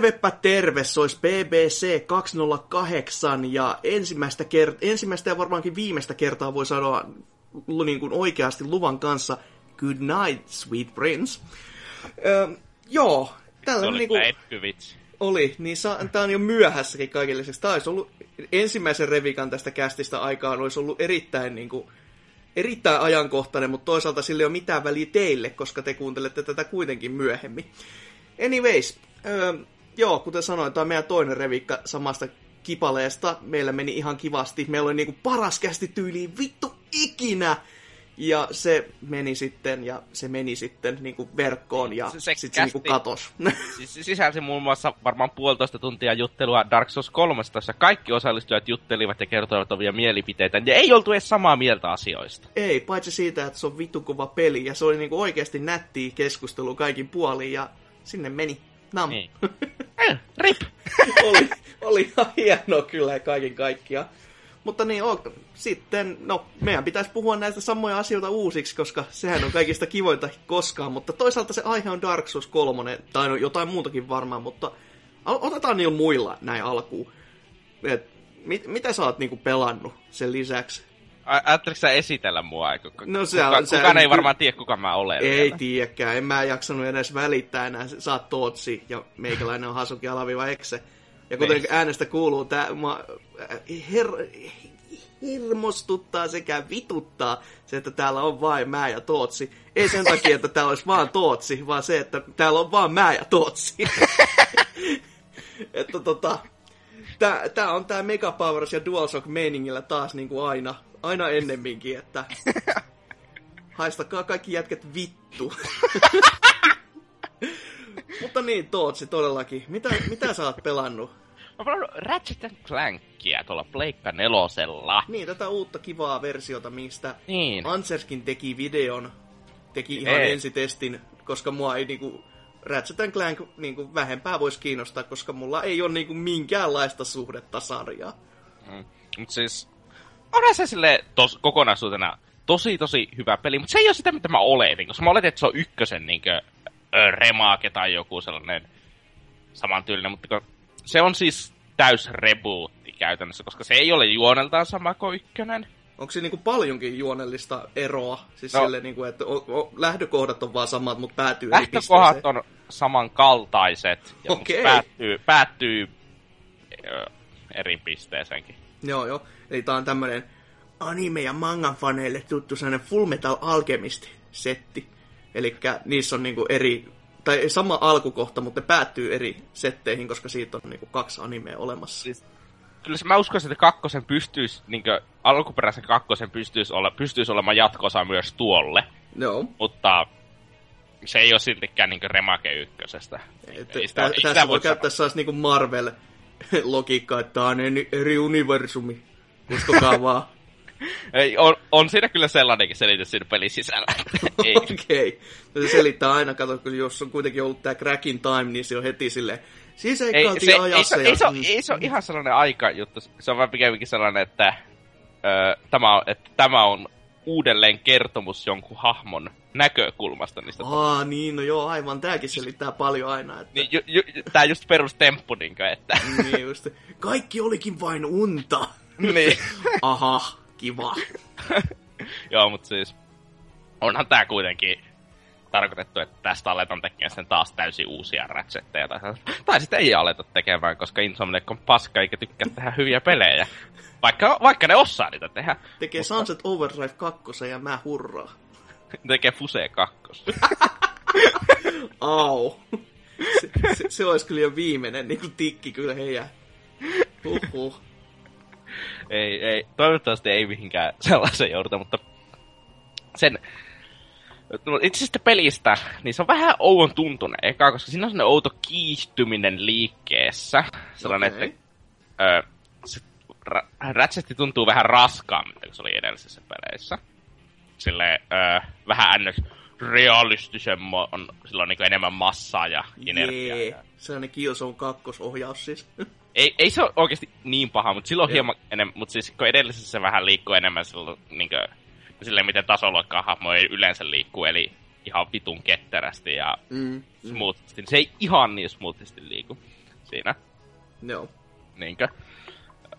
Tervepä terve, se olisi BBC 208 ja ensimmäistä, kert- ensimmäistä ja varmaankin viimeistä kertaa voi sanoa niin kuin oikeasti luvan kanssa Good night, sweet prince. Öö, joo, tällä Se oli niin kuin, oli, niin sa- tää on jo myöhässäkin kaikille lisäksi. Tää olisi ollut ensimmäisen revikan tästä kästistä aikaan, olisi ollut erittäin niin kuin, erittäin ajankohtainen, mutta toisaalta sillä ei ole mitään väliä teille, koska te kuuntelette tätä kuitenkin myöhemmin. Anyways, öö, joo, kuten sanoin, tämä on meidän toinen revikka samasta kipaleesta. Meillä meni ihan kivasti. Meillä oli niinku paras kästi tyyliin vittu ikinä. Ja se meni sitten, ja se meni sitten niinku verkkoon, ja Se- se, sitten se niinku katos. Siis sisälsi muun muassa varmaan puolitoista tuntia juttelua Dark Souls 3, jossa kaikki osallistujat juttelivat ja kertoivat omia mielipiteitä, ja ei oltu edes samaa mieltä asioista. Ei, paitsi siitä, että se on vittu kova peli, ja se oli niinku oikeasti nättiä keskustelu kaikin puolin, ja sinne meni. Nam. Niin. Eh, Rip! oli, oli ihan hienoa kyllä kaiken kaikkiaan. Mutta niin, o, sitten, no, meidän pitäisi puhua näistä samoja asioita uusiksi, koska sehän on kaikista kivointa koskaan, mutta toisaalta se aihe on Dark Souls 3, tai no jotain muutakin varmaan, mutta otetaan niillä muilla näin alkuun. Et, mit, mitä sä oot niinku pelannut sen lisäksi? Ajatteliko sä esitellä mua? Kuka, No se kuka, on- se kukaan on ei varmaan tiedä, kuka mä olen. Ei vielä. tiedäkään, en mä jaksanut edes välittää enää. Sä oot Tootsi ja meikäläinen on Hasuki alaviva Ekse. Ja kuten Niin. äänestä kuuluu, tää mua äh, her, hirmostuttaa sekä vituttaa se, että täällä on vain mä ja Tootsi. Ei sen takia, että täällä olisi vaan Tootsi, vaan se, että täällä on vaan mä ja Tootsi. että tota, tää, tää on tää Mega Powers ja DualShock meiningillä taas niin kuin aina, aina ennemminkin, että haistakaa kaikki jätkät vittu. Mutta niin, Tootsi, todellakin. Mitä, mitä sä oot pelannut? Mä oon Ratchet Clankia tuolla Pleikka nelosella. Niin, tätä uutta kivaa versiota, mistä Niin. Anserskin teki videon. Teki ihan Ei. ensitestin, koska mua ei niinku... Ratchet Clank niinku vähempää voisi kiinnostaa, koska mulla ei ole niinku minkäänlaista suhdetta sarjaa. Mm. Mut siis, onhan se sille tos, kokonaisuutena tosi tosi hyvä peli, mutta se ei ole sitä, mitä mä oletin, koska mä oletin, että se on ykkösen niinkö ö, remake tai joku sellainen samantyylinen, mutta kun se on siis täys rebootti käytännössä, koska se ei ole juoneltaan sama kuin ykkönen. Onko se niinku paljonkin juonellista eroa? Siis No. sille, niinku, että o, o, lähdökohdat on vaan samat, mutta päätyy eri Lähtökohdat on samankaltaiset, ja Okei. päättyy, päättyy ö, eri pisteeseenkin. Joo, joo. Eli tää on tämmönen anime- ja mangan faneille tuttu sellainen Full Metal Alchemist-setti. Eli niissä on niinku eri, tai sama alkukohta, mutta ne päättyy eri setteihin, koska siitä on niinku kaksi animea olemassa. Siis kyllä se, mä uskoisin, että kakkosen pystyisi, niin alkuperäisen kakkosen pystyisi, olla, pystyisi olemaan jatkosa myös tuolle, Joo. mutta se ei ole siltikään niin remake ykkösestä. Et, Ei sitä- tä, ei sitä tässä voi käyttää sellaista niinku Marvel-logiikkaa, että tää on eri- universumi. Uskokaa vaan. Ei, on, on siinä kyllä sellainenkin selitys siinä pelin sisällä. ei. Okei. Okay. Se selittää aina, kato, kun jos on kuitenkin ollut tää cracking time, niin se on heti silleen, siis ei, Ei, se, ei, ajassa. se, ja, ei, se, mm. ei se ole ihan sellainen aika juttu. Se on vaan pikemminkin sellainen, että, ö, tämä, on, että tämä on uudelleen kertomus jonkun hahmon näkökulmasta niistä. Aa, niin, no joo, aivan. Tääkin selittää paljon aina. Että, Niin, ju, ju, tää just perustemppu, niinkö, että... niin just. Kaikki olikin vain unta. niin. Aha, kiva. Joo, mutta siis onhan tää kuitenkin tarkoitettu, että tästä aletaan tekemään sen taas täysin uusia ratchetteja. Tai, tai sitten ei aleta tekemään, koska Insomniac on paska eikä tykkää tehdä hyviä pelejä. Vaikka, vaikka ne osaa niitä tehdä. Tekee Sunset Overdrive 2 ja mä hurraa. Tekee Fuse 2. Au. Se, se, se olisi kyllä jo viimeinen niin kuin tikki kyllä heidän. Huhhuh. ei, ei, toivottavasti ei mihinkään sellaiseen jouduta, mutta sen itse asiassa pelistä, niin se on vähän ouon tuntunen eka, koska siinä on sellainen outo kiihtyminen liikkeessä. Sellainen, Okei. että ö, se Ra- Ratchet tuntuu vähän raskaammin kuin se oli edellisissä peleissä. Sille vähän ns realistisemmo on silloin niin enemmän massaa ja energiaa. Jee, se on ne Killzone kakkosohjaus siis. ei, ei se ole oikeasti niin paha, mutta silloin hieman enemmän, mutta siis kun edellisessä se vähän liikkuu enemmän silloin, niin kuin, silleen, miten tasoluokkaa hahmoja yleensä liikkuu, eli ihan vitun ketterästi ja mm, smoothisti. Mm. Se ei ihan niin smoothisti liiku siinä. Joo. Niinkö?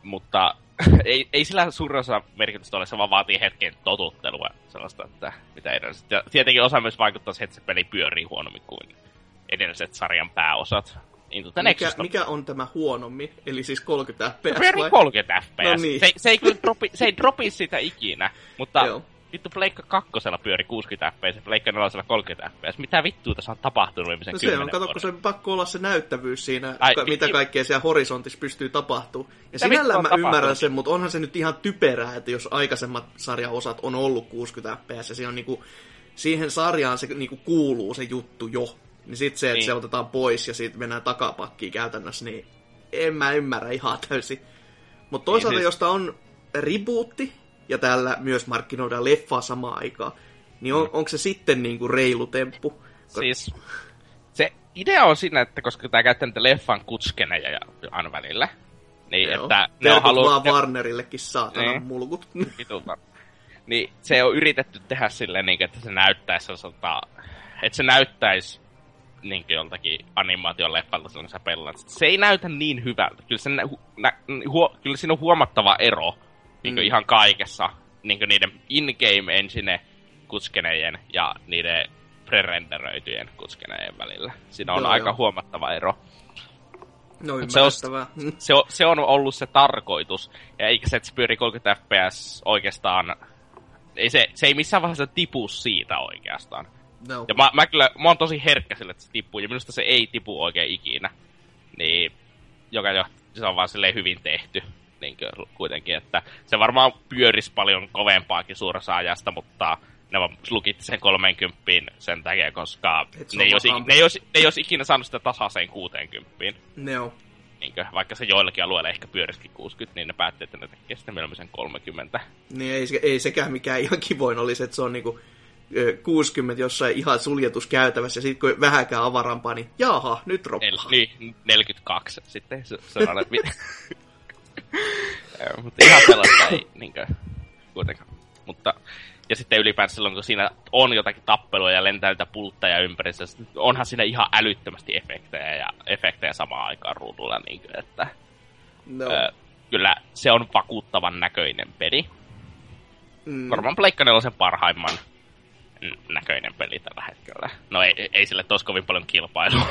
Mutta ei, ei sillä suurin osa merkitystä ole, se vaan vaatii hetken totuttelua sellaista, että mitä edelliset. Ja tietenkin osa myös vaikuttaa siihen, että se peli pyörii huonommin kuin edelliset sarjan pääosat. Into the mikä, mikä on tämä huonommin? Eli siis 30 fps vai? 30 fps. No niin. se, se, ei kyllä dropi, se ei dropi sitä ikinä, mutta Joo. Vittu Pleikka kakkosella pyöri 60 fps ja Pleikka nelosella 30 fps. Mitä vittua tässä on tapahtunut viimeisen no se on, kato, kun se pakko olla se näyttävyys siinä, Ai, ka- mitä kaikkea siellä horisontissa pystyy tapahtumaan. Ja sinällään mä ymmärrän sen, mutta onhan se nyt ihan typerää, että jos aikaisemmat sarjaosat on ollut 60 fps ja on niinku, siihen sarjaan se niinku kuuluu se juttu jo. Niin sit se, että niin. se otetaan pois ja sitten mennään takapakkiin käytännössä, niin en mä ymmärrä ihan täysin. Mutta toisaalta, niin, siis... josta on rebootti, ja täällä myös markkinoidaan leffaa samaan aikaan, niin on, mm. onko se sitten niinku reilu temppu? Siis se idea on siinä, että koska tämä käyttää niitä leffan kutskeneja ja aina välillä, niin Joo. että ne on halunnut... vaan Warnerillekin saatana niin. mulkut. niin se on yritetty tehdä silleen, niin, että se näyttäisi että se näyttäisi niin joltakin animaation leffalta silloin sä pelaat. Se ei näytä niin hyvältä. Kyllä, sen, nä, huo, kyllä siinä on huomattava ero niin mm. ihan kaikessa niin niiden in-game engine kutskenejen ja niiden prerenderöityjen kutskenejen välillä. Siinä on joo, aika joo. huomattava ero. No se on, se, on, se on ollut se tarkoitus, ja eikä se, että se pyörii 30 fps oikeastaan, ei se, se ei missään vaiheessa tipu siitä oikeastaan. No. Ja mä, mä kyllä, mä oon tosi herkkä sille, että se tippuu, ja minusta se ei tipu oikein ikinä. Niin, joka jo, se on vaan silleen hyvin tehty. Niin kuitenkin, että se varmaan pyörisi paljon kovempaakin suurassa ajasta, mutta ne vaan lukitti sen 30 sen takia, koska ne ei, olisi, ne, ei olisi, ne ei olisi ikinä saanut sitä tasaiseen 60. Ne on. Niinkö, vaikka se joillakin alueilla ehkä pyörisikin 60, niin ne päätti, että ne tekee sitten mieluummin 30. Niin ei, ei sekään mikään ihan kivoin olisi, että se on niinku 60 jossain ihan suljetuskäytävässä, ja sitten kun vähäkään avarampaa, niin jaha, nyt roppaa. Nel, niin, 42 sitten se, sellainen. Mutta ihan sellaista ei niinkö, kuitenkaan. Mutta, ja sitten ylipäätään silloin, kun siinä on jotakin tappelua ja lentää niitä pultteja ympärissä, onhan siinä ihan älyttömästi efektejä ja efektejä samaan aikaan ruudulla, niinkö, että no. ö, kyllä se on vakuuttavan näköinen peli. Mm. Varmaan Pleikka sen parhaimman näköinen peli tällä hetkellä. No ei, ei sille tos kovin paljon kilpailua.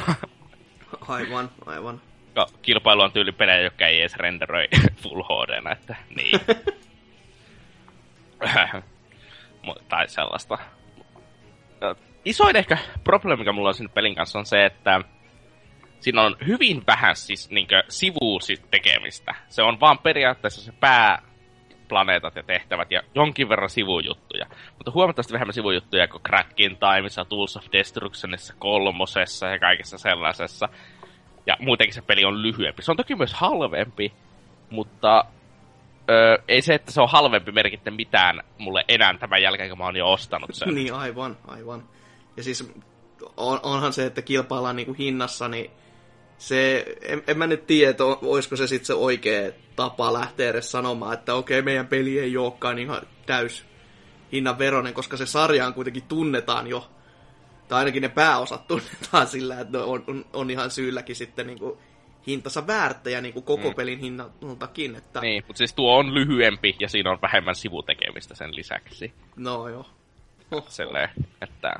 Aivan, aivan. No, kilpailu on tyyli pelejä, jotka ei edes renderöi Full HD, että niin. tai sellaista. Isoin ehkä probleemi, mikä mulla on siinä pelin kanssa, on se, että siinä on hyvin vähän siis niinkö sivuusi tekemistä. Se on vaan periaatteessa se pää planeetat ja tehtävät ja jonkin verran sivujuttuja. Mutta huomattavasti vähemmän sivujuttuja kuin Crackin Timeissa, Tools of Destructionissa, kolmosessa ja kaikessa sellaisessa. Ja muutenkin se peli on lyhyempi. Se on toki myös halvempi, mutta öö, ei se, että se on halvempi merkitte mitään mulle enää tämän jälkeen, kun mä oon jo ostanut sen. niin, aivan, aivan. Ja siis on, onhan se, että kilpaillaan niinku hinnassa, niin se, en, en mä nyt tiedä, että olisiko se sitten se oikea tapa lähteä edes sanomaan, että okei, meidän peli ei olekaan ihan täys hinnan veronen, koska se sarjaan kuitenkin tunnetaan jo, tai ainakin ne pääosat tunnetaan sillä, että on, on, on ihan syylläkin sitten niin kuin hintansa väärtejä niin kuin koko mm. pelin hinnaltakin. Että... Niin, mutta siis tuo on lyhyempi ja siinä on vähemmän sivutekemistä sen lisäksi. No joo. Silleen, että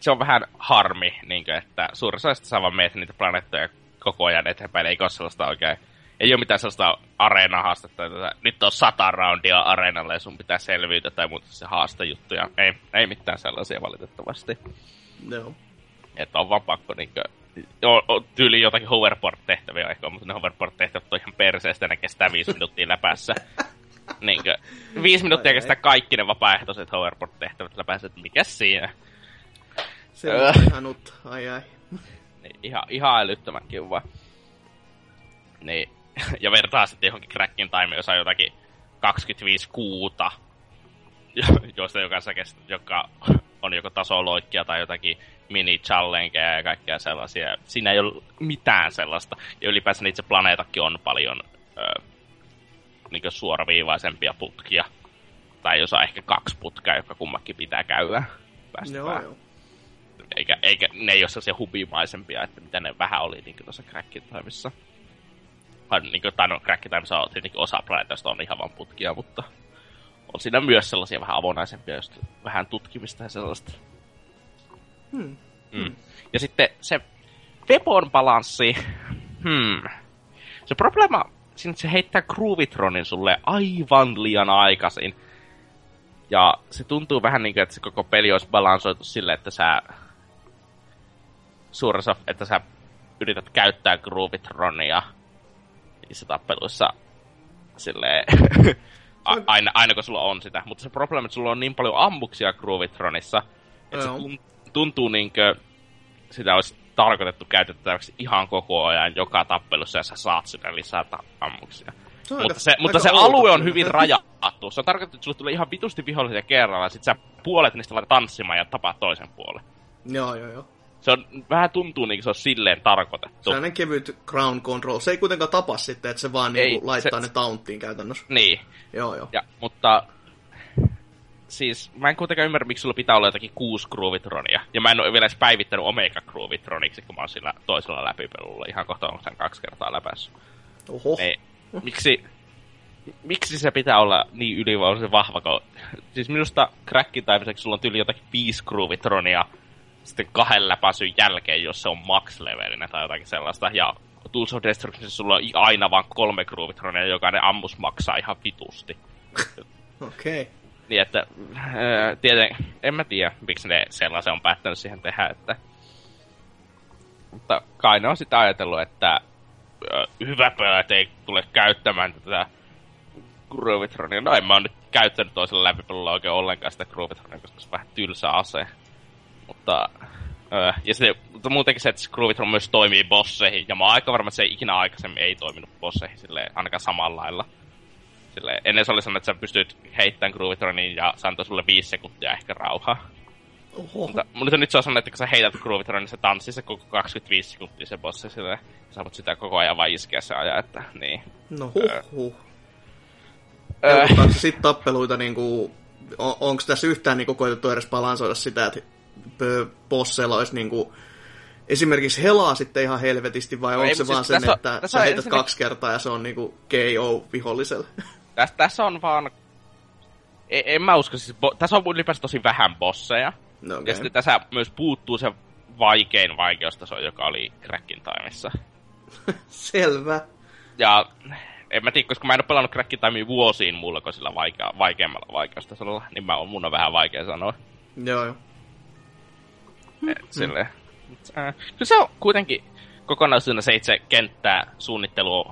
se on vähän harmi, niin kuin, että suurissa osassa saa vaan niitä planeettoja koko ajan eteenpäin, eikä ole sellaista oikein ei ole mitään sellaista areenahaastetta, että nyt on sata roundia areenalle ja sun pitää selviytyä tai muuta se haastajuttuja. Ei, ei mitään sellaisia valitettavasti. No. Että on vaan pakko niinkö... On tyyli jotakin hoverboard-tehtäviä ehkä, mutta ne hoverboard-tehtävät on ihan perseestä ja ne kestää viisi minuuttia läpässä. niinkö, viisi minuuttia ai, kestää ai. kaikki ne vapaaehtoiset hoverboard-tehtävät läpässä, että mikä siinä? Se on ihan ut, ai ai. Niin, ihan, ihan älyttömän kiva. Niin, ja vertaa sitten johonkin crackin time, jossa on jotakin 25 kuuta, joista jokaisessa kestä, joka on joko tasoloikkia tai jotakin mini challengeja ja kaikkea sellaisia. Siinä ei ole mitään sellaista. Ja ylipäänsä itse planeetakin on paljon ö, niin suoraviivaisempia putkia. Tai jos on ehkä kaksi putkaa, jotka kummakin pitää käydä. Joo, joo. Eikä, eikä ne ei ole sellaisia hubimaisempia, että mitä ne vähän oli niin tuossa Crackin Timeissa. Niin kuin, tai no, Crackin Timeissa on tietenkin osa planeetasta on ihan vaan putkia, mutta on siinä myös sellaisia vähän avonaisempia, just vähän tutkimista ja sellaista. Hmm. Mm. Ja sitten se Weapon balanssi, hmm. Se probleema, siinä se heittää Groovitronin sulle aivan liian aikaisin. Ja se tuntuu vähän niin kuin, että se koko peli olisi balansoitu sille, että sä suuressa, että sä yrität käyttää Groovitronia niissä tappeluissa silleen, aina, aina kun sulla on sitä. Mutta se probleema, että sulla on niin paljon ammuksia Groovitronissa, että se tuntuu niin kuin sitä olisi tarkoitettu käytettäväksi ihan koko ajan joka tappelussa, ja sä saat sitä lisää ammuksia. Se mutta aika, se, aika mutta se alue on hyvin rajattu. Se on tarkoitettu, että sulle tulee ihan vitusti vihollisia kerralla, ja sit sä puolet niistä laitat tanssimaan ja tapaat toisen puolen. Joo, joo, joo. Se on, vähän tuntuu niin kuin se on silleen tarkoitettu. Sellainen kevyt ground control. Se ei kuitenkaan tapa sitten, että se vaan ei, niin laittaa se, ne taunttiin käytännössä. Niin. Joo, joo. Ja, mutta siis mä en kuitenkaan ymmärrä, miksi sulla pitää olla jotakin kuusi Groovitronia. Ja mä en ole vielä edes päivittänyt Omega Groovitroniksi, kun mä oon sillä toisella läpipelulla. Ihan kohta on sen kaksi kertaa läpässä. Oho. Ei, miksi, miksi se pitää olla niin ylivoimaisen vahva? Kun, siis minusta crackin taimiseksi sulla on tyyli jotakin viisi Groovitronia sitten kahden läpäisyn jälkeen, jos se on max-levelinä tai jotakin sellaista. Ja Tools of Destructionissa sulla on aina vain kolme Groovitronia, ja jokainen ammus maksaa ihan vitusti. Okei. Okay. Niin että, ää, tieten, en mä tiedä, miksi ne sellaisen on päättänyt siihen tehdä, että... Mutta kai ne on sitä ajatellut, että ää, hyvä pelaajat ei tule käyttämään tätä Groovitronia. No en mä oon nyt käyttänyt toisella läpipelulla oikein ollenkaan sitä Groovitronia, koska se on vähän tylsä ase. Mutta, ää, ja sitten, mutta muutenkin se, että Groovitron myös toimii bosseihin, ja mä oon aika varma, että se ikinä aikaisemmin ei toiminut bosseihin silleen, ainakaan samalla lailla. Silleen, ennen se oli sanonut, että sä pystyt heittämään Groovitronin ja se antoi sulle viisi sekuntia ehkä rauhaa. Oho. Mutta mutta nyt se on sanonut, että kun sä heität Groovitronin, niin se tanssii se koko 25 sekuntia se bossi silleen. Sä voit sitä koko ajan vaan iskeä se ajan, että niin. No huh huh. Öö. se sit tappeluita niinku, on, onko tässä yhtään niinku koetettu edes balansoida sitä, että bosseilla olisi niinku, esimerkiksi helaa sitten ihan helvetisti, vai no onko se siis vaan sen, on, että sä heität kaksi kertaa ja se on niinku KO viholliselle? Tässä, tässä on vaan... En, en mä usko, siis bo, tässä on ylipäänsä tosi vähän bosseja. No okay. Ja sitten tässä myös puuttuu se vaikein vaikeustaso, joka oli Crackin Timeissa. Selvä. Ja en mä tiedä, koska mä en ole pelannut Crackin Timea vuosiin mulla, kun sillä vaikea, vaikeammalla vaikeustasolla, niin mä on, mun on vähän vaikea sanoa. Joo, joo. Et, silleen. Äh, kyllä se on kuitenkin kokonaisuudena se itse kenttää suunnittelu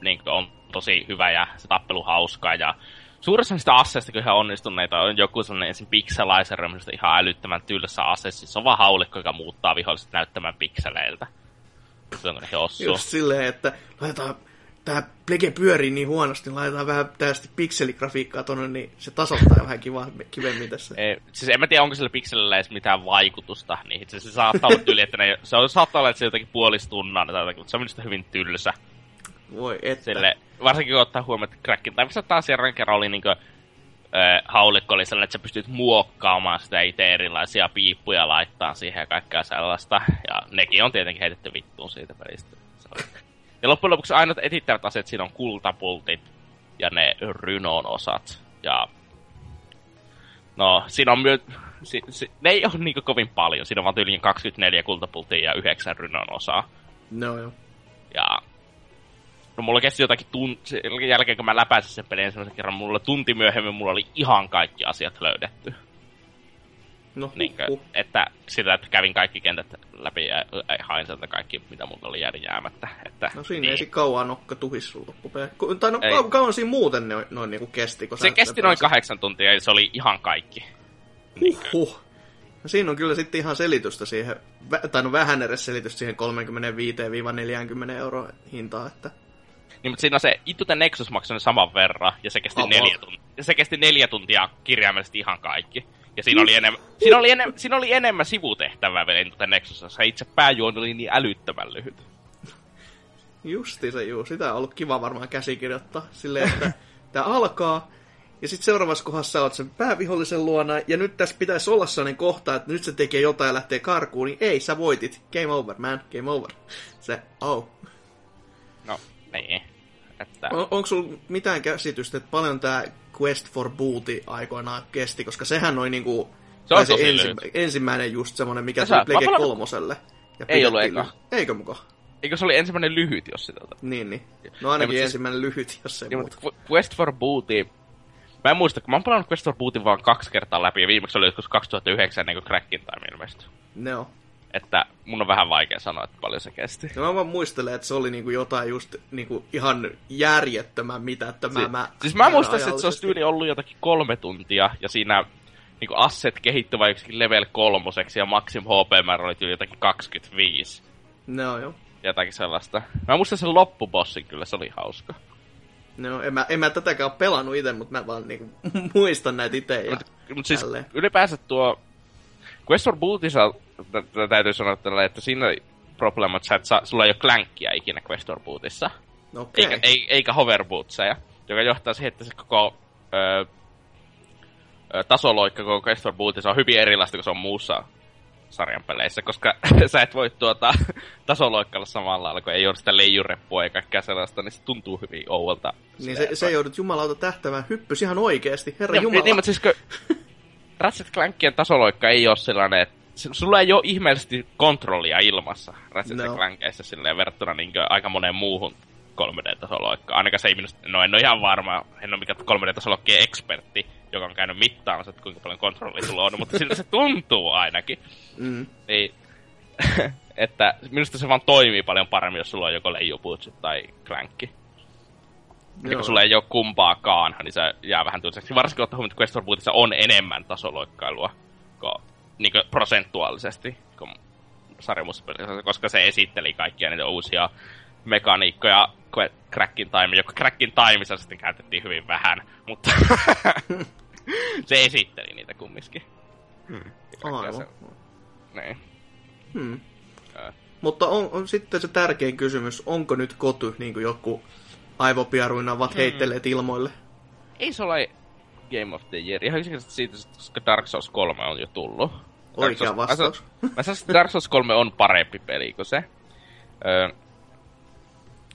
niin on tosi hyvä ja se tappelu hauskaa ja suurissa niistä asseista ihan onnistuneita on joku sellainen ensin pixelizer, ihan älyttömän tylsä ase. Siis se on vaan haulikko, joka muuttaa viholliset näyttämään pikseleiltä. Se on Just silleen, että laitetaan tämä plege pyörii niin huonosti, niin laitetaan vähän tästä pikseligrafiikkaa tuonne, niin se tasoittaa vähän kiva, kivemmin tässä. Ei, siis en mä tiedä, onko sillä pikselillä edes mitään vaikutusta, niin se, se saattaa olla tyyli, että ne, se on, saattaa olla, että se jotakin puolistunnan tai jotakin, mutta se on minusta hyvin tylsä. Voi että. Sille, varsinkin kun ottaa huomioon, että Crackin taimissa taas järjen kerran oli niinkö, äh, haulikko oli sellainen, että sä pystyt muokkaamaan sitä itse erilaisia piippuja laittaa siihen ja kaikkea sellaista. Ja nekin on tietenkin heitetty vittuun siitä pelistä. Ja loppujen lopuksi ainoat etittävät aseet siinä on kultapultit ja ne rynon osat. Ja no, siinä on myös... Si, si, ne ei ole niin kovin paljon. Siinä on vaan tyyliin 24 kultapultia ja 9 rynon osaa. No joo. Ja No mulla kesti jotakin tunti, jälkeen kun mä läpäisin sen pelin ensimmäisen kerran, mulla tunti myöhemmin mulla oli ihan kaikki asiat löydetty. No, niin kuin. Että sitä, että kävin kaikki kentät läpi ja hain sieltä kaikki, mitä mulla oli jäänyt jäämättä. Että, no siinä niin. ei sit kauan nokka tuhissu loppupeleissä. Tai no ei. kauan siinä muuten noin, noin niinku kesti. Kun se kesti noin kahdeksan tuntia ja se oli ihan kaikki. Niin huh. No siinä on kyllä sitten ihan selitystä siihen, tai no vähän edes selitystä siihen 35-40 euroa hintaa, että... Niin, mutta siinä se Itu the Nexus maksoi saman verran, ja se kesti, neljä tuntia, ja se kesti neljä tuntia kirjaimellisesti ihan kaikki. Ja siinä oli, enemmän, siinä oli, enem, siinä oli enemmän sivutehtävää Nexus, se itse pääjuoni oli niin älyttömän lyhyt. Justi se juu, sitä on ollut kiva varmaan käsikirjoittaa. Silleen, että tämä alkaa, ja sitten seuraavassa kohdassa oot sen päävihollisen luona, ja nyt tässä pitäisi olla sellainen kohta, että nyt se tekee jotain ja lähtee karkuun, niin ei, sä voitit. Game over, man, game over. Se, oh. No, niin. Että... On, onko sulla mitään käsitystä, että paljon tämä Quest for Booty aikoinaan kesti, koska sehän oli niinku... Se on tosi ensi, ensimmäinen just semmonen, mikä tuli Plege palaan- kolmoselle. Ja Ei ollut eka. Eikö muka? Eikö se oli ensimmäinen lyhyt, jos sitä... Tota. Niin, niin. No ainakin mut siis- ensimmäinen lyhyt, jos ei Niin, muuta. Quest for Booty... Mä en muista, kun mä oon pelannut Quest for Bootin vaan kaksi kertaa läpi, ja viimeksi oli joskus 2009 ennen kuin Crackin Time ilmestyi. No. Että mun on vähän vaikea sanoa, että paljon se kesti. No mä vaan muistelen, että se oli niinku jotain just niinku ihan järjettömän mitättömää. Si- mä, siis mä muistan, että se olisi tyyli ollut jotakin kolme tuntia, ja siinä niinku asset kehittyvä joksikin level kolmoseksi, ja maksim HP-määrä oli tyyli jotakin 25. No joo. Jotakin sellaista. Mä muistan sen loppubossin kyllä, se oli hauska. No, en mä, en mä tätäkään ole pelannut itse, mutta mä vaan niinku muistan näitä itse. Mutta mut siis tälleen. ylipäänsä tuo Quest for Bootissa tä- tä- täytyy sanoa tällä, että siinä probleema, että saa, sulla ei ole clankia ikinä Quest for Bootissa. Okei. Eikä, ei, eikä hoverbootseja, joka johtaa siihen, että se koko ö, tasoloikka koko Quest for Bootissa on hyvin erilaista kuin se on muussa sarjan peleissä, koska sä et voi tuota tasoloikkailla samalla lailla, kun ei ole sitä leijureppua eikä kaikkea sellaista, niin se tuntuu hyvin ouvolta. Niin se, se joudut jumalauta tähtämään hyppys ihan oikeesti, herra Niin, jumala. niin, mutta siis kun Ratchet Clankien tasoloikka ei ole sellainen, että sulla ei ole ihmeellisesti kontrollia ilmassa Ratchet No. Clankeissa silleen verrattuna niin aika moneen muuhun 3D-tasoloikkaan. Ainakaan se ei minusta, no en ole ihan varma, en ole mikään 3D-tasolokkien ekspertti, joka on käynyt mittaamassa, että kuinka paljon kontrollia sulla on, mutta siltä se tuntuu ainakin. Mm. Niin, että minusta se vaan toimii paljon paremmin, jos sulla on joko leijuputsit tai clankki. Ja kun sulla ei ole kumpaakaan, niin se jää vähän tylsäksi. Varsinkin ottaa huomioon, että Quest on enemmän tasoloikkailua kuin, niin kuin prosentuaalisesti kuin sarjamussa pelissä, koska se esitteli kaikkia niitä uusia mekaniikkoja Crackin Time, joka Crackin Timeissa sitten käytettiin hyvin vähän, mutta se esitteli niitä kumminkin. Aivan. Se- Niin. Hmm. Mutta on, on sitten se tärkein kysymys, onko nyt koty, niin kuin joku aivopiaruina ovat heitteleet ilmoille? Ei se ole Game of the Year. Ihan yksinkertaisesti siitä, koska Dark Souls 3 on jo tullut. Dark Oikea Souls- vastaus. Mä sanoisin, että Dark Souls 3 on parempi peli kuin se. Öö,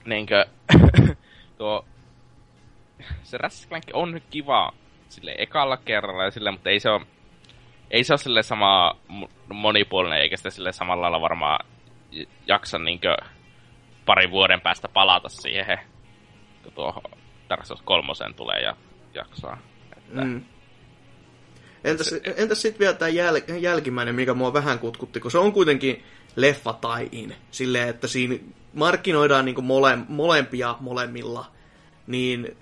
niinkö, tuo, se Ratchet on kiva sille ekalla kerralla ja sille, mutta ei se ole, ei se ole sille sama mo- monipuolinen, eikä sitä sille samalla lailla varmaan jaksa niinkö parin vuoden päästä palata siihen, kun tuo Dark Souls 3 tulee ja jaksaa. Että, Mm. Entäs, entäs sitten vielä tämä jäl, jälkimmäinen, mikä mua vähän kutkutti, kun se on kuitenkin leffa tai in. Silleen, että siinä markkinoidaan niinku mole, molempia molemmilla. Niin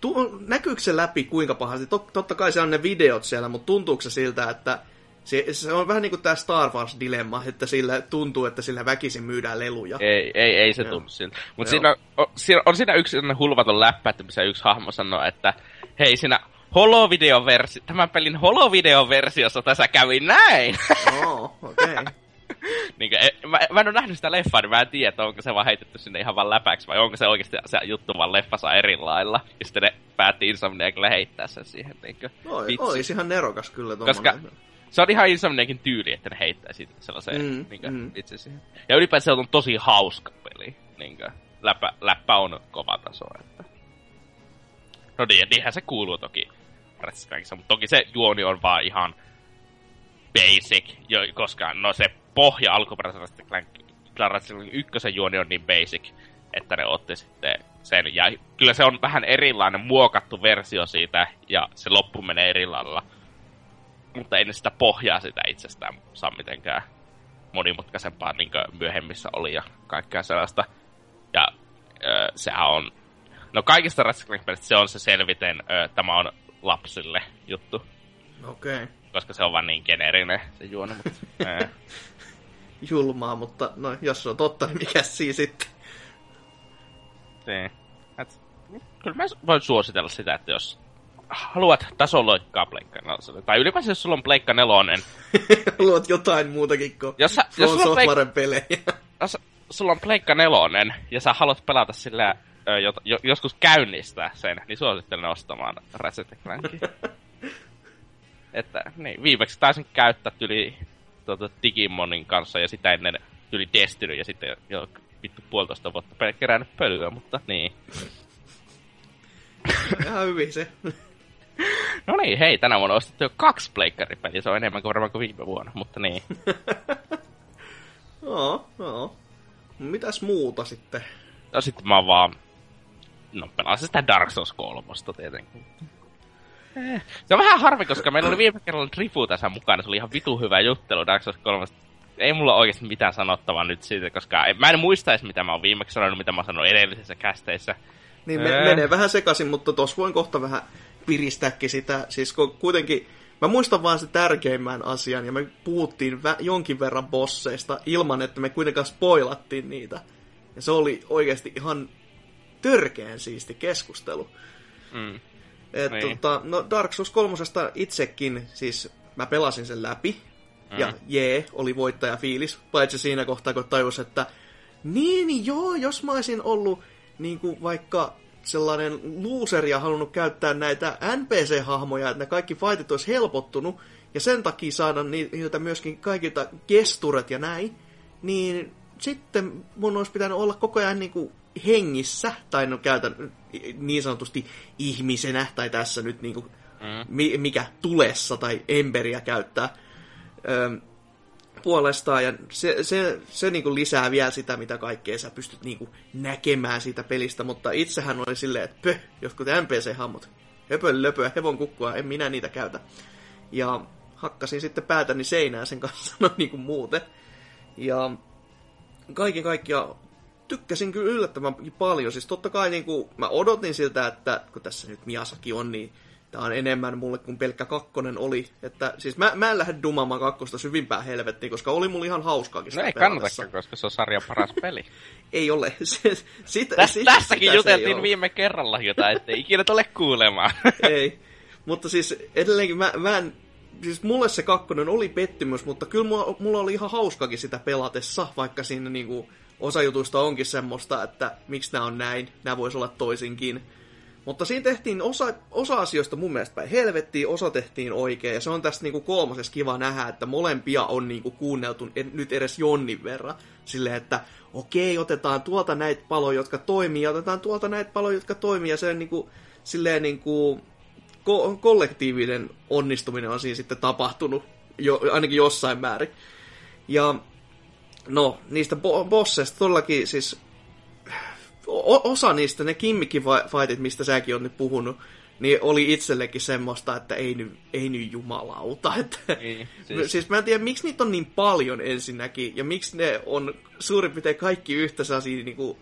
tu, näkyykö se läpi kuinka pahasti? Tot, totta kai se on ne videot siellä, mutta tuntuuko se siltä, että se, se on vähän niin kuin tämä Star Wars-dilemma, että sillä tuntuu, että sillä väkisin myydään leluja. Ei, ei, ei se Joo. tunnu siltä. Mutta siinä, on, siinä, on siinä yksi hulvaton läppä, että missä yksi hahmo sanoo, että hei siinä holovideoversi, tämän pelin holovideoversiossa tässä kävi näin. Oo, okei. Okay. niin kuin, mä, mä, en ole nähnyt sitä leffaa, niin mä en tiedä, että onko se vaan heitetty sinne ihan vaan läpäksi, vai onko se oikeasti se juttu vaan leffassa eri lailla. Ja sitten ne päätti Insomniacille heittää sen siihen. Niin kuin, Oi, vitsi. olisi ihan nerokas kyllä Koska tommonen. se on ihan Insomniakin tyyli, että ne heittää sitten sellaiseen Mm, niin kuin, mm. itse siihen. Ja ylipäätään se on tosi hauska peli. Niin kuin, läppä, läppä on kova taso. Että... No niin, niinhän se kuuluu toki Ratchet Clankissa, mutta toki se juoni on vaan ihan basic, jo, koska no se pohja alkuperäisestä Clank Ratchet Clank ykkösen juoni on niin basic, että ne otti sitten sen. Ja kyllä se on vähän erilainen muokattu versio siitä, ja se loppu menee eri lailla. Mutta ei ne sitä pohjaa sitä itsestään saa mitenkään monimutkaisempaa, niin kuin myöhemmissä oli ja kaikkea sellaista. Ja ö, sehän on... No kaikista Ratchet se on se selviten, ö, tämä on lapsille juttu. Okei. Okay. Koska se on vaan niin geneerinen se juoni, mutta... ää. Julmaa, mutta no, jos se on totta, niin mikä siinä sitten? Niin. Et, kyllä mä voin suositella sitä, että jos haluat tasoloikkaa Pleikka neloselle, tai ylipäänsä jos sulla on Pleikka nelonen. Haluat jotain muutakin kuin jos, sä, jos sulla on Pleik- pelejä. Jos sulla on Pleikka nelonen, ja sä haluat pelata sillä jo, jo, joskus käynnistää sen, niin suosittelen ostamaan Ratchet Clankin. että niin, viimeksi taisin käyttää yli tuota, Digimonin kanssa ja sitä ennen yli Destiny ja sitten jo vittu puolitoista vuotta kerännyt pölyä, mutta niin. Ihan hyvin se. No niin, hei, tänä vuonna ostettu jo kaksi pleikkaripeliä, se on enemmän kuin varmaan kuin viime vuonna, mutta niin. Joo, joo. Mitäs muuta sitten? No sitten mä vaan... No pelasin sitä Dark Souls 3 tietenkin. Eh. Se on vähän harvi, koska meillä oli viime kerralla Drifu tässä mukana, se oli ihan vitu hyvä juttelu Dark Souls 3 ei mulla oikeasti mitään sanottavaa nyt siitä, koska mä en muista edes, mitä mä oon viimeksi sanonut, mitä mä sanoin edellisissä kästeissä. Niin, me, menee vähän sekaisin, mutta tos voin kohta vähän piristääkin sitä. Siis kun kuitenkin, mä muistan vaan se tärkeimmän asian, ja me puhuttiin vä- jonkin verran bosseista ilman, että me kuitenkaan spoilattiin niitä. Ja se oli oikeasti ihan törkeän siisti keskustelu. Mm. Et, niin. tota, no Dark Souls 3 itsekin, siis mä pelasin sen läpi, mm. ja jee, oli voittaja fiilis, paitsi siinä kohtaa, kun tajus, että niin, niin joo, jos mä olisin ollut niin kuin vaikka sellainen loser ja halunnut käyttää näitä NPC-hahmoja, että ne kaikki fightit olisi helpottunut, ja sen takia saada niiltä myöskin kaikilta gesturet ja näin, niin sitten mun olisi pitänyt olla koko ajan niin kuin hengissä, tai no käytän niin sanotusti ihmisenä, tai tässä nyt niin kuin, mm. mikä tulessa, tai emberiä käyttää puolestaan, ja se, se, se niin kuin lisää vielä sitä, mitä kaikkea sä pystyt niin kuin näkemään siitä pelistä, mutta itsehän oli silleen, että pöh, jotkut NPC-hammot, höpön löpöä, hevon kukkua, en minä niitä käytä. Ja hakkasin sitten päätäni seinää sen kanssa, no niin kuin muuten. Ja kaiken kaikkiaan tykkäsin kyllä yllättävän paljon. Siis totta kai niin kuin, mä odotin siltä, että kun tässä nyt Miasaki on, niin Tää on enemmän mulle kuin pelkkä kakkonen oli. Että, siis mä, mä en lähde dumaamaan kakkosta syvimpään helvettiin, koska oli mulla ihan hauskaakin No ei kannatakaan, koska se on sarjan paras peli. ei ole. Se, sit, Täs, sit, tässäkin juteltiin viime kerralla jotain, ettei ikinä tule kuulemaan. ei. Mutta siis edelleenkin mä, mä en, siis mulle se kakkonen oli pettymys, mutta kyllä mulla, mulla oli ihan hauskakin sitä pelatessa, vaikka siinä niinku osa jutuista onkin semmoista, että miksi nämä on näin, nämä voisi olla toisinkin. Mutta siinä tehtiin osa, osa asioista mun mielestä päin helvettiin, osa tehtiin oikein. Ja se on tästä niinku kolmosessa kiva nähdä, että molempia on niinku kuunneltu nyt edes jonnin verran. Silleen, että okei, otetaan tuolta näitä paloja, jotka toimii, ja otetaan tuolta näitä paloja, jotka toimii. Ja se niinku, silleen niinku, ko- kollektiivinen onnistuminen on siinä sitten tapahtunut, jo, ainakin jossain määrin. Ja no, niistä bo- bosseista todellakin siis osa niistä, ne kimmikki-fightit, mistä säkin on nyt puhunut, niin oli itsellekin semmoista, että ei nyt, ei nyt jumalauta. Että, niin, siis... siis mä en tiedä, miksi niitä on niin paljon ensinnäkin, ja miksi ne on suurin piirtein kaikki yhtä sellaisia, niin kuin,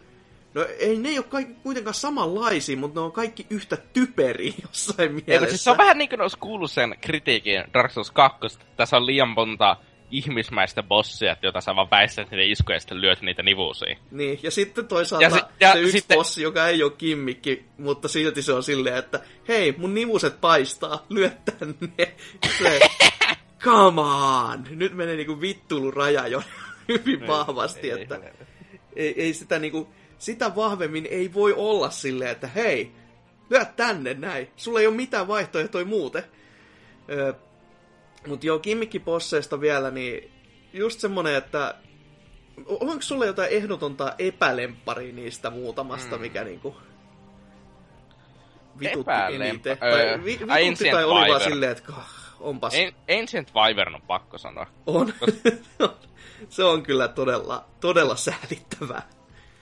no ei ne ole kaikki kuitenkaan samanlaisia, mutta ne on kaikki yhtä typeri jossain mielessä. Eikö, siis se on vähän niin kuin olisi kuullut sen kritiikin Dark Souls 2, tässä on liian monta ihmismäistä bossia, joita sä vaan väistät niiden iskuja ja sitten lyöt niitä nivuusiin. Niin, ja sitten toisaalta ja si- ja se yksi sitten... bossi, joka ei ole kimmikki, mutta silti se on silleen, että hei, mun nivuset paistaa, lyö tänne. Se, come on! Nyt menee niinku vittuluraja jo hyvin vahvasti, ei, että ei, ei sitä niinku, sitä vahvemmin ei voi olla silleen, että hei, lyö tänne näin. Sulla ei ole mitään vaihtoehtoja muuten. Öö, Mut joo, kimmikkiposseista vielä, niin just semmonen, että onko sulle jotain ehdotonta epälemppari niistä muutamasta, mm. mikä niinku vitutti eniten? Tai vi, vitutti tai oli vaan silleen, että onpas... En, Ancient Wyvern on pakko sanoa. On. se on kyllä todella, todella säälittävää.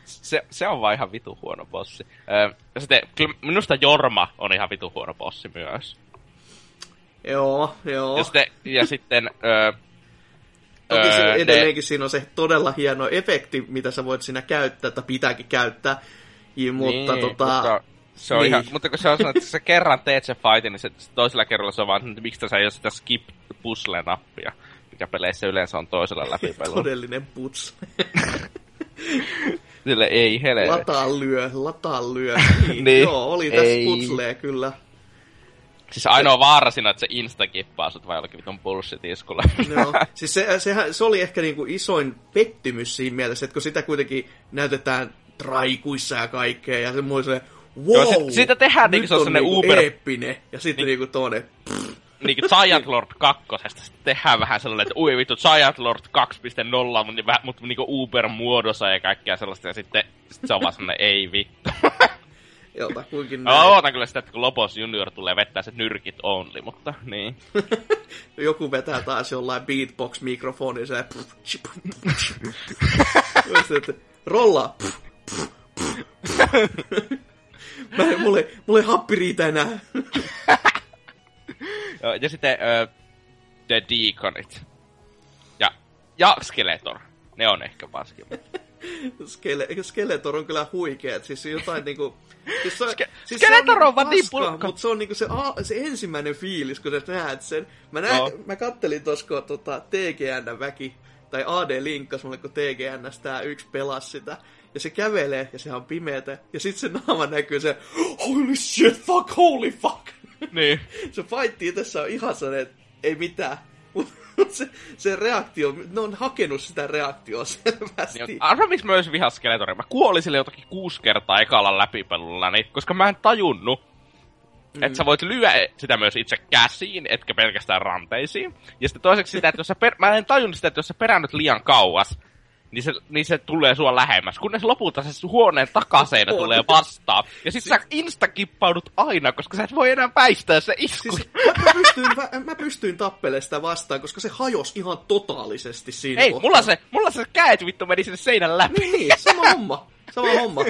Se, se on vaan ihan vitu huono bossi. Öö, ja sitten, kyllä minusta Jorma on ihan vitu huono bossi myös. Joo, joo. Ja sitten, ja sitten öö, Toki öö, edelleenkin ne... siinä on se todella hieno efekti, mitä sä voit siinä käyttää, tai pitääkin käyttää. Ja, mutta niin, tota... Mutta se on niin. ihan, mutta kun se on sanonut, että sä kerran teet se fightin, niin se, toisella kerralla se on vaan, että miksi sä ei ole sitä skip puzzle-nappia, mikä peleissä yleensä on toisella läpipelulla. Todellinen puzzle. Sille ei hele. Lataa lyö, lataa lyö. Niin, Niin. Joo, oli tässä putslee kyllä. Siis ainoa vaara siinä, että se insta kippaa sut vai jollakin vitun bullshit-iskulla. Joo. Siis se, sehän, se oli ehkä niinku isoin pettymys siinä mielessä, että kun sitä kuitenkin näytetään traikuissa ja kaikkea, ja se muu se, wow, Joo, sit- siitä tehdään nyt niinku se on sellainen niinku Uber- eeppinen, ja sitten niinku toinen, niinku Giant Lord 2. Sitten tehdään vähän sellainen, että ui vittu Giant Lord 2.0, mutta, mutta niinku Uber muodossa ja kaikkea sellaista. Ja sitten sit se on vaan sellainen, ei vittu. jolta kuinkin Mä näin. ootan kyllä sitä, että kun Lopos Junior tulee vettää se nyrkit only, mutta niin. Joku vetää taas jollain beatbox-mikrofoni, se rolla. Mä, mulla ei happi riitä enää. Ja sitten ö, The Deaconit. Ja, ja Skeletor. Ne on ehkä paskimmat. Skele, Skeletor on kyllä huikea, että siis jotain niinku... Siis se, Ske- siis Skeletor on vaan niin pulkka. Mutta se on niinku se, a, se ensimmäinen fiilis, kun sä näet sen. Mä, näin, Joo. mä kattelin tossa, kun tota, TGN-väki, tai AD linkkas mulle, kun TGN tää yksi pelasi sitä. Ja se kävelee, ja sehän on pimeätä. Ja sit se naama näkyy se, holy shit, fuck, holy fuck. niin. se fightti tässä on ihan sellainen, että ei mitään. Se, se reaktio, ne on hakenut sitä reaktioa selvästi. Niin, arva, miksi mä myös vihas Skeletoria. Mä kuolin sille jotakin kuusi kertaa ekalla läpipelulla, niin, koska mä en tajunnut, mm. että sä voit lyödä sitä myös itse käsiin, etkä pelkästään ranteisiin. Ja sitten toiseksi sitä, että jos sä per... mä en tajunnut sitä, että jos sä peräännyt liian kauas, niin se, niin se tulee sua lähemmäs. Kunnes lopulta se huoneen takaseinä tulee vastaan. Ja sit sä instakippaudut aina, koska sä et voi enää väistää se isku. Siis mä pystyin, mä, mä pystyin tappelemaan sitä vastaan, koska se hajosi ihan totaalisesti siinä Ei, kohtaa. mulla se, mulla se käet vittu meni sinne seinän läpi. Niin, sama homma. Sama homma.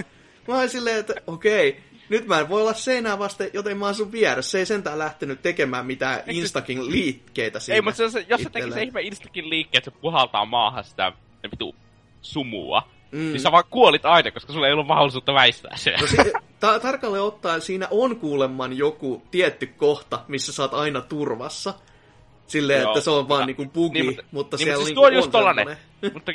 Mä olin silleen, että okei, nyt mä en voi olla seinää vasten, joten mä oon sun vieressä. Se ei sentään lähtenyt tekemään mitään Instakin liikkeitä siinä. Ei, mutta se, se, jos se ihme instakin liikkeen, että se puhaltaa maahan sitä vitu sumua, Mm. niin sä vaan kuolit aina, koska sulla ei ollut mahdollisuutta väistää se. No, ta- tarkalleen ottaen siinä on kuulemman joku tietty kohta, missä sä oot aina turvassa. Silleen, Joo. että se on vaan Ja- niinku bugi, niin, mutta, mutta- niin, siellä mutta siis niinku tuo on just tollanen. mutta,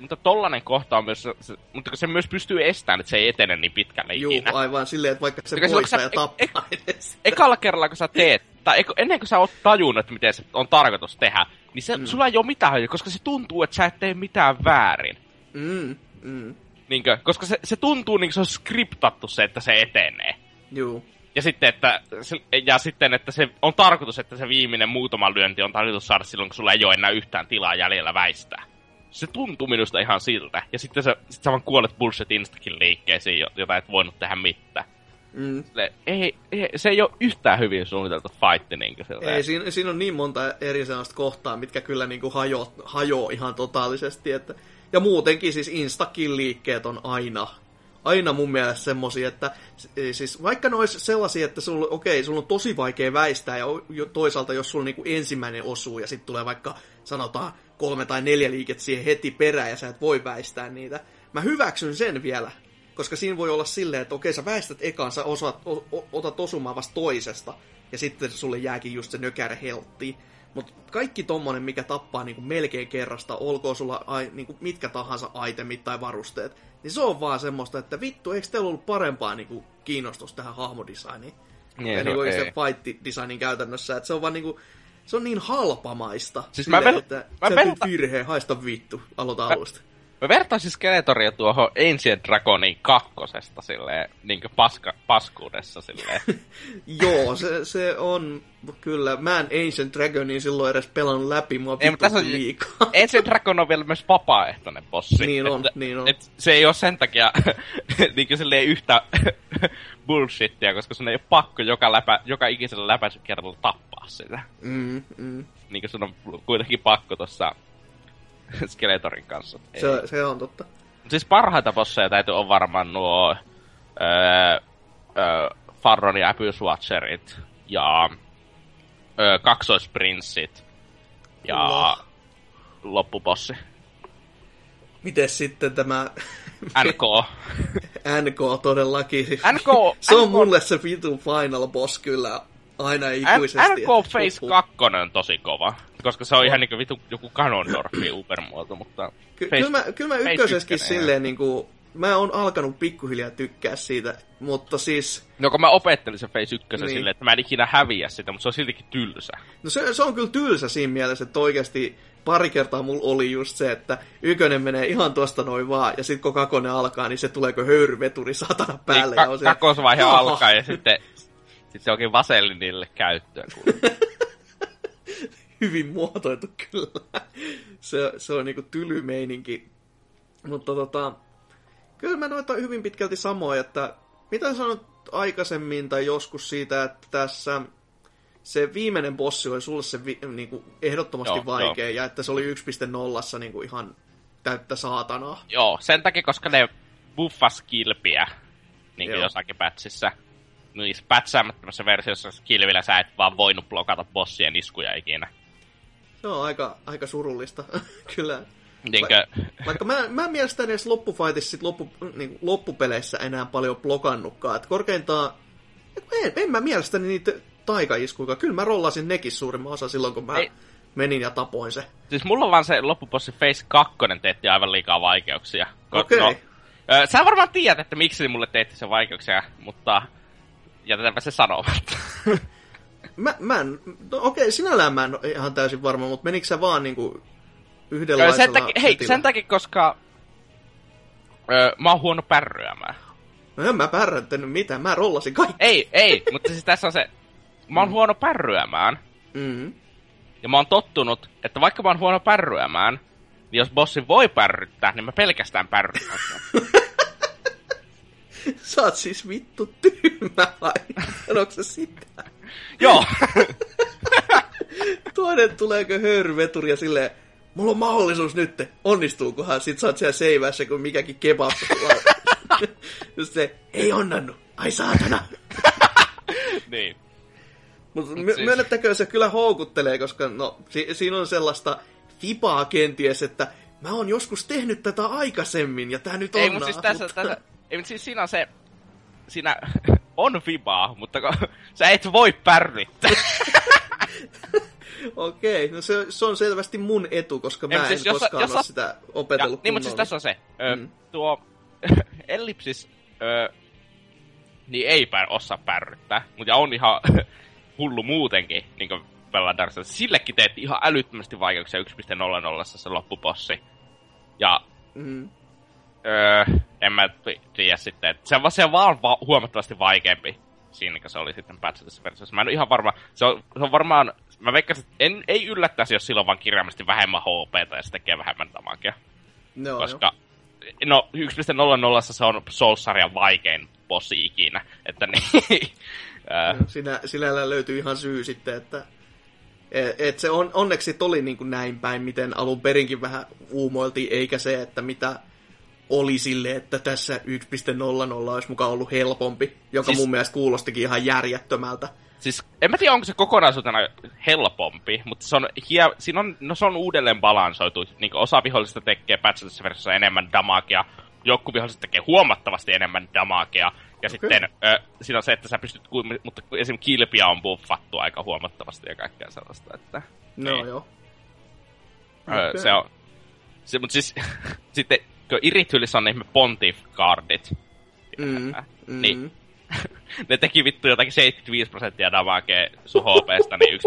mutta tollanen kohta on myös, se, mutta se myös pystyy estämään, että se ei etene niin pitkälle Juu, ikinä. aivan silleen, että vaikka se Mikä se- voittaa sä- ja tappaa edes. Ekalla kerralla, kun sä teet, tai ennen kuin sä oot tajunnut, että miten se on tarkoitus tehdä, niin se, mm. sulla ei ole mitään hajua, koska se tuntuu, että sä et tee mitään väärin. Mm, mm, Niinkö? Koska se, se tuntuu niin kuin se on skriptattu se, että se etenee. juu. Ja sitten, että, se- ja sitten, että se on tarkoitus, että se viimeinen muutama lyönti on tarkoitus saada silloin, kun sulla ei ole enää yhtään tilaa jäljellä väistää. Se tuntuu minusta ihan siltä. Ja sitten sä, sit sä vaan kuolet bullshit instakin liikkeisiin, jo- jota et voinut tehdä mitään. Mm. Se ei, ei, se ei ole yhtään hyvin suunniteltu fight, niin kuin Ei, siinä, siinä on niin monta eri sellaista kohtaa, mitkä kyllä niinku hajo, hajoo ihan totaalisesti. Että, ja muutenkin siis instakin liikkeet on aina, aina mun mielestä semmosia, että siis vaikka ne olisi sellaisia, että sulla, okei, sulla on tosi vaikea väistää, ja toisaalta jos sulla niinku ensimmäinen osuu, ja sitten tulee vaikka, sanotaan, kolme tai neljä liikettä siihen heti perään, ja sä et voi väistää niitä. Mä hyväksyn sen vielä, koska siinä voi olla silleen, että okei, sä väistät ekaan, sä osaat, o, o, otat osumaan vasta toisesta, ja sitten sulle jääkin just se nökärä heltti. Mutta kaikki tommonen, mikä tappaa niinku melkein kerrasta, olkoon sulla ai, niinku mitkä tahansa itemit tai varusteet, niin se on vaan semmoista, että vittu, eikö teillä ollut parempaa niinku kiinnostus tähän hahmodesigniin? Niin, ja se niinku se fight designin käytännössä, että se on vaan niinku, se on niin halpamaista. Siis silleen, mä vel- että mä teet virheen, haista vittu, aloita alusta. Mä vertaisin Skeletoria tuohon Ancient Dragonin kakkosesta silleen, niinkö paska, paskuudessa silleen. Joo, se, se on kyllä. Mä en Ancient Dragonin silloin edes pelannut läpi, mua Ei, tässä on- liikaa. Ancient Dragon on vielä myös vapaaehtoinen bossi. Niin on, että, niin on. Et se ei ole sen takia niinkö silleen yhtä bullshittia, koska sun ei ole pakko joka, läpä, joka ikisellä läpäisykerralla tappaa sitä. Mm, mm. Niinkö sun on kuitenkin pakko tossa Skeletorin kanssa. Ei. Se, se on totta. Siis parhaita bosseja täytyy on varmaan nuo öö, öö, Farron ja Abyss Watcherit ja öö, kaksoisprinssit ja Kyllä. loppubossi. Miten sitten tämä NK. NK todellakin? NK se on NK mulle se vitun final boss kyllä aina ikuisesti. NK loppuun. 2 on tosi kova, koska se on ihan niinku vitu joku Ganondorfi Ubermuoto, mutta... Ky- kyllä mä, kyllä mä ykkönen, silleen niinku, mä oon alkanut pikkuhiljaa tykkää siitä, mutta siis... No kun mä opettelin sen Phase 1 Niin. silleen, että mä en ikinä häviä sitä, mutta se on siltikin tylsä. No se, se on kyllä tylsä siinä mielessä, että oikeasti pari kertaa mulla oli just se, että ykönen menee ihan tuosta noin vaan, ja sitten kun kakonen alkaa, niin se tuleeko höyryveturi satana päälle. Niin, ja on ka- siellä, kakosvaihe alkaa ja sitten, sitten se onkin vasellinille käyttöön. Hyvin muotoiltu kyllä. Se, se on niinku tyly meininki. Mutta tota, kyllä mä noita hyvin pitkälti samoin, että mitä sanot aikaisemmin tai joskus siitä, että tässä se viimeinen bossi oli sulle se vi, niinku, ehdottomasti Joo, vaikea, ja että se oli 1.0 niinku ihan täyttä saatanaa. Joo, sen takia, koska ne buffas kilpiä niin kuin Joo. jossakin pätsissä. Niissä pätsäämättömässä versiossa kilvillä sä et vaan voinut blokata bossien iskuja ikinä. Se on aika, aika surullista, kyllä. Niinkö, Vaikka mä, mä en mielestäni edes loppufightissa sit loppu, niin loppupeleissä enää paljon blokannutkaan. Et korkeintaan, en, en mä mielestäni niitä taikaiskuja. Kyllä mä rollasin nekin suurimman osa silloin, kun mä Ei. menin ja tapoin se. siis mulla on vaan se loppubossi Face 2 teetti aivan liikaa vaikeuksia. Okei. No, ö, sä varmaan tiedät, että miksi mulle teetti sen vaikeuksia, mutta jätetäänpä se sanomatta. Mä, mä en, no okei, sinällään mä en ole ihan täysin varma, mutta menikö sä vaan niinku yhdenlaisella sen takia, hei, sen takia, koska ö, mä oon huono pärryämään. No en mä pärrättänyt mitään, mä rollasin kaikki. Ei, ei, mutta siis tässä on se, mä oon huono pärryämään, Mm. ja mä oon tottunut, että vaikka mä oon huono pärryämään, niin jos bossi voi pärryttää, niin mä pelkästään pärrytän. sen. Sä oot siis vittu tyhmä vai? Sanoitko sä sitä? Joo, Toinen tuleeko höyryveturi ja silleen, mulla on mahdollisuus nyt, onnistuukohan? Sit sä oot siellä seivässä, kun mikäkin kebab. Just se, ei onnannu, ai saatana. niin. Mutta Mut my- siis- myönnettäkö se kyllä houkuttelee, koska no, si- siinä on sellaista fipaa kenties, että mä oon joskus tehnyt tätä aikaisemmin ja tää nyt on Ei, mutta siis tässä, tässä, ei, mutta siis siinä on se, siinä on vibaa, mutta kun, sä et voi pärryttää. Okei, no se, se on selvästi mun etu, koska mä Ei, en mutta siis koskaan jos ole sitä Ja, opetellut niin, mutta siis tässä on se. Ö, Mm. Tuo ellipsis ö, niin ei pär, osaa pärryttää, mutta on ihan hullu muutenkin, niin kuin Souls. Sillekin teetti ihan älyttömästi vaikeuksia 1.00 se loppupossi. Ja Mm. Öö, en mä ti- tiedä sitten, se on, se on vaan va- huomattavasti vaikeampi siinä, kun se oli sitten patchatessa versiossa. Mä en ole ihan varma, se on, se on varmaan, mä veikkasin, että en, ei yllättäisi, jos sillä on vaan kirjaimellisesti vähemmän HP ja se tekee vähemmän damakea. No, koska, no 1.00 se on Souls-sarjan vaikein bossi ikinä, että niin, öö, joo. Sinä, sinällä löytyy ihan syy sitten, että et, et se on, onneksi oli niin kuin näin päin, miten alun perinkin vähän uumoiltiin, eikä se, että mitä oli sille, että tässä 1.00 olisi mukaan ollut helpompi, joka Siis- mun mielestä kuulostikin ihan järjettömältä. Siis en mä tiedä, onko se kokonaisuutena helpompi, mutta se on, hie, siinä on, no se on uudelleen balansoitu. Niin osa vihollisista tekee patchatessa versiossa enemmän damakea, joku vihollisista tekee huomattavasti enemmän damakea. Ja Okei. sitten ö, siinä on se, että sä pystyt, mutta esimerkiksi kilpiä on buffattu aika huomattavasti ja kaikkea sellaista. Että, No Niin. joo. ö, se on, se, mutta siis sitten Irithylissä on ne ihme Pontiff-cardit, Mm, mm. Niin. ne teki vittu jotakin 75 prosenttia damakea sun HPstä, niin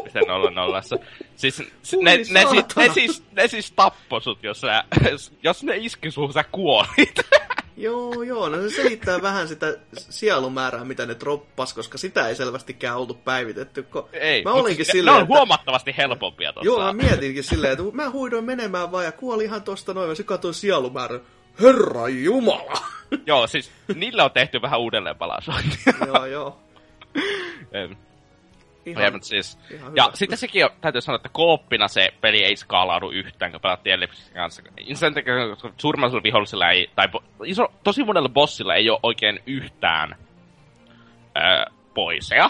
1.00. Siis Ui ne, ne, si- saatana. ne, siis, ne siis tappo sut, jos, sä, jos ne iski suhun, sä kuolit. Joo, joo, no se selittää vähän sitä sielumäärää, mitä ne droppas, koska sitä ei selvästikään oltu päivitetty. Kun Ei, mä olinkin siis silleen, ne on että... huomattavasti helpompia tossa. Joo, mä mietinkin silleen, että mä huidoin menemään vaan ja kuoli ihan tosta noin, ja se katsoi sielumäärän. Herra Jumala! Joo, siis niillä on tehty vähän uudelleen palasointia. joo, joo. Ihan, Ja, mutta siis, ihan ja hyvä. sitten sekin on, täytyy sanoa, että kooppina se peli ei skaalaudu yhtään, kun pelattiin Ellipsin kanssa. Sen takia, koska suurimmalla osalla vihollisilla ei, tai iso, tosi monella bossilla ei ole oikein yhtään öö, poisea.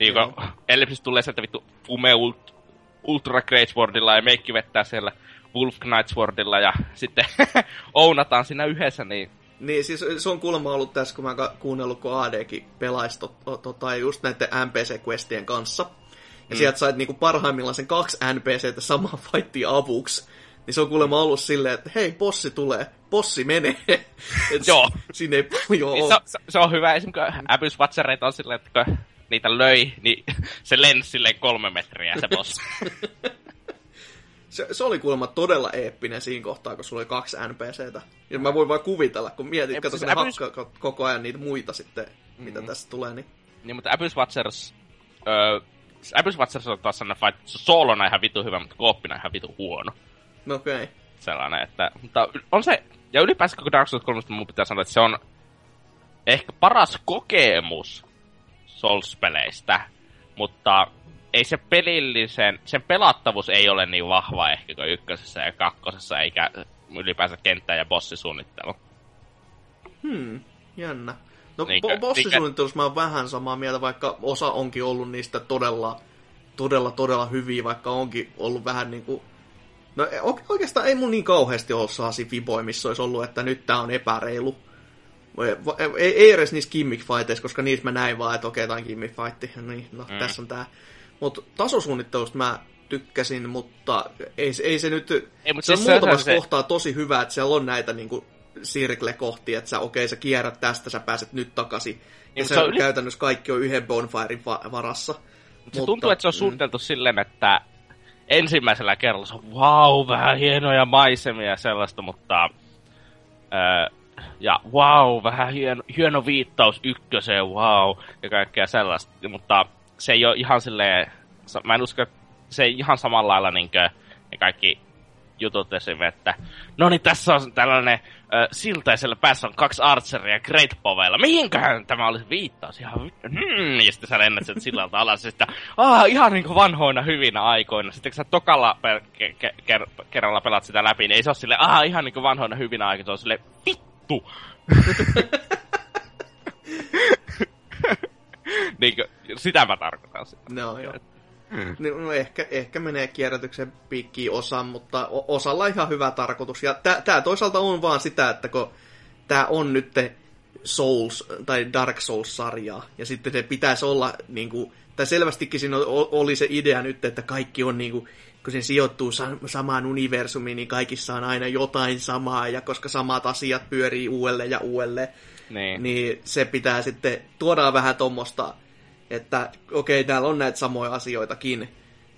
Niin kun Ellipsis tulee sieltä vittu Fume Ult, Ultra Great Swordilla ja meikki vettää siellä Wolf Knight Swordilla ja sitten ounataan siinä yhdessä, niin Niin, siis se on kuulemma ollut tässä, kun mä oon kuunnellut, kun ADkin pelaisi to, to, tota, just näiden NPC-questien kanssa. Ja mm. sieltä sait niinku parhaimmillaan sen kaksi NPCtä samaan fightiin avuksi. Niin se on kuulemma ollut silleen, että hei, bossi tulee, bossi menee. Et Joo. Siinä ei paljon Niin se, se, se, on hyvä, esimerkiksi kun Abyss Watchereita on silleen, että kun niitä löi, niin se lensi silleen kolme metriä se boss. Se, se oli kuulemma todella eeppinen siinä kohtaa, kun sulla oli kaksi NPCtä. Ja mä voin vaan kuvitella, kun mietit, kato, ne siis Abyss- hakkaa koko ajan niitä muita sitten, mitä tästä tulee, niin niin, mutta Abyss Watchers... Öö, Abyss Watchers on taas sellainen fight, se soolona ihan vitu hyvä, mutta kooppina ihan vitu huono. no okei. Okay. Sellainen, että... Mutta on se... Ja ylipäänsä koko Dark Souls 3 mun pitää sanoa, että se on ehkä paras kokemus Souls-peleistä, mutta ei se pelillisen, sen pelattavuus ei ole niin vahva ehkä kuin ykkösessä ja kakkosessa, eikä ylipäänsä kenttä- ja bossisuunnittelu. Hmm, jännä. No Niinkö- bo- bossisuunnittelussa mä oon vähän samaa mieltä, vaikka osa onkin ollut niistä todella, todella, todella hyviä, vaikka onkin ollut vähän niinku... No o- oikeastaan ei mun niin kauheasti ole saasi viboja, missä olisi ollut, että nyt tää on epäreilu. Ei, ei, ei edes niissä gimmick fighteissa, koska niissä mä näin vaan, että okei, tää on gimmick fight. Niin, no, mm. tässä on tää. Mutta tasosuunnittelusta mä tykkäsin, mutta ei, se- ei se nyt... Ei, mut se on siis se- muutamassa se- kohtaa tosi hyvä, että siellä on näitä niinku sirkle-kohtia, että sä okei, sä kierrät tästä, sä pääset nyt takaisin. Ja Niin, se, se on on yli- käytännössä kaikki on yhden bonfiren va- varassa. Se tuntuu, että se on suunniteltu mm. silleen, että ensimmäisellä kerralla se on wow, vähän hienoja maisemia ja sellaista, mutta... Öö, ja wow, vähän hieno, hieno viittaus ykköseen, wow, ja kaikkea sellaista. Mutta se ei ole ihan silleen... Mä en usko, että se ei ihan samalla lailla niinkö ne kaikki jutut esim. että no niin, tässä on tällainen ö, silta ja siellä päässä on kaksi archeria Great Povella. Mihinköhän tämä olisi viittaus? Ihan, hmm, ja sitten sä lennät sieltä sillalta alas ja sitten, ah, ihan niin kuin vanhoina hyvinä aikoina. Sitten kun sä tokalla per, ke, ke, ker, kerralla pelaat sitä läpi, niin ei se ole silleen, ah, ihan niin kuin vanhoina hyvinä aikoina. Se on silleen, vittu! niin kuin, sitä mä tarkoitan sitä. No joo. Niin, No ehkä, ehkä menee kierrätyksen piikkiin osa, mutta o- osalla ihan hyvä tarkoitus. Ja tämä toisaalta on vaan sitä, että kun tämä on nyt Souls tai Dark Souls-sarjaa, ja sitten se pitäisi olla, niin kuin, tai selvästikin siinä oli se idea nyt, että kaikki on niin kuin, kun se sijoittuu sa- samaan universumiin, niin kaikissa on aina jotain samaa, ja koska samat asiat pyörii uudelleen ja uudelleen, Niin. niin se pitää sitten tuoda vähän tuommoista, että okei, täällä on näitä samoja asioitakin,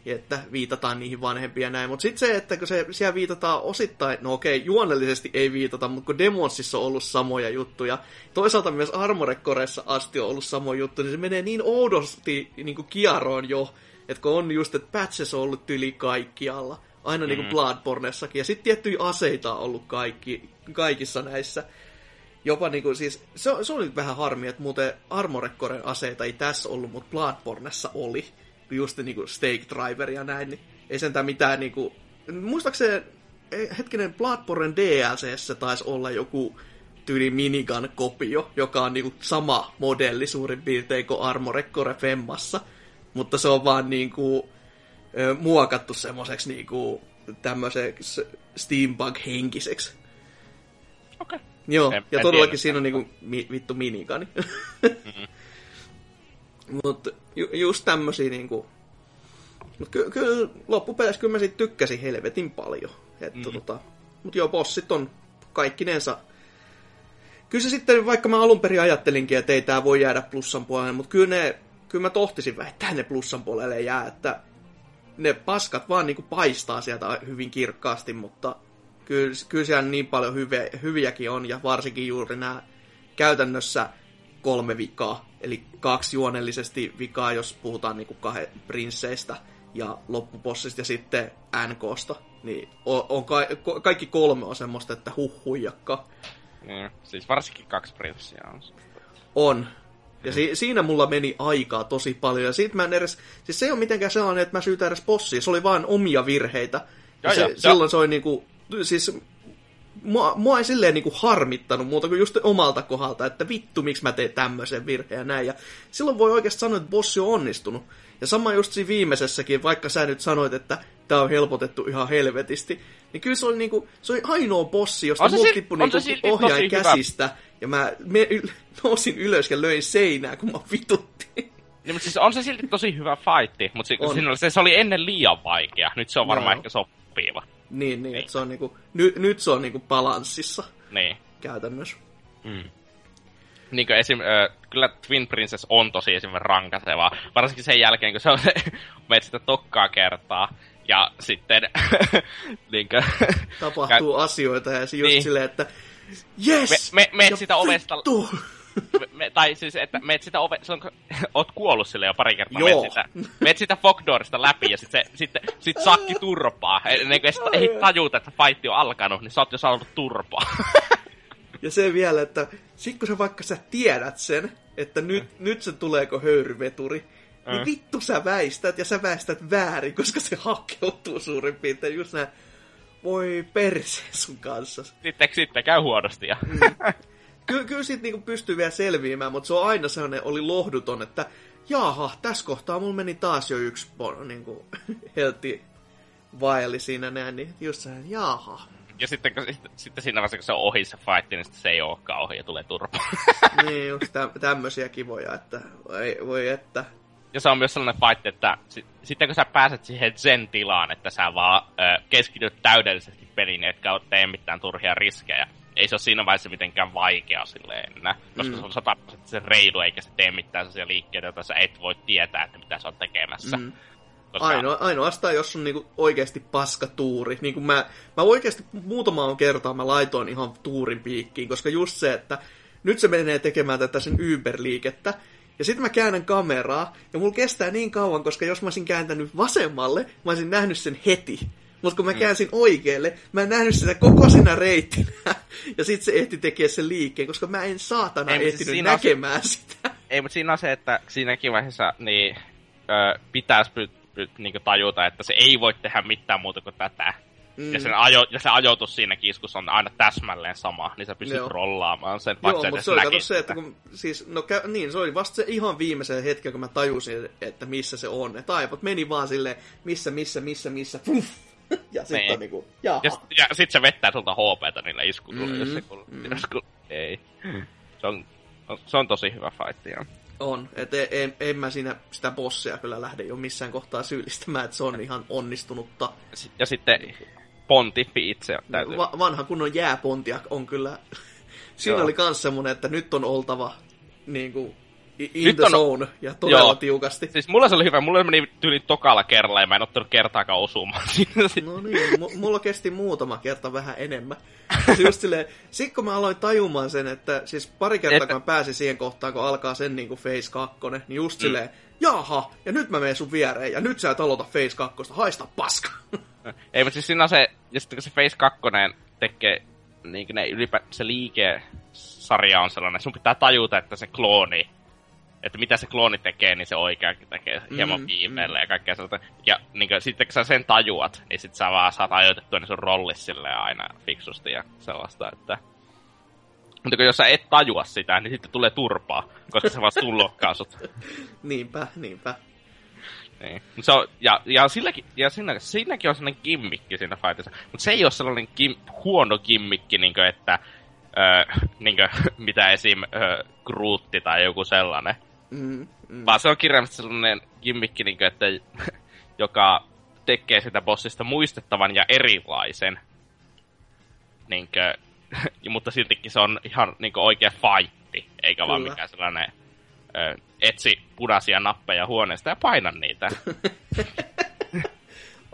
että viitataan niihin vanhempia näin. Mutta sitten se, että kun se siellä viitataan osittain, no okei, juonellisesti ei viitata, mutta kun Demonsissa on ollut samoja juttuja, toisaalta myös Armored Coressa asti on ollut samoja juttuja, niin se menee niin oudosti niin kuin kieroon jo, että kun on just, että patches on ollut yli kaikkialla, aina niin kuin Bloodbornessakin, ja sitten tiettyjä aseita on ollut kaikki, kaikissa näissä, jopa niinku siis, se, se oli vähän harmi, että muuten Armored Coren aseita ei tässä ollut, mutta Bloodbornessa oli. Just niinku Stake Driver ja näin, niin ei sentään mitään niinku... Muistaakseni, ei, hetkinen, Bloodborne DLCssä taisi olla joku tyyli minigun-kopio, joka on niinku sama modelli suurin piirtein kuin Armored Core Femmassa. Mutta se on vaan niinku muokattu semmoiseksi niinku tämmöiseksi steampunk-henkiseksi. Okei. Joo, En- ja en todellakin siinä on niinku mi, vittu minikani. mm-hmm. Mutta ju, just tämmösiä niinku... Mut ky, kyllä loppupeleissä kyllä mä siitä tykkäsin helvetin paljon. Että mm. tota, mut joo, bossit on kaikkinensa... Kyllä se sitten, vaikka mä alun perin ajattelinkin, että ei tää voi jäädä plussan puolelle, mutta kyllä ne... Kyllä mä tohtisin väittää ne plussan puolelle jää, että ne paskat vaan niinku paistaa sieltä hyvin kirkkaasti, mutta kyllä, kyllä siellä niin paljon hyviä, hyviäkin on, ja varsinkin juuri nämä käytännössä kolme vikaa, eli kaksi juonellisesti vikaa, jos puhutaan niinku kahden prinsseistä ja loppupossista ja sitten NKsta, niin on, on ka- kaikki kolme on semmoista, että huh huijakka. Niin. Siis varsinkin kaksi prinssiä on. On. Ja si- siinä mulla meni aikaa tosi paljon. Ja siitä mä en edes... Siis se ei ole mitenkään sellainen, että mä syytän edes bossia. Se oli vaan omia virheitä. Ja Joo, se, joo, silloin se oli niinku... Siis mua, mua ei silleen niinku harmittanut muuta kuin just omalta kohdalta, että vittu, miksi mä teen tämmöisen virheen ja näin. Ja silloin voi oikeasti sanoa, että bossi on onnistunut. Ja sama just siinä viimeisessäkin, vaikka sä nyt sanoit, että tää on helpotettu ihan helvetisti, niin kyllä se oli, niinku, se oli ainoa bossi, josta mulla silti- tippui niinku ohjain tosi hyvä. käsistä. Ja mä me, yl, nousin ylös ja löin seinää, kun mä vituttiin. Niin, mutta siis on se silti tosi hyvä fightti, mutta si- On. siinä oli, se, se oli ennen liian vaikea. Nyt se on varmaan Joo. ehkä sopiva. Niin, niin, että se on niinku, ny, nyt se on niinku balanssissa. Niin. Käytännössä. Mm. Niin kuin esim, äh, kyllä Twin Princess on tosi esim. rankasevaa. Varsinkin sen jälkeen, kun se on se, meet sitä tokkaa kertaa. Ja sitten niin kuin, Tapahtuu asioita ja se just niin. silleen, että Yes! Me, me, meet sitä ovesta... Vittu! Me, tai siis, että meet sitä ove... on, oot kuollut sille jo pari kertaa. Joo. Meet sitä, meet sitä Fogdorista läpi ja sitten sit, sit sakki turpaa. Ennen kuin ei tajuta, että fight on alkanut, niin sä oot jo saanut turpaa. ja se vielä, että sit kun sä vaikka sä tiedät sen, että nyt, mm. nyt se tuleeko höyryveturi, niin mm. vittu sä väistät ja sä väistät väärin, koska se hakeutuu suurin piirtein just näin voi perse sun kanssa. Sitten, sitten käy huonosti. Ja. Mm. Ky- kyllä siitä niinku pystyy vielä selviämään, mutta se on aina sellainen, oli lohduton, että jaha, tässä kohtaa mulla meni taas jo yksi niinku, helti vaeli siinä näin, niin just se, jaha. Ja sitten, kun, sitten siinä vaiheessa, kun se on ohi se fight, niin se ei olekaan ohi ja tulee turpa. niin, just tä- tämmöisiä kivoja, että voi, voi että ja se on myös sellainen fight, että sit, sitten kun sä pääset siihen zen-tilaan, että sä vaan ö, keskityt täydellisesti peliin, etkä tee mitään turhia riskejä, ei se ole siinä vaiheessa mitenkään vaikea silleen enää, koska mm. se on sata sen reilu, eikä se tee mitään sellaisia liikkeitä, joita sä et voi tietää, että mitä sä oot tekemässä. Mm. Koska... Aino, ainoastaan, jos on niinku oikeasti paska tuuri. Niinku mä, mä oikeasti muutamaan kertaan mä laitoin ihan tuurin piikkiin, koska just se, että nyt se menee tekemään tätä sen Uber-liikettä, ja sitten mä käännän kameraa, ja mulla kestää niin kauan, koska jos mä olisin kääntänyt vasemmalle, mä olisin nähnyt sen heti. Mutta kun mä mm. käänsin oikealle, mä en nähnyt sitä koko sinä reittinä. Ja sitten se ehti tekemään sen liikkeen, koska mä en saatana ei, ehtinyt siis näkemään se, sitä. Ei, mutta siinä on se, että siinäkin vaiheessa niin, ö, pitäisi py, py, niin tajuta, että se ei voi tehdä mitään muuta kuin tätä. Mm. Ja, sen ajo, ja se ajoitus siinä kiskussa on aina täsmälleen sama, niin sä pystyt Joo. rollaamaan sen, Joo, mutta se oli se, että kun, siis, no kä- niin, se oli vasta se ihan viimeisen hetken, kun mä tajusin, että missä se on. Että aivot meni vaan silleen, missä, missä, missä, missä, puff. ja sitten niin. niinku, jaha. Ja, ja sit se vettää sulta HPtä niillä iskutulla, mm, jos se kun, mm. jos kun, ei. Se on, se on tosi hyvä fight, ja. On, että en, en, en mä siinä sitä bossia kyllä lähde jo missään kohtaa syyllistämään, että se on ihan onnistunutta. Ja sitten pontiffi itse. Täytyy. Va- vanha kunnon jääpontia on kyllä... Siinä Joo. oli kans semmonen, että nyt on oltava niin kuin, in nyt the on... zone ja todella Joo. tiukasti. Siis mulla se oli hyvä, mulla meni tyyli tokalla kerralla ja mä en ottanut kertaakaan osumaan. no niin, m- mulla kesti muutama kerta vähän enemmän. Siis just silleen, sit kun mä aloin tajumaan sen, että siis pari kertaa että... kun mä pääsin siihen kohtaan, kun alkaa sen niin kuin Face 2, niin just mm. silleen, jaha, ja nyt mä menen sun viereen, ja nyt sä et aloita Face 2, haista paska. Ei, mutta siis siinä on se, ja sitten kun se Face 2 tekee, niin ne ylipä, se liike-sarja on sellainen, sun pitää tajuta, että se klooni, että mitä se klooni tekee, niin se oikeakin tekee hieman mm, viimeelle mm. ja kaikkea sellaista. Ja niin kuin, sitten kun sä sen tajuat, niin sit sä vaan saat ajoitettua niin sun silleen aina fiksusti ja sellaista, että... Mutta kun jos sä et tajua sitä, niin sitten tulee turpaa, koska se vaan tullokkaa sut. niinpä, niinpä. Niin. Se on, ja, ja, silläkin, ja siinä, siinäkin on sellainen gimmikki siinä fightissa, mutta se ei ole sellainen kim, huono gimmikki, niin kuin, että öö, niin kuin, mitä esim. Öö, Gruutti tai joku sellainen. Mm, mm. Vaan se on kirjaimisesti sellainen gimmikki, niin kuin, että, joka tekee sitä bossista muistettavan ja erilaisen. Niin kuin, mutta siltikin se on ihan niin kuin, oikea fightti, eikä Kyllä. vaan mikään sellainen ö, etsi punaisia nappeja huoneesta ja paina niitä.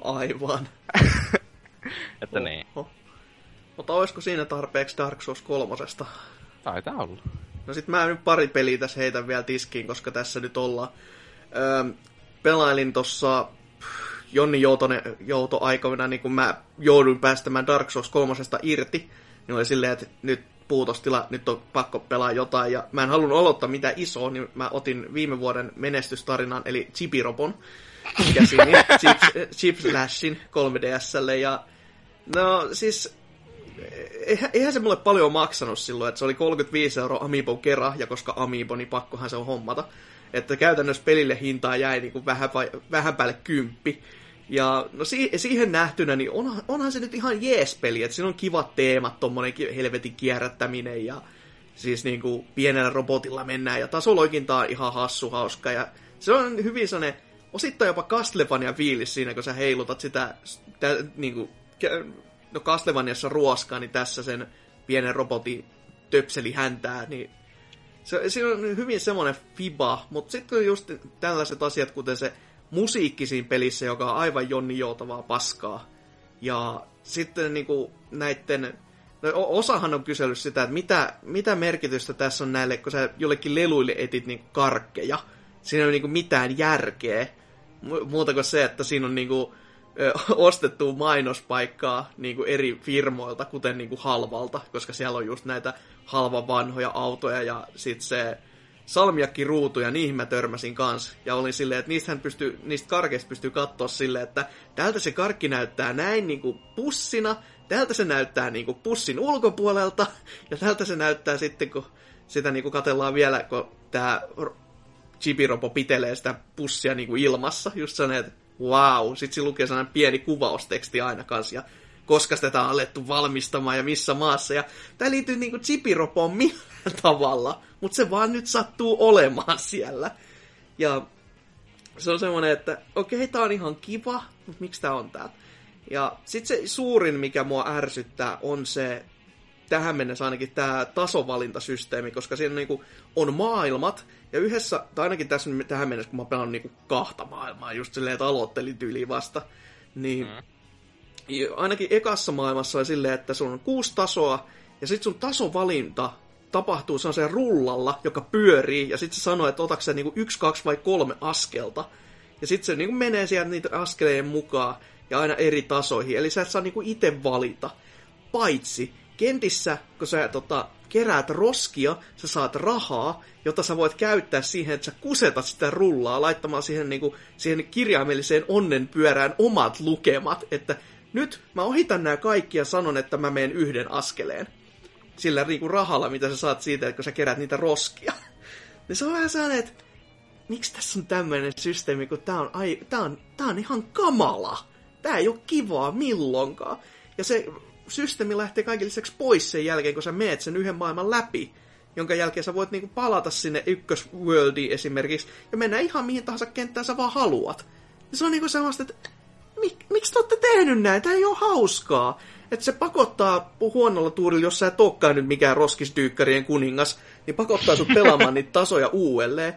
Aivan. että niin. Mutta olisiko siinä tarpeeksi Dark Souls kolmosesta? Taitaa olla. No sit mä nyt pari peliä tässä heitän vielä tiskiin, koska tässä nyt ollaan. Öö, pelailin tossa Jonni Joutonen, Jouto aikana, niin kun mä jouduin päästämään Dark Souls kolmosesta irti, niin oli silleen, että nyt puutostila, nyt on pakko pelaa jotain, ja mä en halunnut aloittaa mitään isoa, niin mä otin viime vuoden menestystarinan, eli Chibiropon, käsini, Chip, Chip Slashin 3DSlle, ja no siis, eihän se mulle paljon maksanut silloin, että se oli 35 euroa Amiibo kerran, ja koska Amiibo, niin pakkohan se on hommata. Että käytännössä pelille hintaa jäi niin kuin vähän, vähän päälle kymppi. Ja no si- siihen nähtynä, niin onhan, onhan se nyt ihan jees peli, että siinä on kivat teemat, tommonen helvetin kierrättäminen ja siis niinku pienellä robotilla mennään ja tasoloikinta on ihan hassu hauska ja se on hyvin sellainen osittain jopa Castlevania fiilis siinä, kun sä heilutat sitä, tä, niinku, no Castlevaniassa ruoskaa, niin tässä sen pienen robotin töpseli häntää, niin se, siinä on hyvin semmoinen fiba, mutta sitten just tällaiset asiat, kuten se musiikki siinä pelissä, joka on aivan Jonni Joutavaa paskaa. Ja sitten niinku näiden No, osahan on kysellyt sitä, että mitä, mitä merkitystä tässä on näille, kun sä jollekin leluille etit niin karkkeja. Siinä ei ole niin mitään järkeä. Muuta kuin se, että siinä on niin kuin, ö, ostettu mainospaikkaa niin kuin eri firmoilta, kuten niin kuin halvalta, koska siellä on just näitä halvan vanhoja autoja ja sitten se salmiakki ruutu ja niihin mä törmäsin kans. Ja olin silleen, että niistä, pystyy, niistä karkeista pystyy katsoa silleen, että täältä se karkki näyttää näin niin kuin pussina, tältä se näyttää niin kuin pussin ulkopuolelta, ja tältä se näyttää sitten, kun sitä niin kuin katellaan vielä, kun tämä Chibirobo pitelee sitä pussia niin kuin ilmassa, just sellainen, että wow, sitten se lukee sellainen pieni kuvausteksti aina kanssa, ja koska sitä on alettu valmistamaan ja missä maassa. Ja tämä liittyy niin kuin Chibiroboon millään tavalla, mutta se vaan nyt sattuu olemaan siellä. Ja se on semmoinen, että okei, okay, tää on ihan kiva, mutta miksi tää on täällä? Ja sitten se suurin, mikä mua ärsyttää, on se tähän mennessä ainakin tämä tasovalintasysteemi, koska siinä niinku on maailmat, ja yhdessä, tai ainakin tässä tähän mennessä, kun mä pelaan niinku kahta maailmaa, just silleen, että aloittelin tyyliin vasta, niin mm. ainakin ekassa maailmassa on silleen, että sun on kuusi tasoa, ja sitten sun tasovalinta tapahtuu sellaisen rullalla, joka pyörii, ja sitten se sanoo, että otatko se niinku yksi, kaksi vai kolme askelta. Ja sitten se niinku menee sieltä niitä askeleen mukaan, ja aina eri tasoihin. Eli sä et saa niinku itse valita. Paitsi kentissä, kun sä tota, keräät roskia, sä saat rahaa, jota sä voit käyttää siihen, että sä kusetat sitä rullaa laittamaan siihen, niinku, siihen kirjaimelliseen onnenpyörään omat lukemat, että nyt mä ohitan nämä kaikki ja sanon, että mä menen yhden askeleen. Sillä niinku rahalla, mitä sä saat siitä, että kun sä kerät niitä roskia. niin se on vähän sellainen, että miksi tässä on tämmöinen systeemi, kun tää on, ai, tää on, tää on ihan kamala tää ei ole kivaa milloinkaan. Ja se systeemi lähtee kaikille lisäksi pois sen jälkeen, kun sä meet sen yhden maailman läpi, jonka jälkeen sä voit niinku palata sinne ykkösworldiin esimerkiksi, ja mennä ihan mihin tahansa kenttään sä vaan haluat. Ja se on niinku sellaista, että mik, miksi te olette tehnyt näin? Tää ei ole hauskaa. Että se pakottaa huonolla tuurilla, jos sä et olekaan nyt mikään roskisdyykkarien kuningas, niin pakottaa sut pelaamaan niitä tasoja uudelleen.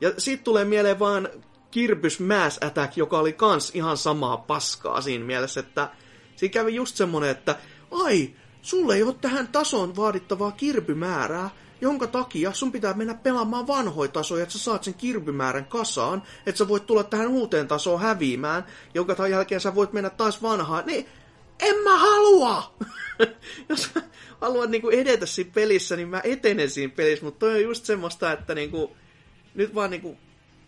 Ja siitä tulee mieleen vaan Kirbys Mass Attack, joka oli kans ihan samaa paskaa siinä mielessä, että siinä kävi just semmonen, että ai, sulle ei ole tähän tason vaadittavaa kirbymäärää, jonka takia sun pitää mennä pelaamaan vanhoja tasoja, että sä saat sen kirbymäärän kasaan, että sä voit tulla tähän uuteen tasoon häviämään, jonka jälkeen sä voit mennä taas vanhaan, niin en mä halua! Jos mä haluan niinku edetä siinä pelissä, niin mä etenen siinä pelissä, mutta toi on just semmoista, että niinku, nyt vaan niinku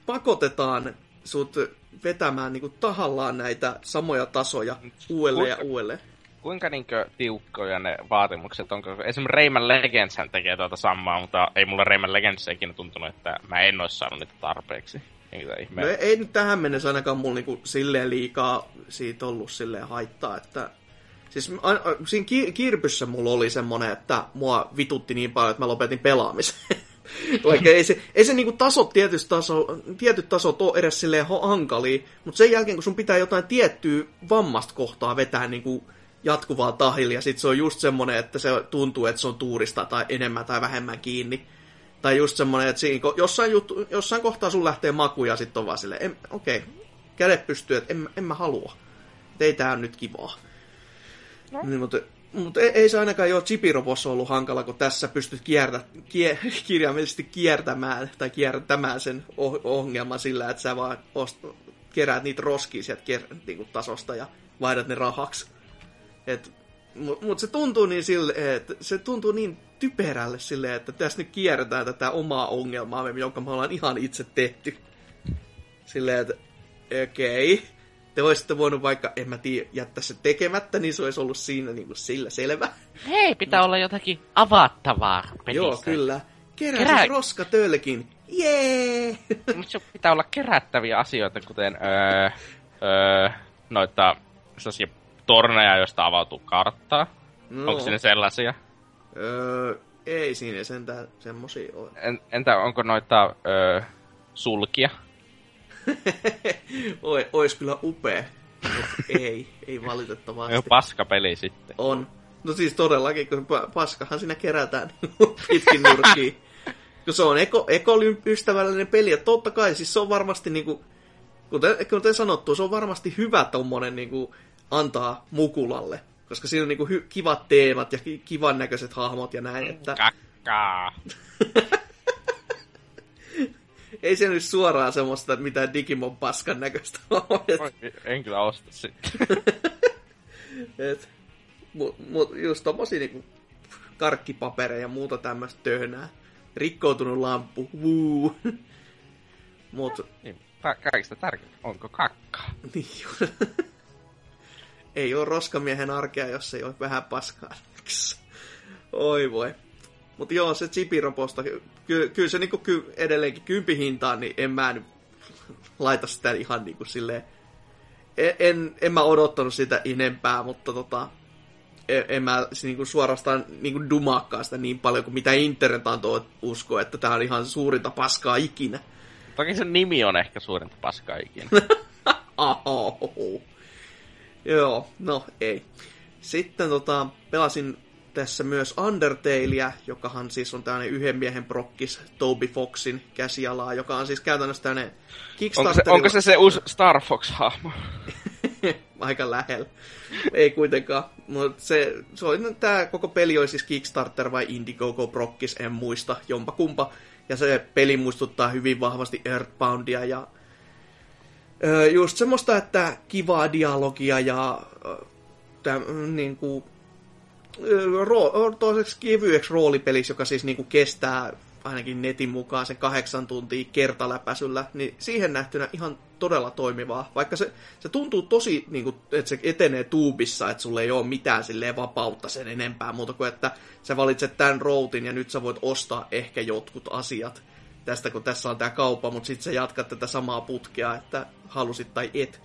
pakotetaan sut vetämään niinku tahallaan näitä samoja tasoja uudelleen ja uudelleen. Kuinka niinkö tiukkoja ne vaatimukset on? Esimerkiksi Rayman Legends tekee tuota samaa, mutta ei mulla Rayman Legends ikinä tuntunut, että mä en olisi saanut niitä tarpeeksi. No ei, ei nyt tähän mennessä ainakaan mulla niinku silleen liikaa siitä ollut silleen haittaa, että Siis a, a, siinä ki- kirpyssä mulla oli semmonen, että mua vitutti niin paljon, että mä lopetin pelaamisen. Vaikka ei se, ei se niinku tasot, taso, tietyt tasot ole edes silleen hankalia, mutta sen jälkeen kun sun pitää jotain tiettyä vammasta kohtaa vetää niinku jatkuvaa tahilla, ja sit se on just semmonen, että se tuntuu, että se on tuurista tai enemmän tai vähemmän kiinni. Tai just semmonen, että siinä, jossain, juttu, jossain kohtaa sun lähtee maku ja sit on vaan silleen, okei, okay, kädet pystyy, että en, en mä halua. Et ei tää on nyt kivaa. No. Niin, mutta mutta ei, ei se ainakaan jo Chipirobossa ollut hankala, kun tässä pystyt kiertä, kie, kirjaimellisesti kiertämään tai kiertämään sen ongelman sillä, että sä vaan ost, keräät niitä roskia sieltä niin tasosta ja vaihdat ne rahaksi. Mutta mut se tuntuu niin sille, että se tuntuu niin typerälle silleen, että tässä nyt kierretään tätä omaa ongelmaa, jonka me ollaan ihan itse tehty. Silleen, että okei. Okay te olisitte voinut vaikka, en mä tiedä, jättää se tekemättä, niin se olisi ollut siinä niin kuin sillä selvä. Hei, pitää no. olla jotakin avattavaa pelissä. Joo, kyllä. Kerää Kerä... roskatölkin. Jee! Mutta pitää olla kerättäviä asioita, kuten öö, öö, noita sellaisia torneja, joista avautuu karttaa. No. Onko siinä sellaisia? Öö, ei siinä sentään semmosia ole. En, entä onko noita öö, sulkia? Ois kyllä upea, mutta ei, ei valitettavasti. On paska peli sitten. On. No siis todellakin, kun paskahan siinä kerätään pitkin nurkkiin. kun se on eko, ekolympystävällinen peli, ja totta kai siis se on varmasti niinku, kuten, kuten sanottu, se on varmasti hyvä tommonen niinku, antaa mukulalle. Koska siinä on niinku hy, kivat teemat ja kivan näköiset hahmot ja näin. Että... Kakkaa. Ei se nyt suoraan semmoista mitään Digimon paskan näköistä ole. En kyllä osta sitten. Et, mut just tommosia niinku karkkipapereja ja muuta tämmöistä töhnää. Rikkoutunut lamppu, wuu. Mut... Niin, kaikista tärkeintä, onko kakkaa? Niin Ei ole roskamiehen arkea, jos ei ole vähän paskaa. Oi voi. Mutta joo, se chipiroposta, ky- kyllä se niinku ky- edelleenkin kympi hintaan, niin en mä nyt laita sitä ihan niinku silleen... En, en, en mä odottanut sitä enempää, mutta tota, en, en mä niinku suorastaan niinku dumaakkaa sitä niin paljon kuin mitä internet antoi uskoa, että tää on ihan suurinta paskaa ikinä. Toki sen nimi on ehkä suurinta paskaa ikinä. Aho. Joo, no ei. Sitten tota, pelasin tässä myös Undertalea, jokahan siis on tämmöinen yhden miehen prokkis Toby Foxin käsialaa, joka on siis käytännössä tämmöinen Kickstarter... Onko se, onko se se uusi Star Fox-hahmo? Aika lähellä. Ei kuitenkaan. Mutta se, se oli, tämä koko peli oli siis Kickstarter vai Indiegogo prokkis, en muista, jompa kumpa. Ja se peli muistuttaa hyvin vahvasti Earthboundia ja just semmoista, että kivaa dialogia ja täm, niin kuin, toiseksi kevyeksi roolipelissä, joka siis niin kuin kestää ainakin netin mukaan sen kahdeksan tuntia kertaläpäsyllä, niin siihen nähtynä ihan todella toimivaa. Vaikka se, se tuntuu tosi, niin kuin, että se etenee tuubissa, että sulle ei ole mitään silleen vapautta sen enempää muuta kuin, että sä valitset tämän routin ja nyt sä voit ostaa ehkä jotkut asiat tästä, kun tässä on tämä kauppa, mutta sitten sä jatkat tätä samaa putkea, että halusit tai et.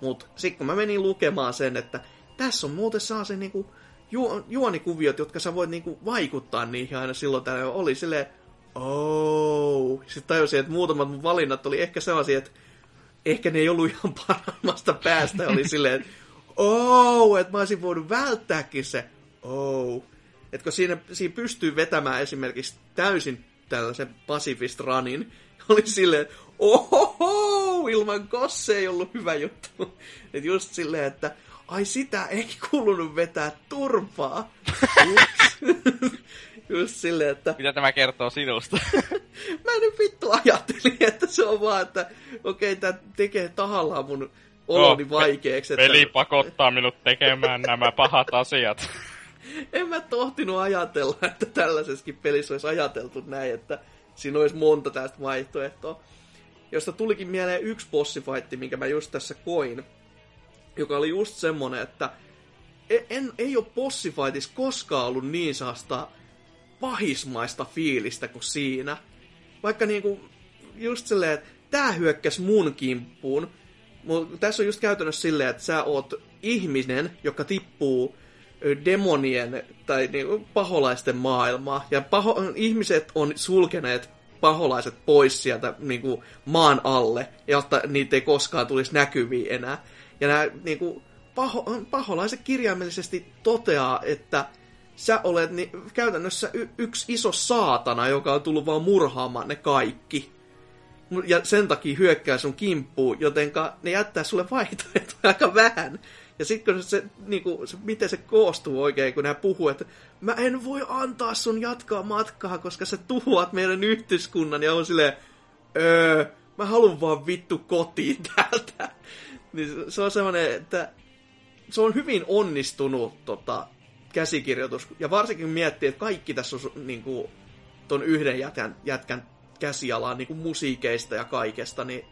Mutta sitten kun mä menin lukemaan sen, että tässä on muuten saa se niinku ju- juonikuviot, jotka sä voit niinku vaikuttaa niihin aina silloin täällä oli silleen, oh. Sitten tajusin, että muutamat mun valinnat oli ehkä sellaisia, että ehkä ne ei ollut ihan paremmasta päästä. Oli silleen, oh, että mä olisin voinut välttääkin se oh. Että kun siinä, siinä pystyy vetämään esimerkiksi täysin tällaisen Pacifist Runin, oli silleen, ohoho, ilman kosse ei ollut hyvä juttu. Et just silleen, että ai sitä ei kuulunut vetää turpaa. just silleen, että... Mitä tämä kertoo sinusta? mä nyt vittu ajattelin, että se on vaan, että okei, okay, tämä tekee tahallaan mun oloni no, vaikeaksi. Peli että... pakottaa minut tekemään nämä pahat asiat. en mä tohtinut ajatella, että tällaisessakin pelissä olisi ajateltu näin, että siinä olisi monta tästä vaihtoehtoa. Josta tulikin mieleen yksi bossifaitti, minkä mä just tässä koin, joka oli just semmonen, että e- en, ei ole bossifightissa koskaan ollut niin saasta pahismaista fiilistä kuin siinä. Vaikka niinku just silleen, että tää hyökkäs mun kimppuun, mutta tässä on just käytännössä silleen, että sä oot ihminen, joka tippuu demonien tai niin, paholaisten maailmaa. Ja paho, ihmiset on sulkeneet paholaiset pois sieltä niin kuin, maan alle, jotta niitä ei koskaan tulisi näkyviin enää. Ja nämä niin kuin, paho, paholaiset kirjaimellisesti toteaa, että sä olet ni, käytännössä y- yksi iso saatana, joka on tullut vaan murhaamaan ne kaikki. Ja sen takia hyökkää sun kimppuun, jotenka ne jättää sulle vaihtoehtoja aika vähän. Ja sitten kun se, niinku, se, miten se koostuu oikein, kun nämä puhuu, että mä en voi antaa sun jatkaa matkaa, koska sä tuhoat meidän yhteiskunnan, ja on silleen, öö, mä haluan vaan vittu kotiin täältä. Niin se on semmoinen, että se on hyvin onnistunut tota, käsikirjoitus, ja varsinkin miettii, että kaikki tässä on niin kuin, ton yhden jätkän, jätkän käsialaan niin kuin musiikeista ja kaikesta, niin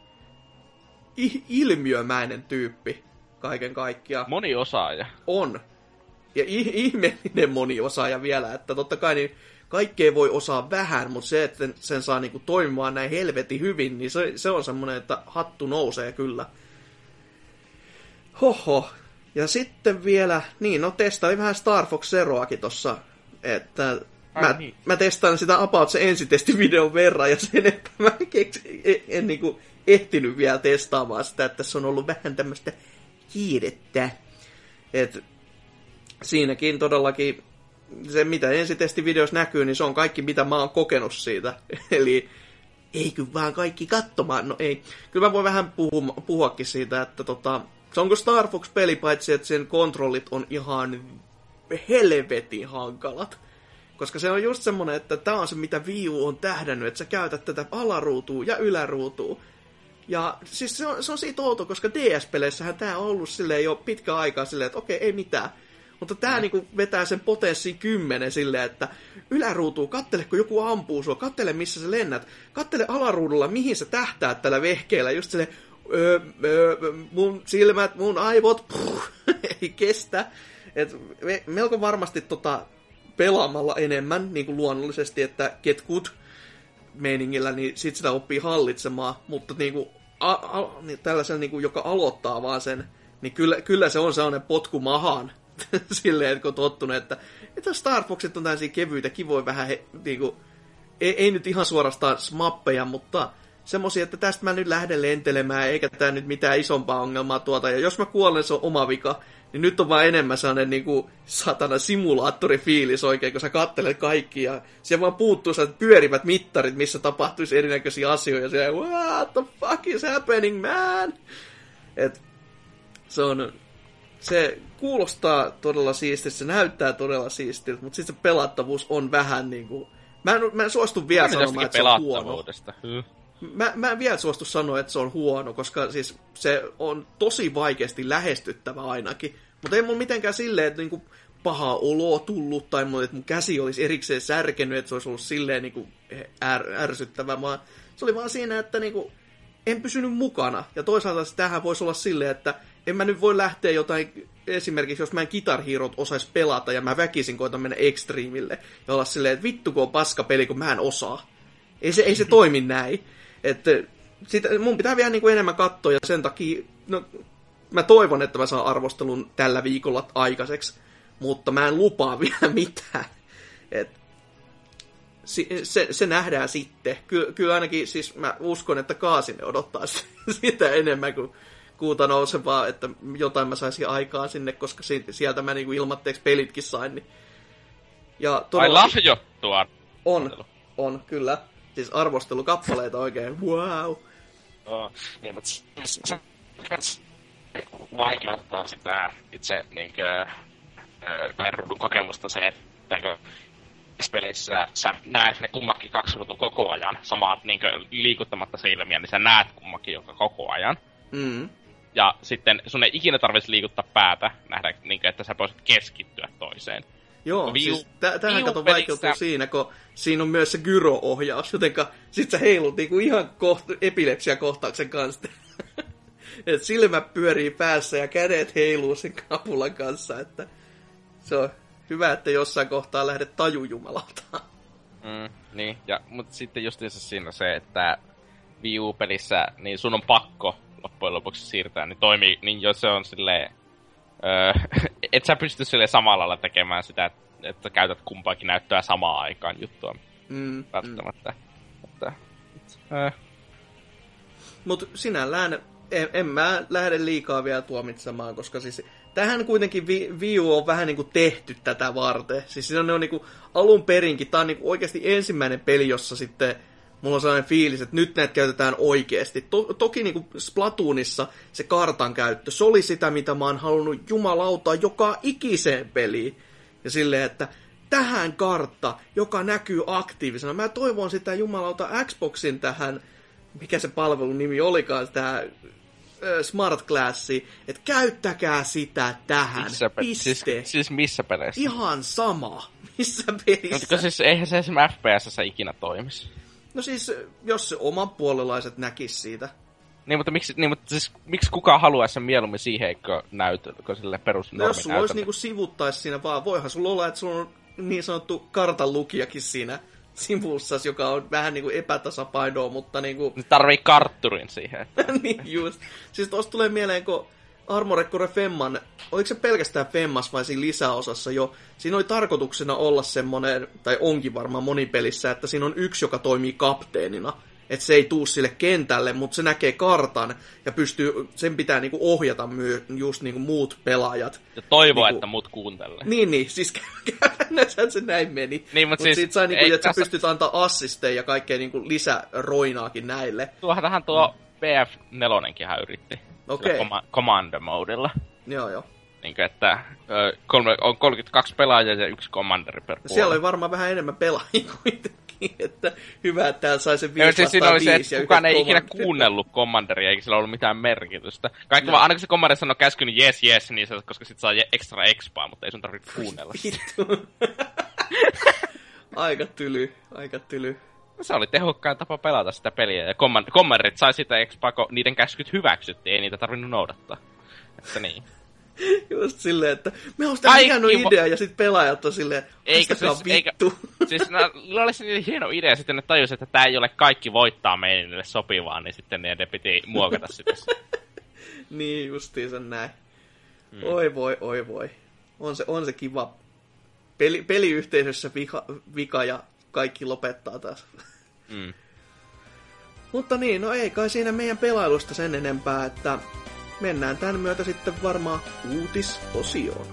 ilmiömäinen tyyppi kaiken kaikkiaan. Moni osaaja. On. Ja ihmeellinen moni osaaja vielä, että totta kai niin kaikkea voi osaa vähän, mutta se, että sen saa niinku toimimaan näin helvetin hyvin, niin se, se on semmoinen, että hattu nousee kyllä. Hoho. Ja sitten vielä, niin no testailin vähän Star Fox Zeroakin tossa, että Ai mä, niin. mä testaan sitä about se ensitestivideon verran, ja sen, että mä keks, en, en, en niinku ehtinyt vielä testaamaan sitä, että se on ollut vähän tämmöistä kiirettä. Et, siinäkin todellakin se, mitä ensitestivideossa näkyy, niin se on kaikki, mitä mä oon kokenut siitä. Eli ei kyllä vaan kaikki katsomaan. No ei. Kyllä mä voin vähän puhua, puhuakin siitä, että tota, se onko Star Fox-peli, paitsi että sen kontrollit on ihan helvetin hankalat. Koska se on just semmonen, että tämä on se, mitä Wii U on tähdännyt, että sä käytät tätä alaruutua ja yläruutua. Ja siis se on, se on siitä outo, koska DS-peleissähän tämä on ollut silleen jo pitkä aikaa silleen, että okei, ei mitään. Mutta tämä mm. niinku vetää sen potenssiin kymmenen silleen, että yläruutuu, kattele kun joku ampuu sua, kattele missä sä lennät, kattele alaruudulla mihin sä tähtäät tällä vehkeellä, just silleen, öö, öö, mun silmät, mun aivot, puh, ei kestä. Et me, melko varmasti tota, pelaamalla enemmän, niin kuin luonnollisesti, että get good meiningillä, niin sit sitä oppii hallitsemaan, mutta niin kuin, a, a, niin tällaisen, niin kuin, joka aloittaa vaan sen, niin kyllä, kyllä se on sellainen potku mahaan, silleen, kun on tottunut, että, että Star Foxit on tällaisia kevyitä, kivoja vähän, he, niin kuin, ei, ei, nyt ihan suorastaan smappeja, mutta semmosia, että tästä mä nyt lähden lentelemään, eikä tää nyt mitään isompaa ongelmaa tuota, ja jos mä kuolen, se on oma vika, niin nyt on vaan enemmän sellainen niin kuin, satana simulaattorifiilis oikein, kun sä kattelet kaikki ja siellä vaan puuttuu sellaiset pyörivät mittarit, missä tapahtuisi erinäköisiä asioita ja what the fuck is happening, man? Et, se on, se kuulostaa todella siistiltä, se näyttää todella siistiltä, mutta sitten se pelattavuus on vähän niin kuin, mä en, mä en suostu vielä sanomaan, että se on huono. Hmm. Mä, mä en vielä suostu sanoa, että se on huono, koska siis se on tosi vaikeasti lähestyttävä ainakin. Mutta ei mun mitenkään silleen, että niinku paha olo tullut tai mun, että mun käsi olisi erikseen särkenyt, että se olisi ollut silleen niinku är, ärsyttävä, vaan se oli vaan siinä, että niinku, en pysynyt mukana. Ja toisaalta tähän voisi olla silleen, että en mä nyt voi lähteä jotain, esimerkiksi jos mä en Guitar Herot osais pelata ja mä väkisin koitan mennä extreamille ja olla silleen, että vittu kun on paska peli, kun mä en osaa. Ei se, ei se toimi näin. Että sitä, mun pitää vielä niin kuin enemmän katsoa ja sen takia, no, mä toivon, että mä saan arvostelun tällä viikolla aikaiseksi, mutta mä en lupaa vielä mitään. Et, se, se nähdään sitten. Ky, kyllä ainakin siis mä uskon, että Kaasinen odottaa sitä enemmän kuin kuuta nousevaa, että jotain mä saisin aikaan sinne, koska sieltä mä niinku ilmatteeksi pelitkin sain. Niin. Ja todella... Ai lahjoittua. On, on, kyllä. Siis arvostelukappaleita oikein, wow. Oh, niin, mutta se, vaikeuttaa sitä itse niinkö, ruudun kokemusta se, että peleissä sä näet ne kummakin kaksi ruutua koko ajan, samat niin liikuttamatta silmiä, niin sä näet kummakin joka koko ajan. Mm. Ja sitten sun ei ikinä tarvitsisi liikuttaa päätä, nähdä, niin kuin, että sä voisit keskittyä toiseen. Joo, Viu, siis t- tähän kato vaikeutuu siinä, kun siinä on myös se gyro-ohjaus, jotenka sit sä heilut niinku ihan koht- epilepsia-kohtauksen kanssa. Et silmät pyörii päässä ja kädet heiluu sen kapulan kanssa, että se on hyvä, että jossain kohtaa lähdet tajujumalalta. Mm, niin, ja, mutta sitten justiinsa siinä se, että Wii U-pelissä, niin sun on pakko loppujen lopuksi siirtää, niin toimii, niin jos se on silleen, öö, et sä pysty sille samalla lailla tekemään sitä, että, käytät kumpaakin näyttöä samaan aikaan juttua. Mm, välttämättä. Mm. Että, öö. Mut sinällään en, en mä lähde liikaa vielä tuomitsemaan, koska siis tähän kuitenkin Wii U on vähän niinku tehty tätä varten. Siis siinä on, ne on niinku alun perinkin, tää on niinku oikeasti ensimmäinen peli, jossa sitten mulla on sellainen fiilis, että nyt näitä käytetään oikeasti. To- toki niin kuin Splatoonissa se kartan käyttö, se oli sitä, mitä mä oon halunnut jumalauta joka ikiseen peliin. Ja silleen, että tähän kartta, joka näkyy aktiivisena. Mä toivon sitä jumalauta Xboxin tähän, mikä se palvelun nimi olikaan, tämä Smart Classi, että käyttäkää sitä tähän. Missä pe- Piste. Siis, siis missä peleissä? Ihan sama. Missä pelissä? No, siis eihän se esimerkiksi FPS ikinä toimisi. No siis, jos se oman puolelaiset näkis siitä. Niin, mutta miksi, niin, mutta siis, miksi kukaan haluaisi sen mieluummin siihen, eikö näytö, kun sille perus no, jos sulla olisi niinku sivuttais siinä vaan, voihan sulla olla, että sulla on niin sanottu kartan lukijakin siinä sivussa, joka on vähän niinku epätasapainoa, mutta niinku... Nyt tarvii kartturin siihen. niin just. Siis tosta tulee mieleen, kun Armored Core Femman, oliko se pelkästään Femmas vai siinä lisäosassa jo, siinä oli tarkoituksena olla semmonen, tai onkin varmaan monipelissä, että siinä on yksi, joka toimii kapteenina. että se ei tuu sille kentälle, mutta se näkee kartan ja pystyy, sen pitää niinku ohjata myö, just niinku muut pelaajat. Ja toivoa, niinku, että muut kuuntelee. Niin, niin, siis käytännössä se näin meni. Niin, mutta mut siis, sit sai niinku, että tässä- sä pystyt antaa assisteja ja kaikkea niinku lisäroinaakin näille. Tuohan tähän tuo BF4 hän yritti. Okei. Sillä Koma- commando modella. Joo, joo. Niin kuin, että ö, kolme, on 32 pelaajaa ja yksi commanderi per puolue. Siellä oli varmaan vähän enemmän pelaajia kuitenkin, että hyvä, että täällä sai sen Joo, 5 siis siinä oli se, 5 ja että kukaan ei ikinä kuunnellut commanderia, eikä sillä ollut mitään merkitystä. Kaikki No. vaan, aina kun se commander sanoi käskyn niin yes, yes, niin se, koska sit saa extra expaa, mutta ei sun tarvitse kuunnella. Vittu. aika tyly, aika tyly. Se oli tehokkain tapa pelata sitä peliä, ja command- commanderit sai sitä expaa, kun niiden käskyt hyväksyttiin, ei niitä tarvinnut noudattaa. Että niin. Just silleen, että me on sitä hieno idea, ja sitten pelaajat on silleen, Eikä siis- eikä- vittu. Siis no, oli se niin hieno idea, sitten ne tajus, että tämä ei ole kaikki voittaa meille sopivaa, niin sitten ne piti muokata sitä. niin, justiinsa näin. Mm. Oi voi, oi voi. On se, on se kiva. Peli, peliyhteisössä vika, vika ja kaikki lopettaa taas. Mm. Mutta niin, no ei kai siinä meidän pelailusta sen enempää, että mennään tämän myötä sitten varmaan uutisosioon.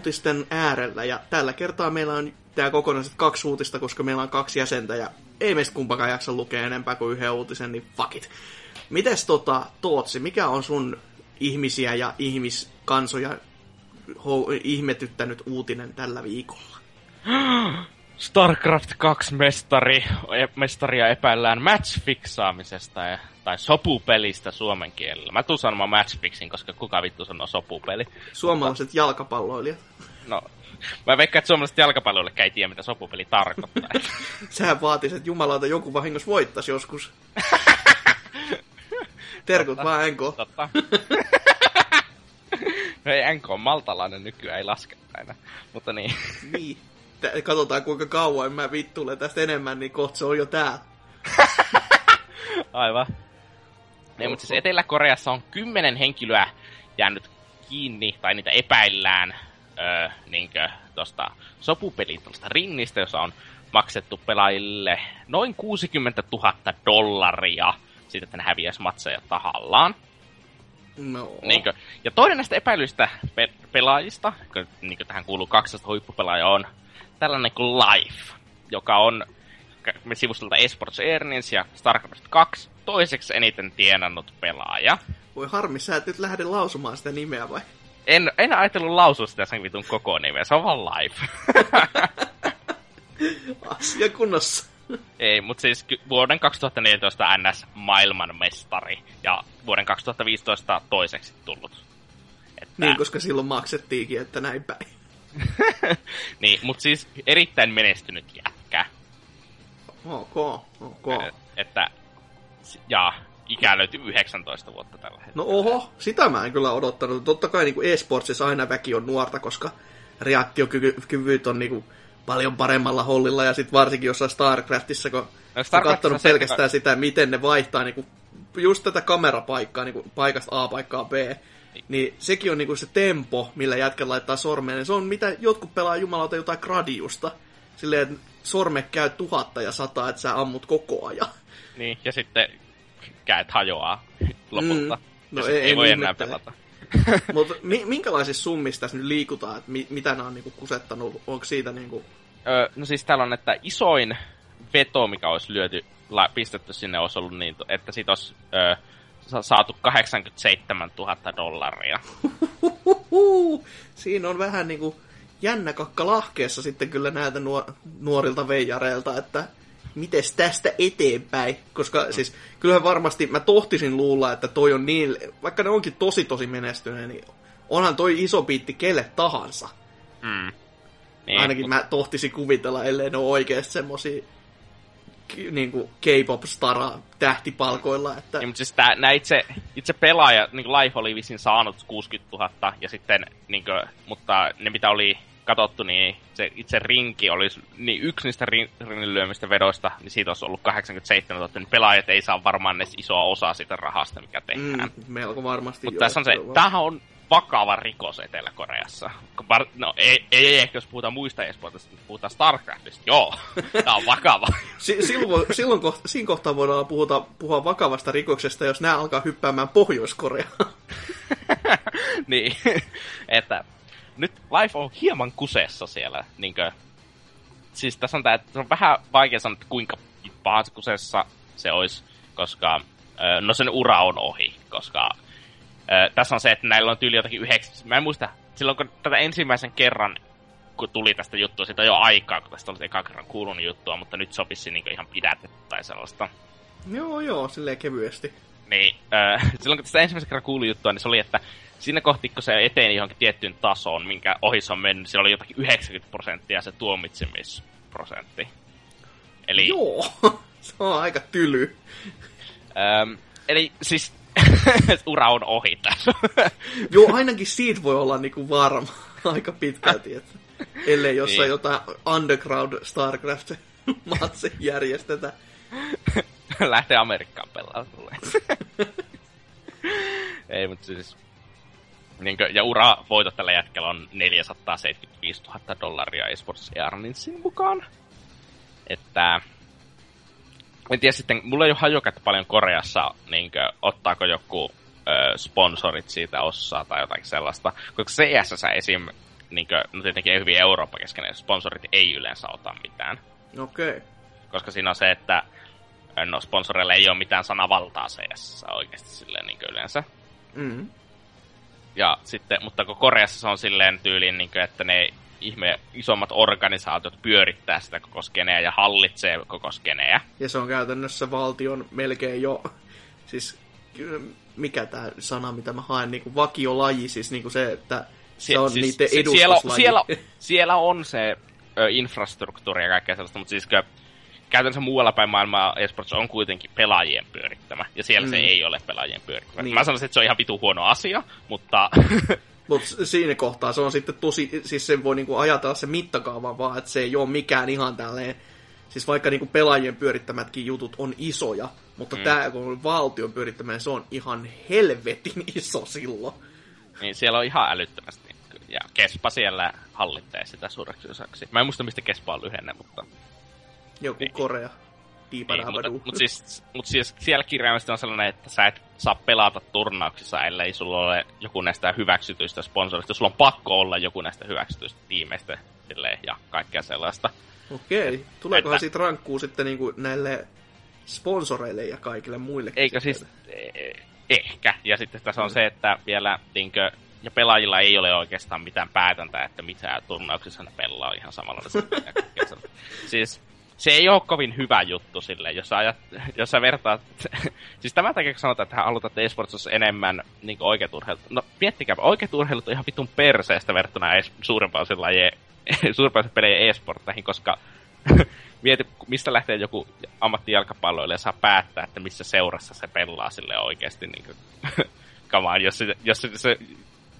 Uutisten äärellä ja tällä kertaa meillä on tää kokonaiset kaksi uutista, koska meillä on kaksi jäsentä ja ei meistä kumpakaan jaksa lukea enempää kuin yhden uutisen, niin fuck it. Mites tota, Tootsi, mikä on sun ihmisiä ja ihmiskansoja ho- ihmetyttänyt uutinen tällä viikolla? StarCraft 2 mestari, e- mestaria epäillään matchfixaamisesta ja, tai sopupelistä suomen kielellä. Mä tuun sanomaan matchfixin, koska kuka vittu sanoo sopupeli. Suomalaiset jalkapalloilijat. No, mä veikkaan, että suomalaiset jalkapalloille ei tiedä, mitä sopupeli tarkoittaa. Sehän vaatisi, että jumalauta joku vahingossa voittaisi joskus. Terkut vaan enko. Totta. No ei NK on maltalainen nykyään, ei laske aina. Mutta niin. Niin. Katsotaan kuinka kauan mä vittulen tästä enemmän, niin kohta se on jo täällä. Aivan. Niin, mutta siis Etelä-Koreassa on kymmenen henkilöä jäänyt kiinni, tai niitä epäillään öö, niinkö, tosta sopupelin tuosta ringistä, jossa on maksettu pelaajille noin 60 000 dollaria siitä, että ne häviäisi matseja tahallaan. No. Niinkö, ja toinen näistä epäilyistä pe- pelaajista, kun niinkö tähän kuuluu 12 huippupelaajaa, on tällainen kuin Life, joka on me sivustolta Esports Earnings ja StarCraft 2 toiseksi eniten tienannut pelaaja. Voi harmi, sä et nyt lähde lausumaan sitä nimeä vai? En, en ajatellut lausua sitä sen vitun koko nimeä, se on vaan Life. Asia kunnossa. Ei, mutta siis vuoden 2014 NS maailmanmestari ja vuoden 2015 toiseksi tullut. Että... Niin, koska silloin maksettiinkin, että näin päin. niin, mutta siis erittäin menestynyt jätkä. Ok, ok. Että, ja ikä löytyy 19 vuotta tällä hetkellä. No oho, sitä mä en kyllä odottanut. Totta kai niin e-sportsissa aina väki on nuorta, koska reaktiokyvyt on niin kuin paljon paremmalla hollilla, ja sitten varsinkin jossain StarCraftissa, kun No, no, Starcraftissa katsonut se, pelkästään sitä, miten ne vaihtaa niin kuin, just tätä kamerapaikkaa niin kuin, paikasta A paikkaan B, niin sekin on niin kuin se tempo, millä jätkät laittaa sormeen. Ja se on mitä jotkut pelaa jumalauta jotain gradiusta. Silleen, että sorme käy tuhatta ja sataa, että sä ammut koko ajan. Niin, ja sitten käet hajoaa lopulta. Mm. No ei, ei- ei voi enää ihmettele. pelata. Mutta mi- minkälaisissa summissa tässä nyt liikutaan, että mi- mitä nämä on niinku kusettanut? Onko siitä niinku... Öö, no siis täällä on, että isoin veto, mikä olisi lyöty la- pistetty sinne olisi ollut niin, että siitä olisi ö, sa- saatu 87 000 dollaria. Siinä on vähän niinku jännä kakka lahkeessa sitten kyllä näiltä nuor- nuorilta veijareilta, että mites tästä eteenpäin, koska mm. siis kyllähän varmasti mä tohtisin luulla, että toi on niin, vaikka ne onkin tosi tosi menestyneet, niin onhan toi iso biitti kelle tahansa. Mm. Niin, Ainakin mut... mä tohtisin kuvitella, ellei ne ole oikeasti semmosia niin kuin K-pop-stara tähtipalkoilla. Että... Niin, mutta siis tää, nää itse, itse pelaaja, niin kuin Life oli visin saanut 60 000, ja sitten, niin kuin, mutta ne mitä oli katsottu, niin se itse rinki olisi, niin yksi niistä rin, rinnilyömistä vedoista, niin siitä olisi ollut 87 000, niin pelaajat ei saa varmaan edes isoa osaa siitä rahasta, mikä tehdään. Mm, melko varmasti. Mutta tässä on se, tämähän on vakava rikos Etelä-Koreassa. No ei, ei ehkä jos puhutaan muista esportista, mutta puhutaan Starcraftista. Joo, tämä on vakava. S- silloin, silloin kohta, siinä kohtaa voidaan puhuta, puhua vakavasta rikoksesta, jos nämä alkaa hyppäämään Pohjois-Koreaan. niin, että nyt Life on hieman kusessa siellä. Niinkö, siis tässä on, tää, että on vähän vaikea sanoa, että kuinka pahassa kusessa se olisi, koska no sen ura on ohi, koska tässä on se, että näillä on tyyli jotakin yhdeksän... Mä en muista, silloin kun tätä ensimmäisen kerran kun tuli tästä juttua, siitä jo aikaa, kun tästä oli eka kerran kuulunut juttua, mutta nyt sopisi niin ihan pidätettä tai sellaista. Joo, joo, silleen kevyesti. Niin, äh, silloin kun tästä ensimmäisen kerran kuului juttua, niin se oli, että siinä kohti, kun se eteni johonkin tiettyyn tasoon, minkä ohi se on mennyt, siellä oli jotakin 90 prosenttia se tuomitsemisprosentti. Eli... Joo, se on aika tyly. Ähm, eli siis ura on ohi tässä. Joo, ainakin siitä voi olla niinku varma aika pitkälti, että ellei jossain niin. jotain underground StarCraft matse järjestetä. Lähtee Amerikkaan pelaamaan Ei, mutta siis... Niin kuin, ja ura voitot tällä jätkellä on 475 000 dollaria eSports Earningsin mukaan. Että en tiedä sitten, mulla ei ole hajukat paljon Koreassa, niin kuin, ottaako joku ö, sponsorit siitä ossaa tai jotain sellaista. Koska CSS esim, niin kuin, no tietenkin hyvin Eurooppa-keskeinen, sponsorit ei yleensä ota mitään. Okei. Okay. Koska siinä on se, että no sponsoreille ei ole mitään sanavaltaa CS oikeasti silleen niin yleensä. Mm-hmm. Ja sitten, mutta kun Koreassa se on silleen tyyliin, niin kuin, että ne ihme isommat organisaatiot pyörittää sitä koko skeneä ja hallitsee koko skeneä. Ja se on käytännössä valtion melkein jo, siis mikä tämä sana, mitä mä haen, niin kuin vakiolaji, siis niin kuin se, että se on siis, niiden edustuslaji. Siellä, siellä, siellä on se ö, infrastruktuuri ja kaikkea sellaista, mutta siis käytännössä muualla päin maailmaa esports on kuitenkin pelaajien pyörittämä, ja siellä mm. se ei ole pelaajien pyörittämä. Niin. Mä sanoisin, että se on ihan vitu huono asia, mutta... Mutta siinä kohtaa se on sitten tosi, siis sen voi niinku ajatella se mittakaava vaan, että se ei ole mikään ihan tälleen, siis vaikka niinku pelaajien pyörittämätkin jutut on isoja, mutta mm. tämä kun on valtion pyörittämään, se on ihan helvetin iso silloin. Niin siellä on ihan älyttömästi. Ja Kespa siellä hallitsee sitä suureksi osaksi. Mä en muista, mistä Kespa on lyhenne, mutta... Joku niin. Korea. Niin, mutta, mutta, siis, mutta siis siellä kirjaimesti on sellainen, että sä et saa pelata turnauksissa, ellei sulla ole joku näistä hyväksytyistä sponsorista. Sulla on pakko olla joku näistä hyväksytyistä tiimeistä silleen, ja kaikkea sellaista. Okei. Okay. Tuleekohan että... siitä rankkuu sitten niin kuin näille sponsoreille ja kaikille muille? Eikö siis... Eh, ehkä. Ja sitten tässä on mm. se, että vielä niinkö, ja pelaajilla ei ole oikeastaan mitään päätäntä, että mitä turnauksissa ne pelaa ihan samalla. siis se ei ole kovin hyvä juttu sille, jos ajat, jos sä vertaat... siis tämän takia kun sanotaan, että esports enemmän niin oikeat urheilut. No miettikää, oikeat urheilut on ihan vitun perseestä verrattuna es, suurempaan sellainen suurempaan pelejä e-sportteihin, koska mieti, mistä lähtee joku ammattijalkapalloille ja saa päättää, että missä seurassa se pelaa sille oikeasti niin kuin, kamaan, jos, se, jos se, se,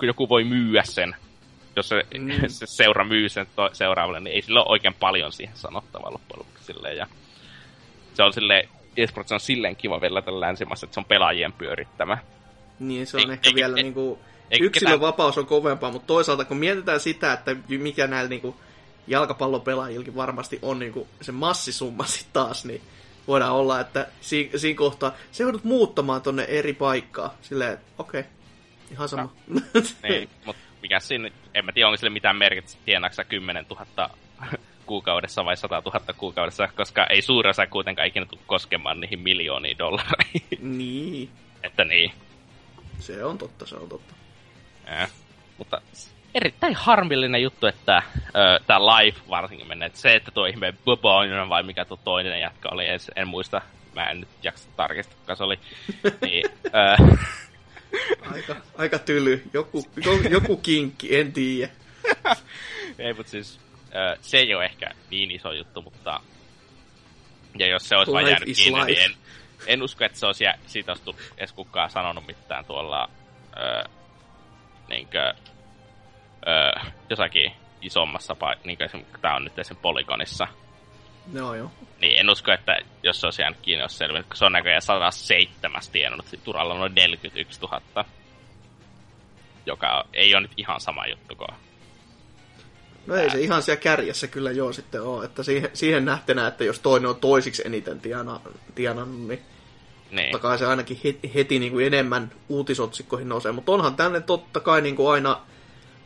joku voi myyä sen jos se, mm. se seura myy sen to- seuraavalle, niin ei sillä ole oikein paljon siihen sanottavaa loppujen lopuksi. Silleen, ja se on silleen, esports on silleen kiva vielä tällä länsimaassa, että se on pelaajien pyörittämä. Niin, se on e- ehkä e- vielä e- niinku, yksilön ketään... vapaus on kovempaa, mutta toisaalta kun mietitään sitä, että mikä näillä niinku jalkapallopelaajillekin varmasti on niinku se massisumma sitten taas, niin voidaan olla, että siinä, siinä kohtaa se joudut muuttamaan tonne eri paikkaa. Silleen, okei, okay, ihan sama. No. niin, mutta mikä siinä, en mä tiedä, onko sille mitään merkitystä, tienaksä 10 000 kuukaudessa vai 100 000 kuukaudessa, koska ei suurin osa kuitenkaan ikinä tule koskemaan niihin miljooniin dollareihin. Niin. että niin. Se on totta, se on totta. Ja, mutta erittäin harmillinen juttu, että tämä Life varsinkin menee. Että se, että tuo ihme Boboinen vai mikä tuo toinen jatka oli, en, en muista. Mä en nyt jaksa tarkistaa, kuka se oli. niin, ö, aika, aika tyly. Joku, joku kinkki, en tiedä. ei, mutta siis se ei ole ehkä niin iso juttu, mutta ja jos se olisi vain jäänyt kiinni, life. niin en, en usko, että se olisi jä, siitä olisi edes kukaan sanonut mitään tuolla ö, niinkö, ö, jossakin isommassa paikassa, niin kuin tämä on nyt esim. Polygonissa. No joo. Niin en usko, että jos se olisi jäänyt kiinni, olisi selvinnyt, kun se on näköjään 107 tienannut, Turalla noin 41 000. Joka ei ole nyt ihan sama juttu kuin No ei se ihan siellä kärjessä kyllä joo sitten ole, että siihen, siihen nähtenä, että jos toinen on toisiksi eniten tiena, tienannut, niin, niin. totta kai se ainakin heti, heti niin kuin enemmän uutisotsikkoihin nousee. Mutta onhan tänne totta kai niin kuin aina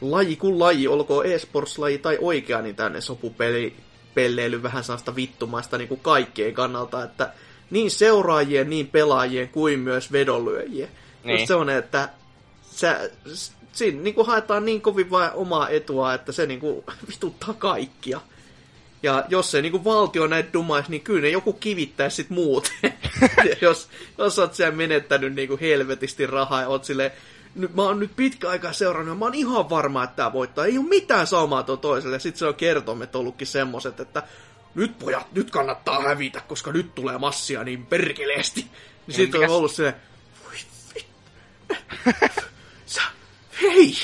laji kuin laji, olkoon e-sports-laji tai oikea, niin tänne sopupeli pelleily vähän sellaista vittumaista niin kuin kaikkien kannalta, että niin seuraajien, niin pelaajien kuin myös vedonlyöjien. Niin. Just semmoinen, että sä, siinä niin kuin haetaan niin kovin vain omaa etua, että se niin kuin vituttaa kaikkia. Ja jos se niin kuin valtio näitä dumaisi, niin kyllä ne joku kivittäisi sit muut. jos, jos oot siellä menettänyt niin kuin helvetisti rahaa ja oot silleen, nyt, mä oon nyt pitkä aikaa seurannut ja mä oon ihan varma, että tää voittaa. Ei ole mitään saumaa tuon toiselle. Sitten se on kertomet ollutkin semmoset, että nyt pojat, nyt kannattaa hävitä, koska nyt tulee massia niin perkeleesti. Niin sitten on ollut se, voi Sä, hei,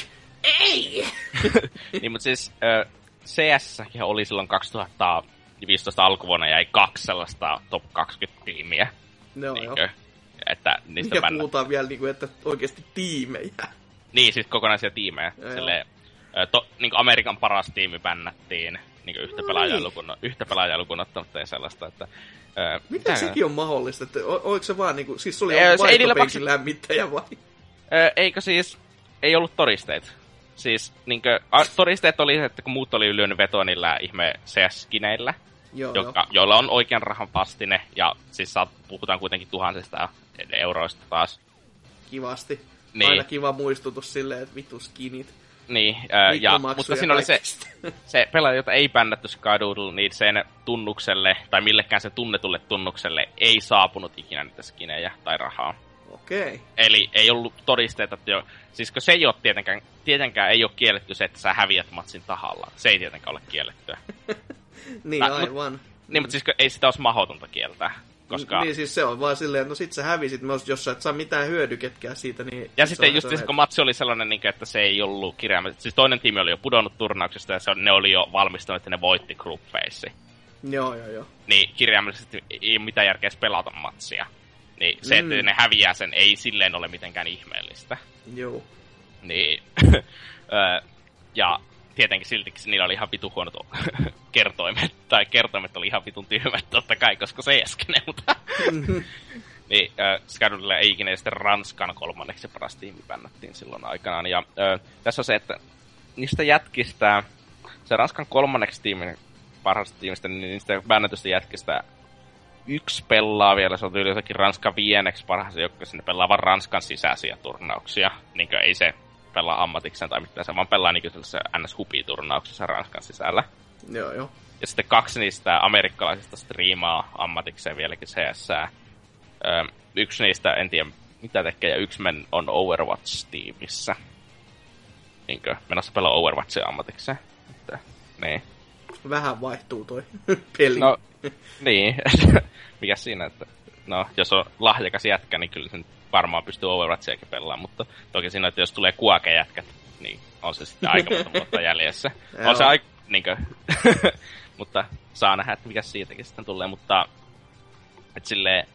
ei! niin, mutta siis äh, cs oli silloin 2015 alkuvuonna jäi kaksi sellaista top 20 tiimiä. No, niin joo. Että niistä Mikä puhutaan vielä, niin kuin, että oikeasti tiimejä. Niin, siis kokonaisia tiimejä. Silleen, to, niin Amerikan paras tiimi bännättiin niin yhtä, no pelaajaa niin. lukun, yhtä pelaajaa lukuun ottamatta ja sellaista, että... Ö, Miten sekin on mahdollista? Että, o, oliko se vaan niinku, siis sulla oli vaihtopenkin lämmittäjä vai? Eikö siis, ei ollut todisteet. Siis niinkö, a, todisteet oli, että kun muut oli lyönyt vetoa niillä ihme CS-skineillä, Joo, joka, jo. joilla on oikean rahan vastine, ja siis saat, puhutaan kuitenkin tuhansista euroista taas. Kivasti. Niin. Aina kiva muistutus silleen, että vittu skinit. Niin, ää, ja, mutta siinä oli se, se pelaaja, jota ei bännätty Skadoodle, niin sen tunnukselle, tai millekään sen tunnetulle tunnukselle, ei saapunut ikinä niitä skinejä tai rahaa. Okei. Okay. Eli ei ollut todisteita, että jo, siis kun se ei ole tietenkään, tietenkään ei ole kielletty se, että sä häviät matsin tahalla. Se ei tietenkään ole kiellettyä. niin, tai, aivan. Mut, niin, mutta siis ei sitä olisi mahdotonta kieltää. Koska... Niin siis se on vaan silleen, no sit sä hävisit, jos sä et saa mitään hyödyketkää siitä, niin... Ja sitten just siis, kun matsi oli sellainen, niin että se ei ollut kirjaimellisesti, siis toinen tiimi oli jo pudonnut turnauksesta ja se, ne oli jo valmistunut, että ne voitti group Joo, joo, joo. Niin kirjaimellisesti ei ole mitään järkeä pelata matsia. Niin se, mm. että ne häviää sen, ei silleen ole mitenkään ihmeellistä. Joo. Niin. ja tietenkin silti niillä oli ihan vitu huonot kertoimet, tai kertoimet oli ihan vitun tyhmät totta kai, koska se eskene, mutta... Mm-hmm. niin, äh, Skadulle ei ikinä sitten Ranskan kolmanneksi paras tiimi bännättiin silloin aikanaan. Ja äh, tässä on se, että niistä jätkistä, se Ranskan kolmanneksi tiimin parhaasta tiimistä, niin niistä bännätystä jätkistä yksi pelaa vielä, se on jotenkin Ranskan vieneksi parhaassa joka sinne pelaa vaan Ranskan sisäisiä turnauksia. Niin ei se pelaa ammatikseen tai mitään, se vaan pelaa niin ns turnauksessa Ranskan sisällä. Joo, joo. Ja sitten kaksi niistä amerikkalaisista striimaa ammatikseen vieläkin CS. Öö, yksi niistä, en tiedä mitä tekee, ja yksi men on Overwatch-tiimissä. Niinkö, menossa pelaa Overwatchia ammatikseen. Että, niin. Vähän vaihtuu toi peli. No, niin. Mikä siinä, että no, jos on lahjakas jätkä, niin kyllä sen varmaan pystyy Overwatchiakin pelaamaan, mutta toki siinä, että jos tulee kuake-jätkät, niin on se sitten aika monta vuotta jäljessä. on se aika, niin kuin, mutta saa nähdä, että mikä siitäkin sitten tulee, mutta että silleen,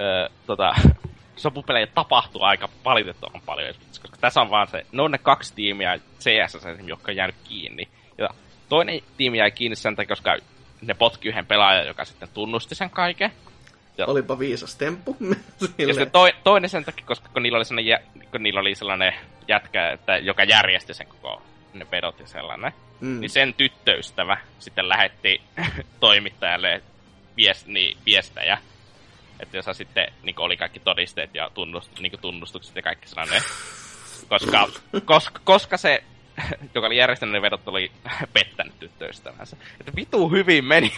öö, tota, sopupelejä tapahtuu aika valitettavan paljon, koska tässä on vaan se, ne on ne kaksi tiimiä CS, jotka on jäänyt kiinni. Ja toinen tiimi jäi kiinni sen takia, koska ne potki yhden pelaajan, joka sitten tunnusti sen kaiken. Ja, Olipa viisas temppu. ja sitten toi, toinen sen takia, koska kun niillä oli sellainen, jä, kun niillä oli sellainen jätkä, että, joka järjesti sen koko ne pedot ja sellainen. mm. niin sen tyttöystävä sitten lähetti toimittajalle viest, niin, viestejä, että jossa sitten niin oli kaikki todisteet ja tunnust, niin tunnustukset ja kaikki sellainen. Koska, koska, koska se, joka oli järjestänyt ne vedot, oli pettänyt tyttöystävänsä. Että vitu hyvin meni.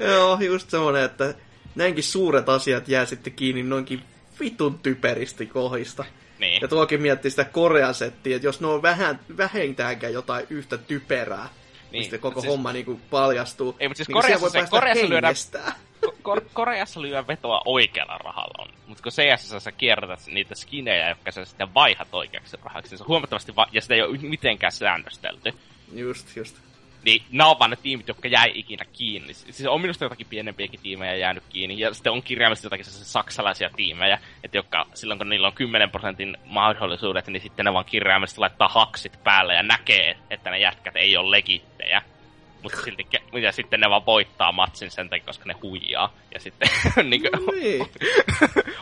Joo, just semmonen, että näinkin suuret asiat jää sitten kiinni noinkin vitun typeristi kohdista. Niin. Ja tuokin miettii sitä Korean settiä, että jos ne on vähän, vähintäänkään jotain yhtä typerää, niin, niin koko siis, homma niin kuin paljastuu. Ei, mutta siis niin Koreassa, se, Koreassa lyödään, Ko- Koreassa lyö vetoa oikealla rahalla on. Mutta kun CS sä kierrätät niitä skinejä, jotka sä sitten vaihat oikeaksi rahaksi, niin se on huomattavasti va- ja sitä ei ole mitenkään säännöstelty. Just, just. Niin nämä on vaan ne tiimit, jotka jäi ikinä kiinni. Siis on minusta jotakin pienempiäkin tiimejä jäänyt kiinni. Ja sitten on kirjaimellisesti jotakin saksalaisia tiimejä, että jotka silloin kun niillä on 10 prosentin mahdollisuudet, niin sitten ne vaan kirjaimellisesti laittaa haksit päälle ja näkee, että ne jätkät ei ole legittejä. Mutta silti, ja sitten ne vaan voittaa matsin sen takia, koska ne huijaa. Ja sitten niin kuin, niin.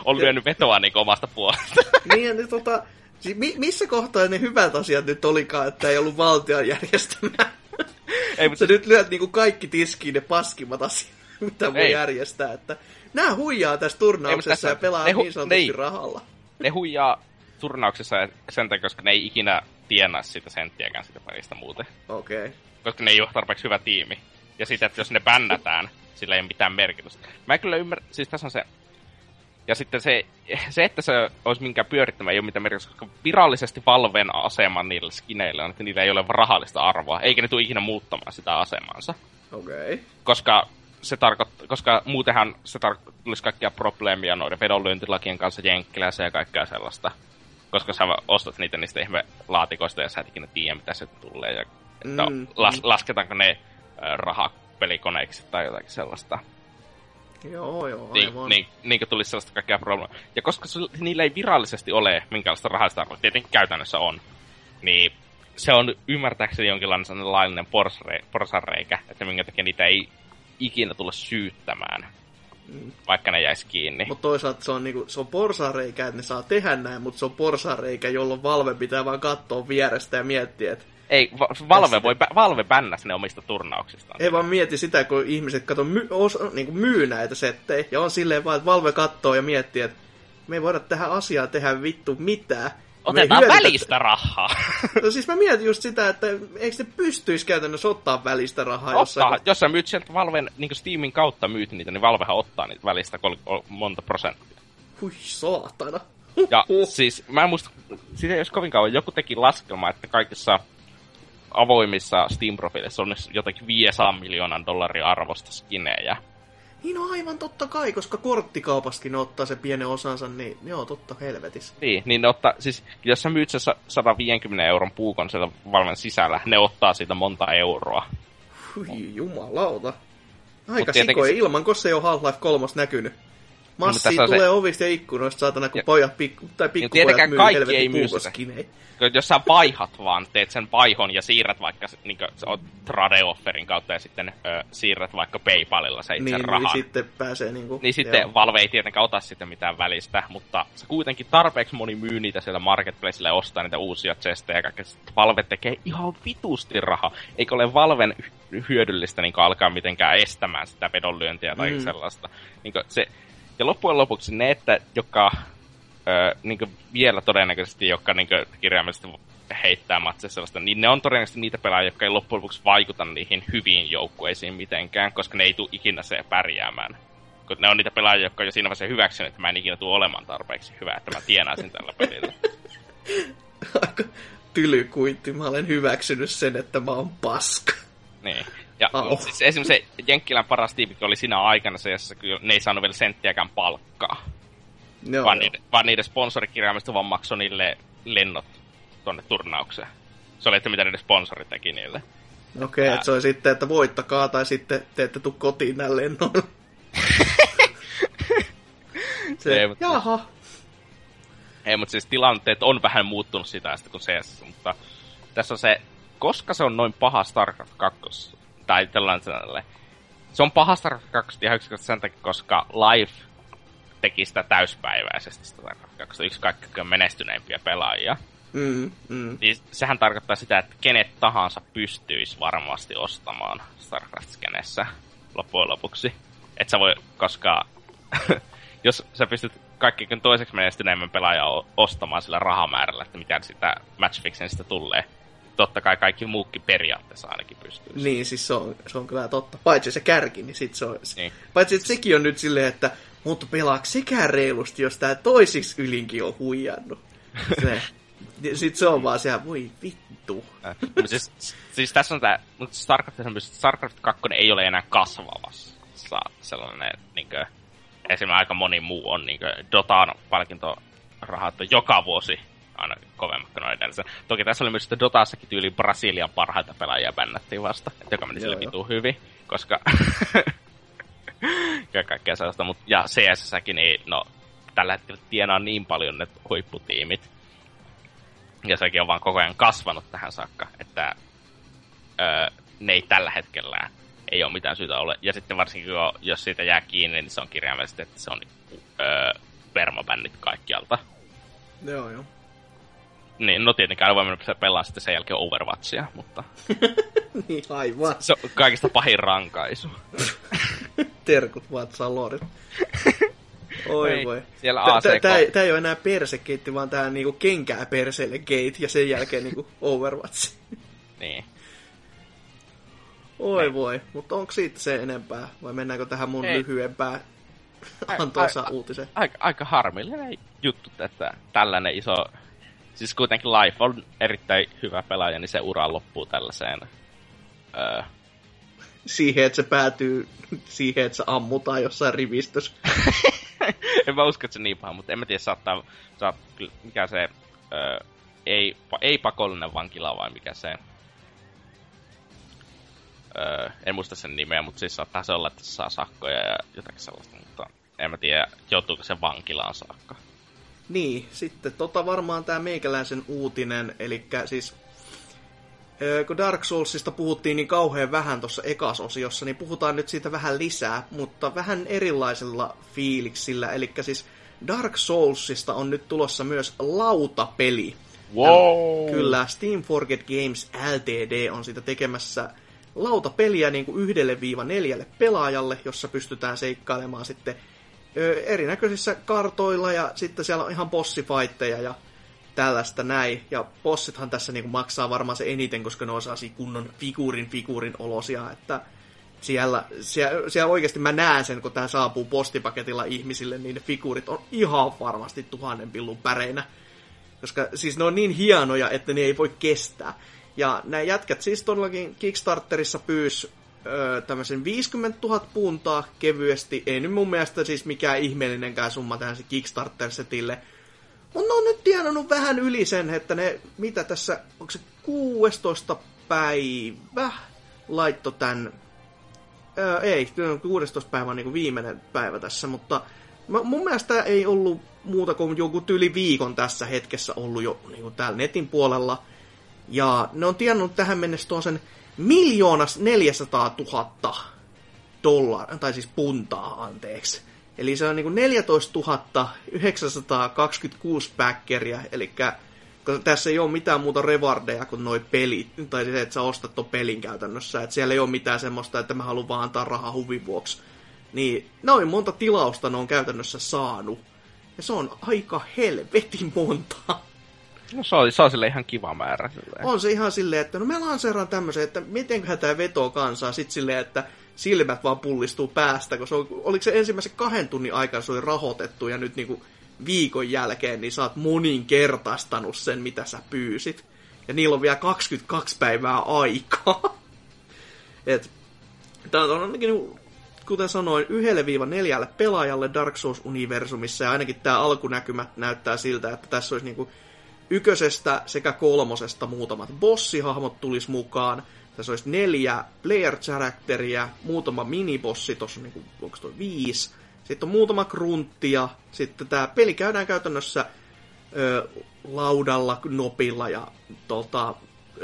on lyönyt vetoa niin omasta puolesta. niin, ja niin, tota, siis missä kohtaa ne hyvät asiat nyt olikaan, että ei ollut valtion järjestämää? Ei, mutta... Sä nyt lyöt niinku kaikki tiskiin ne paskimmat asiat, mitä voi ei. järjestää. Että nämä huijaa tässä turnauksessa ei, tässä, ja pelaa hu- niin sanotusti ne, rahalla. Ne huijaa turnauksessa sen takia, koska ne ei ikinä tienaa sitä senttiäkään sitä parista muuten. Okei. Okay. Koska ne ei ole tarpeeksi hyvä tiimi. Ja sitten, että jos ne bännätään, sillä ei ole mitään merkitystä. Mä kyllä ymmärrä, siis tässä on se ja sitten se, se että se olisi minkään pyörittämä, ei ole mitään merkitystä, koska virallisesti Valven asema niillä skineillä on, että niillä ei ole rahallista arvoa, eikä ne tule ikinä muuttamaan sitä asemansa. Okei. Okay. Koska se tarkoittaa, koska muutenhan se tulisi kaikkia probleemia noiden vedonlyöntilakien kanssa jenkkilässä ja kaikkea sellaista. Koska sä ostat niitä niistä ihme laatikoista ja sä et ikinä tiedä, mitä se tulee. Ja, että mm, las, lasketaanko ne äh, rahapelikoneiksi tai jotakin sellaista. Joo, joo, niin, aivan. Niin, niin, niin tulisi sellaista kaikkea probleemaa. Ja koska se, niillä ei virallisesti ole minkälaista rahasta arvoa, tietenkin käytännössä on, niin se on ymmärtääkseni jonkinlainen laillinen porsareikä, että minkä takia niitä ei ikinä tulla syyttämään, mm. vaikka ne jäisi kiinni. Mutta toisaalta se on, niinku, se on porsareikä, että ne saa tehdä näin, mutta se on porsareikä, jolloin Valve pitää vaan katsoa vierestä ja miettiä, että ei, Valve, voi, Valve bännäsi ne omista turnauksistaan. Ei vaan mieti sitä, kun ihmiset kato, my, os, niin kuin myy näitä settejä, ja on silleen vaan, että Valve katsoo ja miettii, että me ei voida tähän asiaan tehdä vittu mitään. Otetaan välistä rahaa. No siis mä mietin just sitä, että eikö ne pystyisi käytännössä ottaa välistä rahaa ottaa. jossain. Jos sä myyt sieltä Valven, niin Steamin kautta myyt niitä, niin Valvehan ottaa niitä välistä kol- monta prosenttia. Hui saatana. Ja siis mä en muista, siitä jos kovin kauan joku teki laskelma, että kaikissa avoimissa Steam-profiileissa on jotakin 500 miljoonan dollaria arvosta skinejä. Niin on aivan totta kai, koska korttikaupaskin ottaa se pienen osansa, niin joo, totta helvetis. Niin, niin ne ottaa, siis jos sä myyt se 150 euron puukon siellä Valven sisällä, ne ottaa siitä monta euroa. Hui jumalauta. Aika sikoja, ilman, koska ei ole Half-Life 3 näkynyt. Massi no, tulee se... ovista ja ikkunoista, saatana, kun ja... pojat pikku, tai niin pikkupojat myy kaikki ei myy sitä. Jos sä vaihat vaan, teet sen vaihon ja siirrät vaikka niin Trade-offerin kautta ja sitten ö, siirrät vaikka Paypalilla se itse niin, rahan. Niin sitten pääsee niinku... Niin sitten joo. Valve ei tietenkään ota sitten mitään välistä, mutta se kuitenkin tarpeeksi moni myy niitä siellä marketplacelle ja ostaa niitä uusia chestejä ja kaikkea. Valve tekee ihan vitusti rahaa. Eikö ole Valven hyödyllistä niin alkaa mitenkään estämään sitä vedonlyöntiä tai mm. sellaista. Niin se, ja loppujen lopuksi ne, että joka ö, niin vielä todennäköisesti, jotka niin kirjaimellisesti heittää matseja sellaista, niin ne on todennäköisesti niitä pelaajia, jotka ei loppujen lopuksi vaikuta niihin hyviin joukkueisiin mitenkään, koska ne ei tule ikinä se pärjäämään. Kun ne on niitä pelaajia, jotka on jo siinä vaiheessa hyväksynyt, että mä en ikinä tule olemaan tarpeeksi hyvä, että mä tienaisin tällä pelillä. Aika tylykuitti. Mä olen hyväksynyt sen, että mä oon paska. Niin. Ja oh. siis esimerkiksi se Jenkkilän paras tiipikki oli siinä aikana se, jossa kyllä ne ei saanut vielä senttiäkään palkkaa. No, vaan, niiden, vaan niiden sponsorikirjaimista vaan maksoi niille lennot tuonne turnaukseen. Se oli, että mitä niiden sponsori teki niille. Okei, okay, että se oli sitten, että voittakaa tai sitten te ette tuu kotiin näin lennoilla. se, ei, mutta, jaha. Ei, mutta siis tilanteet on vähän muuttunut sitä kuin CS, mutta tässä on se, koska se on noin paha StarCraft 2, tai tällainen. Se on paha StarCraft 2 ihan yksinkertaisesti sen takia, koska Life teki sitä täyspäiväisesti sitä StarCraft 2, yksi kaikkein menestyneimpiä pelaajia. Mm, mm. Niin sehän tarkoittaa sitä, että kenet tahansa pystyisi varmasti ostamaan StarCraft-skenessä loppujen lopuksi. Et sä voi koskaan, jos sä pystyt kaikkein toiseksi menestyneimmän pelaajan ostamaan sillä rahamäärällä, että mitä sitä matchfixenistä tulee, totta kai kaikki muukin periaatteessa ainakin pystyy. Niin, siis se on, se on kyllä totta. Paitsi se kärki, niin sit se on... Niin. Paitsi että sekin on nyt silleen, että mutta pelaako sekään reilusti, jos tämä toisiksi ylinkin on huijannut. Se, sit se on vaan siellä, voi vittu. Äh, siis, siis tässä on tämä, mutta StarCraft, StarCraft 2 ei ole enää kasvavassa sellainen, niin kuin, esimerkiksi aika moni muu on, niin kuin, Dotaan palkintorahat joka vuosi aina kovemmat kuin edellisen. Toki tässä oli myös että Dotassakin tyyli Brasilian parhaita pelaajia bännättiin vasta, joka meni sille vitu hyvin, koska ja kaikkea sellaista, mutta ja CSSäkin ei, no tällä hetkellä tienaa niin paljon ne huipputiimit, ja sekin on vaan koko ajan kasvanut tähän saakka, että öö, ne ei tällä hetkellä ei ole mitään syytä ole. Ja sitten varsinkin, jos siitä jää kiinni, niin se on kirjaimellisesti, että se on öö, permabännit kaikkialta. Joo, joo. Niin, no tietenkään voi mennä pelaa sitten sen jälkeen Overwatchia, mutta... niin, aivan. Se on kaikista pahin rankaisu. Terkut vatsallorit. Oi ei, voi. Siellä ACK... Tää, ei ole enää persekeitti, vaan tää on niinku kenkää perseelle gate ja sen jälkeen niinku Overwatch. niin. Oi ei. voi, mutta onko siitä se enempää vai mennäänkö tähän mun ei. lyhyempään antoisa uutiseen? Aika, aika harmillinen juttu, että tällainen iso Siis kuitenkin Life on erittäin hyvä pelaaja, niin se ura loppuu tällaiseen... Öö... Siihen, että se päätyy siihen, että se ammutaan jossain rivistössä. en mä usko, että se niin paha, mutta en mä tiedä, saattaa... Saat, mikä se... Öö, ei, ei pakollinen vankila vai mikä se... Öö, en muista sen nimeä, mutta siis saattaa se olla, että se saa sakkoja ja jotakin sellaista, mutta en mä tiedä, joutuuko se vankilaan saakka. Niin, sitten tota varmaan tämä meikäläisen uutinen, eli siis kun Dark Soulsista puhuttiin niin kauhean vähän tuossa ekasosiossa, niin puhutaan nyt siitä vähän lisää, mutta vähän erilaisella fiiliksillä. Eli siis Dark Soulsista on nyt tulossa myös lautapeli. Wow. Ja kyllä, Steam Forget Games LTD on sitä tekemässä lautapeliä niin kuin yhdelle viiva neljälle pelaajalle, jossa pystytään seikkailemaan sitten erinäköisissä kartoilla ja sitten siellä on ihan bossifaitteja ja tällaista näin. Ja bossithan tässä niinku maksaa varmaan se eniten, koska ne on kunnon figuurin figuurin olosia, että siellä, siellä, siellä oikeasti mä näen sen, kun tämä saapuu postipaketilla ihmisille, niin ne figuurit on ihan varmasti tuhannen pillun päreinä. Koska siis ne on niin hienoja, että ne ei voi kestää. Ja nämä jätkät siis todellakin Kickstarterissa pyys öö, tämmöisen 50 000 puntaa kevyesti. Ei nyt mun mielestä siis mikään ihmeellinenkään summa tähän se Kickstarter-setille. Mutta ne on nyt tienannut vähän yli sen, että ne, mitä tässä, onko se 16 päivä laitto tämän, öö, ei, 16 päivä on niin viimeinen päivä tässä, mutta mun mielestä ei ollut muuta kuin joku yli viikon tässä hetkessä ollut jo niin kuin täällä netin puolella. Ja ne on tiennyt tähän mennessä tuon sen miljoonas 400 000 dollaria, tai siis puntaa, anteeksi. Eli se on niin 14 926 backeria, eli tässä ei ole mitään muuta revardeja kuin noi pelit, tai se, että sä ostat ton pelin käytännössä, että siellä ei ole mitään semmoista, että mä haluan vaan antaa rahaa huvin vuoksi. Niin noin monta tilausta ne on käytännössä saanut. Ja se on aika helvetin monta. No se on, se on sille ihan kiva määrä. Silleen. On se ihan silleen, että no mä lanseeraan tämmöisen, että mitenköhän tämä vetoo kansaa. Sitten silleen, että silmät vaan pullistuu päästä, koska se oliko se ensimmäisen kahden tunnin aikana se oli rahoitettu ja nyt niinku viikon jälkeen niin sä oot moninkertaistanut sen, mitä sä pyysit. Ja niillä on vielä 22 päivää aikaa. Et, tää on ainakin, kuten sanoin, yhdelle viiva neljälle pelaajalle Dark Souls-universumissa, ja ainakin tämä alkunäkymät näyttää siltä, että tässä olisi niinku ykösestä sekä kolmosesta muutamat bossihahmot tulis mukaan. Tässä olisi neljä player characteria, muutama minibossi, tuossa on niinku, onko toi viisi. Sitten on muutama grunttia. Sitten tämä peli käydään käytännössä ö, laudalla, nopilla ja tota,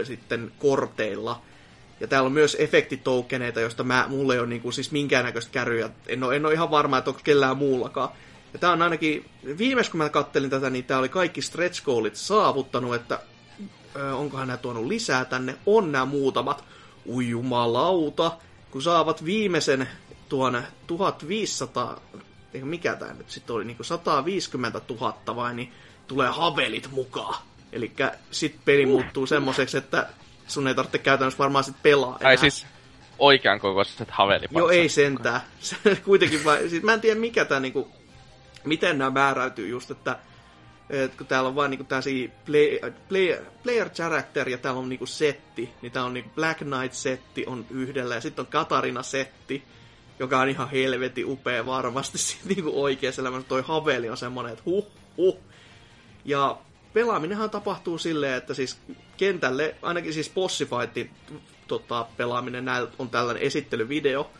sitten korteilla. Ja täällä on myös efektitokeneita, joista mä, mulle ei ole niinku, siis minkäännäköistä käryä. En ole, en ole ihan varma, että onko kellään muullakaan. Ja tää on ainakin, viimeis kun mä kattelin tätä, niin tää oli kaikki stretch goalit saavuttanut, että ö, onkohan nämä tuonut lisää tänne, on nämä muutamat. Ui jumalauta, kun saavat viimeisen tuon 1500, eikä mikä tämä nyt sitten oli, niin 150 000 vai, niin tulee havelit mukaan. Eli sitten peli muuttuu semmoiseksi, että sun ei tarvitse käytännössä varmaan sit pelaa enää. Ai siis oikean kokoiset havelipansat. Joo, ei sentään. Se kuitenkin vai, siis mä en tiedä mikä tää niinku, miten nämä määräytyy just, että et kun täällä on vain niinku tällaisia play, play, player character ja täällä on niinku setti, niin tää on niinku Black Knight setti on yhdellä ja sitten on Katarina setti, joka on ihan helvetin upea varmasti niinku oikeassa elämässä. Toi Haveli on semmonen, että huh, huh. Ja pelaaminenhan tapahtuu silleen, että siis kentälle, ainakin siis bossifightin tota, pelaaminen näillä on tällainen esittelyvideo,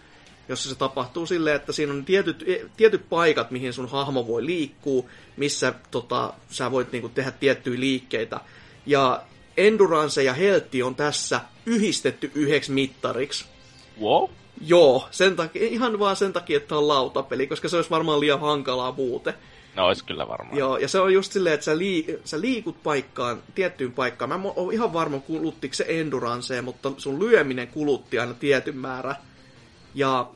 jossa se tapahtuu silleen, että siinä on tietyt, tietyt paikat, mihin sun hahmo voi liikkua, missä tota, sä voit niinku, tehdä tiettyjä liikkeitä. Ja Endurance ja Heltti on tässä yhdistetty yhdeksi mittariksi. Wow. Joo, sen takia, ihan vaan sen takia, että on lautapeli, koska se olisi varmaan liian hankalaa muuten. No olisi kyllä varmaan. Joo, ja se on just silleen, että sä, lii, sä liikut paikkaan, tiettyyn paikkaan. Mä en ole ihan varma, kuluttiko se enduranceen, mutta sun lyöminen kulutti aina tietyn määrä. Ja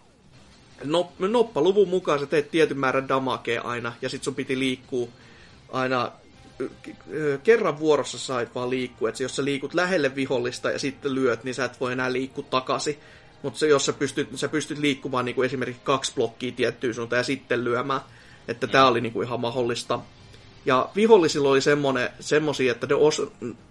nop, noppaluvun mukaan sä teet tietyn määrän damakea aina, ja sit sun piti liikkua aina kerran vuorossa sait vaan liikkua, että jos sä liikut lähelle vihollista ja sitten lyöt, niin sä et voi enää liikkua takaisin. Mutta jos sä pystyt, sä pystyt liikkumaan niin kuin esimerkiksi kaksi blokkia tiettyyn suuntaan ja sitten lyömään, että mm. tämä oli niin kuin ihan mahdollista. Ja vihollisilla oli semmosia, että ne os,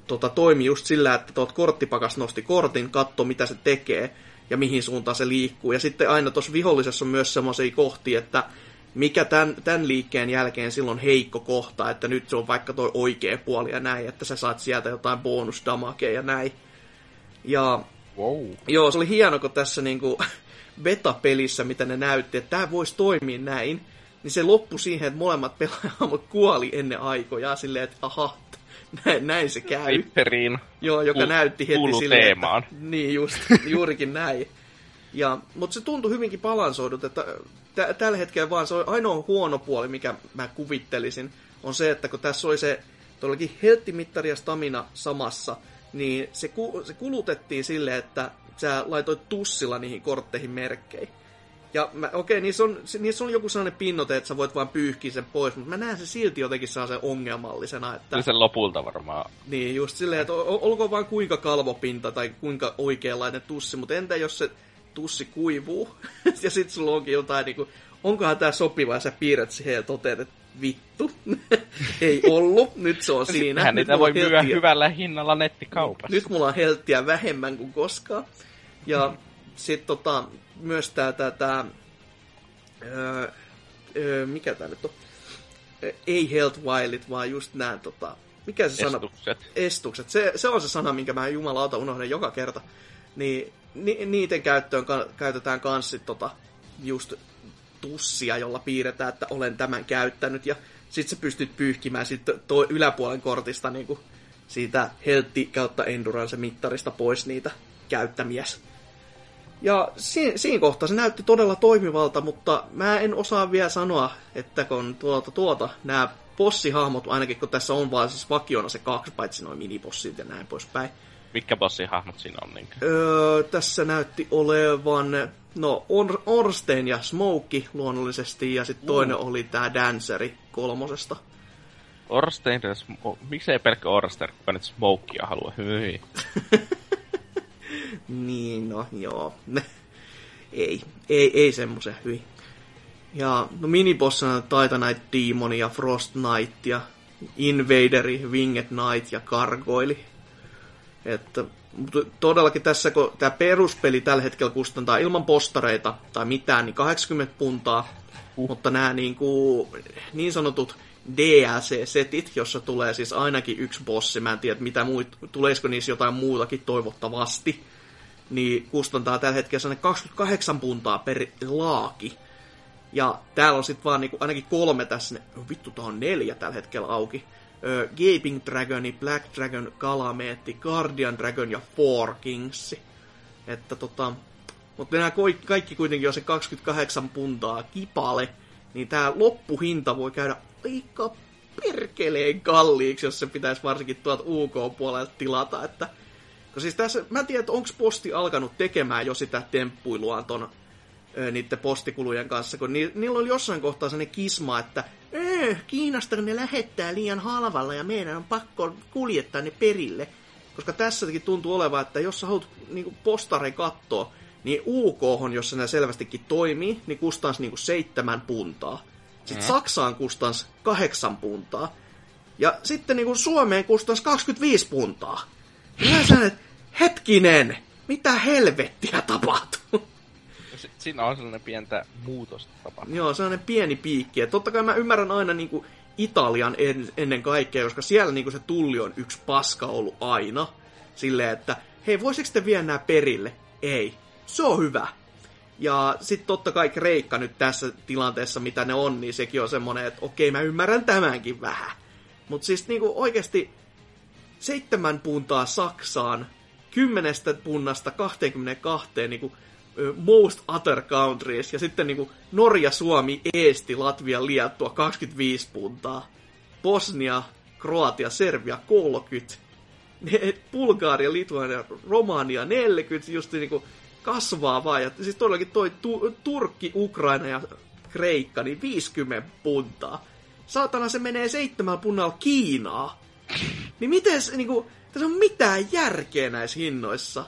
tota, toimi just sillä, että tuot korttipakas nosti kortin, katto mitä se tekee ja mihin suuntaan se liikkuu. Ja sitten aina tuossa vihollisessa on myös semmoisia kohtia, että mikä tämän, tämän liikkeen jälkeen silloin heikko kohta, että nyt se on vaikka toi oikea puoli ja näin, että sä saat sieltä jotain bonusdamakea ja näin. Ja wow. joo, se oli hieno, kun tässä niinku beta-pelissä, mitä ne näytti, että tämä voisi toimia näin, niin se loppui siihen, että molemmat pelaajat kuoli ennen aikoja silleen, että aha, näin, näin se käy. Vipperiin. Joo, joka näytti heti silleen, teemaan. Että, niin just, juurikin näin. Ja, mutta se tuntui hyvinkin balansoidut, että t- tällä hetkellä vaan se on ainoa huono puoli, mikä mä kuvittelisin, on se, että kun tässä oli se todellakin helttimittari ja stamina samassa, niin se, ku, se kulutettiin silleen, että sä laitoit tussilla niihin kortteihin merkkeihin. Ja okei, okay, niissä, on, niissä on joku sellainen pinnote, että sä voit vaan pyyhkiä sen pois, mutta mä näen se silti jotenkin saa sen ongelmallisena. Että... Kyllä sen lopulta varmaan. Niin, just silleen, että olkoon vaan kuinka kalvopinta tai kuinka oikeanlainen tussi, mutta entä jos se tussi kuivuu, ja sit sulla onkin jotain niinku, onkohan tää sopiva, ja sä piirrät siihen ja toteat, että vittu, ei ollut, nyt se on siinä. Hän niitä voi myyä hyvällä hinnalla nettikaupassa. Nyt mulla on helttiä vähemmän kuin koskaan. Ja sit tota, myös tää, tää, tää öö, öö, mikä tää nyt on? Ei health wildit, vaan just nää tota, mikä se sana? Estukset. Estukset. Se, se on se sana, minkä mä jumalauta unohdan joka kerta. Niin ni, niiden käyttöön ka, käytetään kans sit tota, just tussia, jolla piirretään, että olen tämän käyttänyt. Ja sit sä pystyt pyyhkimään sit tuo yläpuolen kortista niin kuin siitä heltti kautta endurance mittarista pois niitä käyttämiä. Ja siinä, siinä kohtaa se näytti todella toimivalta, mutta mä en osaa vielä sanoa, että kun tuota, tuota, nämä bossihahmot, ainakin kun tässä on vaan siis vakiona se kaksi, paitsi noin minibossit ja näin poispäin. Mikä bossihahmot siinä on? Niin? Öö, tässä näytti olevan, no Or- Orstein ja Smokey luonnollisesti, ja sitten toinen uh. oli tämä Danceri kolmosesta. Orstein ja Sm- Miksei pelkkä Orstein, kuka nyt Smokea haluaa? Hyi. niin, no joo. ei, ei, ei semmoisen hyi. Ja no minibossana Titanite Demon ja Frost Knight ja Invaderi, Winged Knight ja Gargoyle. Että todellakin tässä, kun tämä peruspeli tällä hetkellä kustantaa ilman postareita tai mitään, niin 80 puntaa, uh. mutta nämä niin, kuin, niin sanotut DLC-setit, jossa tulee siis ainakin yksi bossi, mä en tiedä mitä muut, tuleeko niissä jotain muutakin toivottavasti, niin kustantaa tällä hetkellä 28 puntaa per laaki. Ja täällä on sitten vaan niinku, ainakin kolme tässä, vittu tää on neljä tällä hetkellä auki ö, Gaping Dragoni, Black Dragon, Kalameetti, Guardian Dragon ja Four Kings. Että tota, mutta nämä kaikki kuitenkin on se 28 puntaa kipale, niin tämä loppuhinta voi käydä aika perkeleen kalliiksi, jos se pitäisi varsinkin tuolta UK-puolelta tilata, että kun siis tässä, mä en tiedä, että onko posti alkanut tekemään jo sitä temppuiluaan ton niiden postikulujen kanssa, kun ni, niillä oli jossain kohtaa sellainen kisma, että äh, Kiinasta ne lähettää liian halvalla ja meidän on pakko kuljettaa ne perille. Koska tässäkin tuntuu olevan, että jos sä haluat niin postare katsoa, niin UK, jossa ne selvästikin toimii, niin kustans niin seitsemän puntaa. Sitten mm. Saksaan kustans kahdeksan puntaa. Ja sitten niin Suomeen kustans 25 puntaa. Ja sä että hetkinen, mitä helvettiä tapahtuu? Siinä on sellainen pientä muutosta tapahtunut. Joo, sellainen pieni piikki. Ja totta kai mä ymmärrän aina niin kuin Italian en, ennen kaikkea, koska siellä niin kuin se tulli on yksi paska ollut aina. Silleen, että hei, voisiko te viedä nämä perille? Ei. Se on hyvä. Ja sitten totta kai Kreikka nyt tässä tilanteessa, mitä ne on, niin sekin on semmoinen, että okei, mä ymmärrän tämänkin vähän. Mutta siis niinku oikeasti seitsemän puntaa Saksaan, kymmenestä punnasta 22 niinku, most other countries, ja sitten niinku Norja, Suomi, Eesti, Latvia, Liettua 25 puntaa, Bosnia, Kroatia, Serbia 30, Bulgaria, Lituania, Romania 40, just niinku kasvaa vaan. Ja siis todellakin toi tu- Turkki, Ukraina ja Kreikka, niin 50 puntaa. Saatana se menee seitsemän punnalla Kiinaa. Niin miten se, niinku, tässä on mitään järkeä näissä hinnoissa.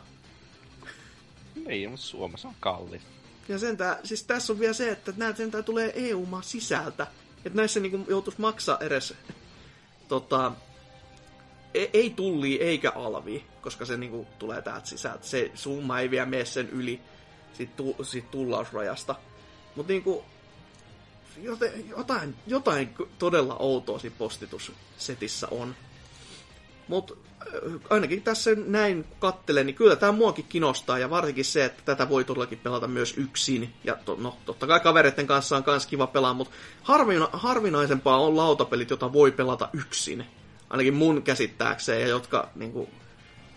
Ei, mutta Suomessa on kallis. Ja sentään, siis tässä on vielä se, että näitä sentään tulee EU-maan sisältä. Että näissä niinku joutuisi maksaa edes tota, ei, ei tulli eikä alvi, koska se niinku tulee täältä sisältä. Se summa ei vielä mene sen yli siitä, tu, siitä tullausrajasta. Mutta niinku, jotain, jotain todella outoa siinä postitussetissä on. Mutta äh, ainakin tässä näin kattelen, niin kyllä tämä muakin kiinnostaa, ja varsinkin se, että tätä voi todellakin pelata myös yksin. Ja to, no, totta kai kavereiden kanssa on myös kiva pelaa, mutta harvina, harvinaisempaa on lautapelit, jota voi pelata yksin. Ainakin mun käsittääkseen, ja jotka niin kuin,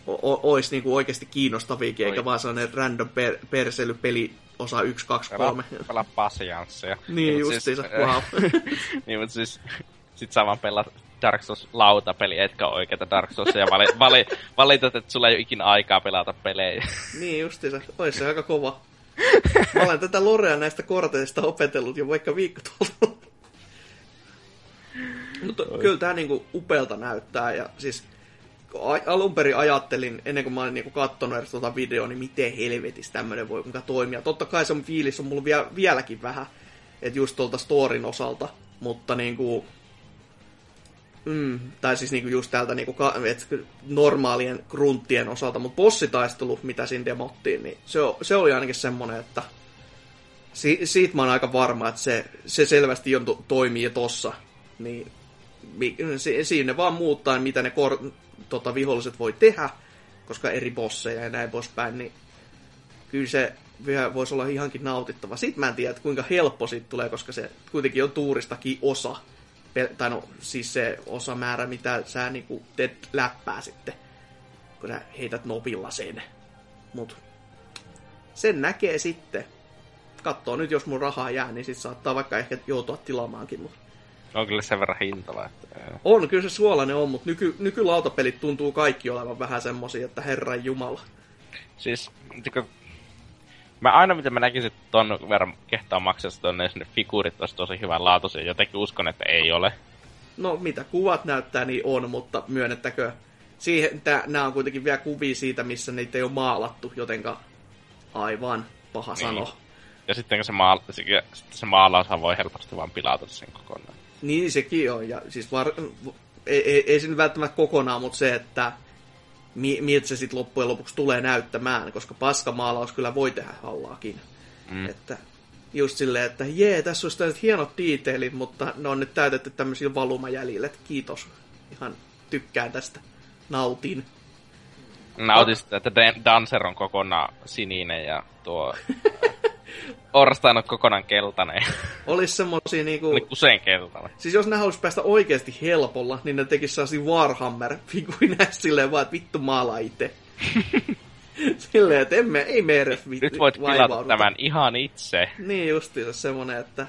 o- olisi niin kuin oikeasti kiinnostaviakin, eikä vaan sellainen random per- perselypeli osa 1, 2, 3. Pelaa pasiansseja. Niin, niin justiinsa, siis, wow. niin, mutta siis sit saman pelaa Dark Souls lautapeli, etkä oikeita Dark Souls, ja vali, vali, valitat, että sulla ei ole ikinä aikaa pelata pelejä. niin justiinsa, olisi se aika kova. Mä olen tätä Lorea näistä korteista opetellut jo vaikka viikko tuolta. Mutta kyllä tämä niinku upealta näyttää, ja siis alun perin ajattelin, ennen kuin mä olin niinku kattonut edes tuota videoa, niin miten helvetissä tämmöinen voi muka toimia. Totta kai se on fiilis on mulla vielä, vieläkin vähän, että just tuolta storin osalta, mutta niinku, Mm, tai siis niinku just täältä niinku, et, normaalien grunttien osalta, mutta bossitaistelu, mitä siinä demottiin, niin se, se oli ainakin semmonen, että si, siitä mä oon aika varma, että se, se selvästi jo to, toimii tossa. Niin siinä vaan muuttaa, mitä ne kor, tota, viholliset voi tehdä, koska eri bosseja ja näin poispäin, niin kyllä se voisi olla ihankin nautittava. Sitten mä en tiedä, kuinka helppo siitä tulee, koska se kuitenkin on tuuristakin osa tai no, siis se osamäärä, mitä sä niinku teet läppää sitten, kun sä heität nopilla sen. Mut sen näkee sitten. Katsoo nyt, jos mun rahaa jää, niin sit saattaa vaikka ehkä joutua tilaamaankin. Mut... On kyllä sen verran hintava. Että... On, kyllä se suolainen on, mutta nyky, nykylautapelit tuntuu kaikki olevan vähän semmosia, että herran jumala. Siis, Mä aina mitä mä näkisin, että ton verran kehtaa maksaa tonne sinne figuurit olisi tosi hyvän laatuisia. Jotenkin uskon, että ei ole. No mitä kuvat näyttää, niin on, mutta myönnettäkö siihen, nämä on kuitenkin vielä kuvia siitä, missä niitä ei ole maalattu, jotenka aivan paha niin. sano. Ja sitten se, maal- se, se maalaushan voi helposti vaan pilata sen kokonaan. Niin sekin on, ja siis var- ei, ei, ei se nyt välttämättä kokonaan, mutta se, että miltä se sitten loppujen lopuksi tulee näyttämään, koska paskamaalaus kyllä voi tehdä hallaakin. Mm. Että just silleen, että jee, tässä olisi tällaiset hienot detailit, mutta ne on nyt täytetty tämmöisillä valumajäljillä, että kiitos. Ihan tykkään tästä. Nautin. Nautin sitä, että Dancer on kokonaan sininen ja tuo Orstain on kokonaan keltainen. Olis semmosia niinku... Oli usein keltainen. Siis jos ne haluais päästä oikeasti helpolla, niin ne tekis sellaisia Warhammer-figuineja silleen vaan, että vittu maalaa itse. silleen, että emme, ei me edes vittu Nyt voit pilata tämän ihan itse. Niin justiinsa semmonen, että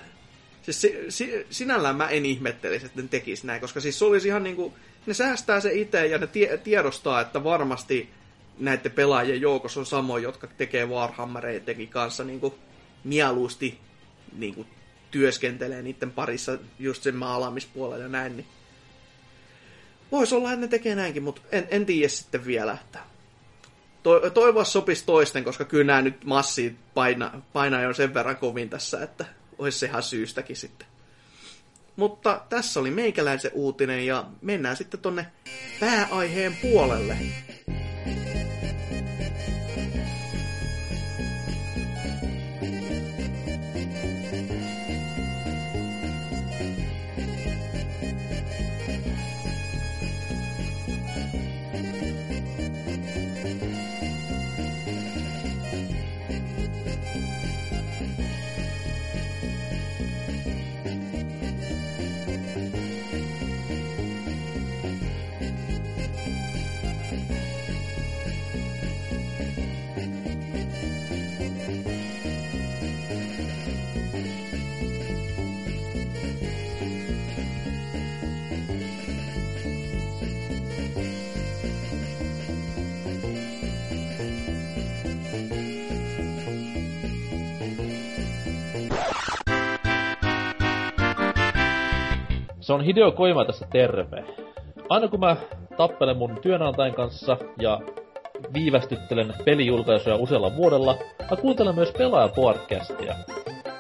Siis si, si, sinällään mä en ihmettelisi, että ne tekisi näin, koska siis se olisi ihan niinku, ne säästää se itse ja ne tie, tiedostaa, että varmasti näiden pelaajien joukossa on samoja, jotka tekee Warhammereidenkin kanssa niinku mieluusti niinku työskentelee niiden parissa just sen maalaamispuolella ja näin, niin Voisi olla, että ne tekee näinkin, mutta en, en tiedä sitten vielä, että to, toivoa sopisi toisten, koska kyllä nämä nyt massiit paina, painaa jo sen verran kovin tässä, että olisi sehän syystäkin sitten. Mutta tässä oli meikäläisen uutinen ja mennään sitten tonne pääaiheen puolelle. Se on Hideo Koima tässä terve. Aina kun mä tappelen mun työnantajan kanssa ja viivästyttelen pelijulkaisuja usealla vuodella, mä kuuntelen myös pelaajapodcastia.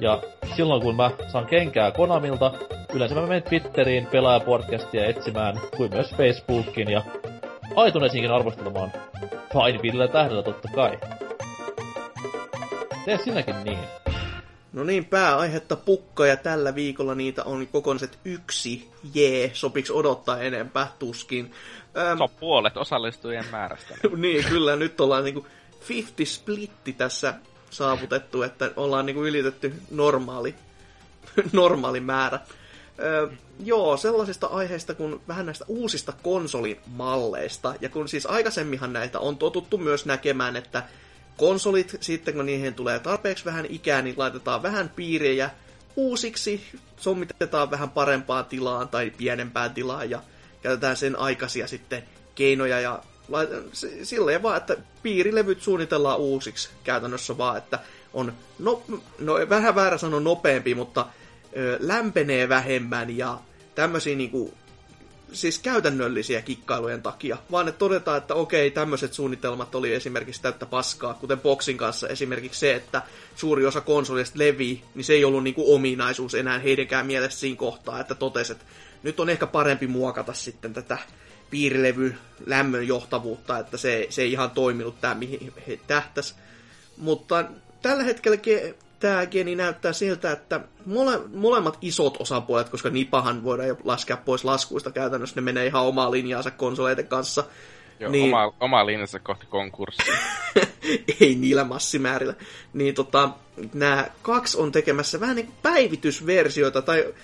Ja silloin kun mä saan kenkää Konamilta, yleensä mä menen Twitteriin pelaajapodcastia etsimään, kuin myös Facebookiin ja iTunesiinkin arvostelemaan. Fine viidellä tähdellä totta kai. Tee sinäkin niin. No niin, pääaihetta pukka ja tällä viikolla niitä on kokonaiset yksi. Jee, sopiks odottaa enempää? Tuskin. Ähm, se on puolet osallistujien määrästä. niin, kyllä nyt ollaan niinku 50 splitti tässä saavutettu, että ollaan niinku ylitetty normaali, normaali määrä. Öö, joo, sellaisista aiheista kuin vähän näistä uusista konsolimalleista. Ja kun siis aikaisemminhan näitä on totuttu myös näkemään, että konsolit, sitten kun niihin tulee tarpeeksi vähän ikää, niin laitetaan vähän piirejä uusiksi, sommitetaan vähän parempaan tilaan tai pienempään tilaan ja käytetään sen aikaisia sitten keinoja ja silleen vaan, että piirilevyt suunnitellaan uusiksi käytännössä vaan, että on, no, no vähän väärä sanoa nopeampi, mutta ö, lämpenee vähemmän ja tämmöisiä niinku siis käytännöllisiä kikkailujen takia, vaan että todetaan, että okei, tämmöiset suunnitelmat oli esimerkiksi täyttä paskaa, kuten Boxin kanssa esimerkiksi se, että suuri osa konsolista levii, niin se ei ollut niinku ominaisuus enää heidänkään mielessä siinä kohtaa, että totesi, että nyt on ehkä parempi muokata sitten tätä piirilevy lämmön johtavuutta, että se, se ei ihan toiminut tämä, mihin he tähtäs. Mutta tällä hetkellä tämä geni näyttää siltä, että mole, molemmat isot osapuolet, koska Nipahan voidaan jo laskea pois laskuista käytännössä, ne menee ihan omaa linjaansa konsoleiden kanssa. Joo, niin, oma, oma linjansa kohti konkurssia. ei niillä massimäärillä. Niin tota, nämä kaksi on tekemässä vähän niin päivitysversioita, tai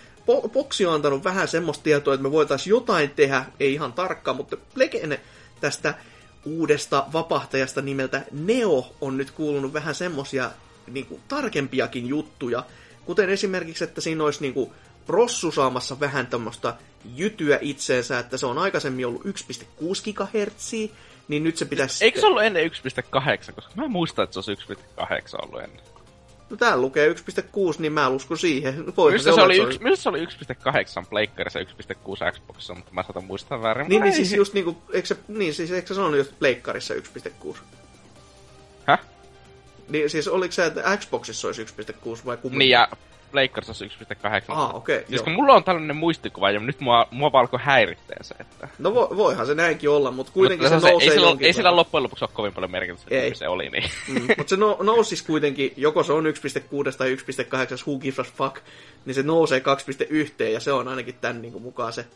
Boxi on antanut vähän semmoista tietoa, että me voitaisiin jotain tehdä, ei ihan tarkkaan, mutta Legene tästä uudesta vapahtajasta nimeltä Neo on nyt kuulunut vähän semmosia niin kuin, tarkempiakin juttuja, kuten esimerkiksi, että siinä olisi niin kuin, prossu saamassa vähän tämmöistä jytyä itseensä, että se on aikaisemmin ollut 1,6 GHz, niin nyt se pitäisi... Eikö se ollut ennen 1,8, koska mä muistan, että se olisi 1,8 ollut ennen. No täällä lukee 1.6, niin mä uskon siihen. Missä se, se, oli, yks, se oli 1.8 Pleikkarissa ja 1.6 Xboxissa, mutta mä saatan muistaa väärin. Niin, niin siis just niinku, eikö se, niin siis eikö se sanonut just Pleikkarissa 1.6? Häh? Niin siis oliko se, että Xboxissa olisi 1.6 vai kummin? Niin ja Pleikkarissa olisi 1.8. Ah, okei. Okay, siis kun mulla on tällainen muistikuva ja nyt mua, mua alkoi häiritteen se, että... No vo, voihan se näinkin olla, mutta kuitenkin mutta se, se nousee ei, sillä, ei sillä loppujen lopuksi ole kovin paljon merkitystä, ei. se oli niin. Mm, mutta se no, nousisi kuitenkin, joko se on 1.6 tai 1.8, who gives a fuck, niin se nousee 2.1 ja se on ainakin tämän niin kuin, mukaan se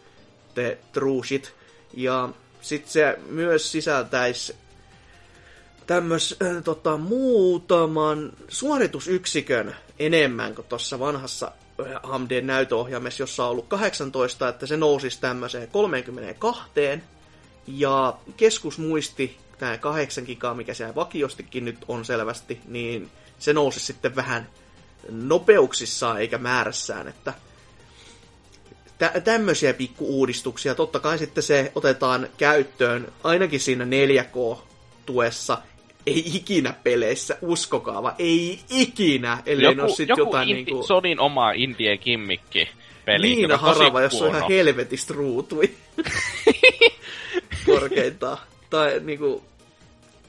the true shit. Ja sitten se myös sisältäisi tämmöis, äh, tota, muutaman suoritusyksikön enemmän kuin tuossa vanhassa AMD-näytöohjaimessa, jossa on ollut 18, että se nousisi tämmöiseen 32. Ja keskusmuisti, tämä 8 gigaa, mikä siellä vakiostikin nyt on selvästi, niin se nousi sitten vähän nopeuksissaan eikä määrässään, että tä- tämmöisiä pikku-uudistuksia. Totta kai sitten se otetaan käyttöön ainakin siinä 4K-tuessa, ei ikinä peleissä, uskokaa vaan, ei ikinä, ellei joku, ole sit joku jotain indi, niinku... Sonin oma indie kimmikki peli. Niina tosi Harava, jos on ihan helvetistä ruutui. Korkeintaan. Tai niinku,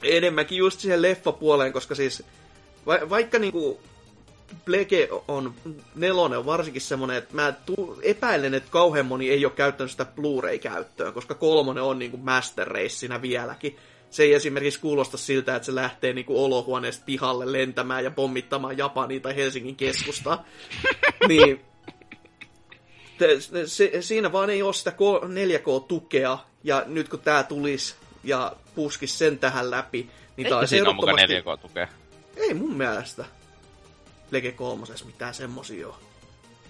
enemmänkin just siihen leffapuoleen, koska siis va- vaikka niinku Blege on, nelonen on varsinkin semmonen, että mä tu- epäilen, että kauhean moni ei ole käyttänyt sitä Blu-ray-käyttöön, koska kolmonen on niinku master raceina vieläkin. Se ei esimerkiksi kuulosta siltä, että se lähtee niinku olohuoneesta pihalle lentämään ja pommittamaan Japania tai Helsingin keskustaa. niin se, siinä vaan ei ole sitä 4K-tukea, ja nyt kun tää tulisi ja puskis sen tähän läpi, niin olisi siinä on mukaan ehdottomasti... 4K-tukea? Ei mun mielestä Lege 3 mitään semmosia ole.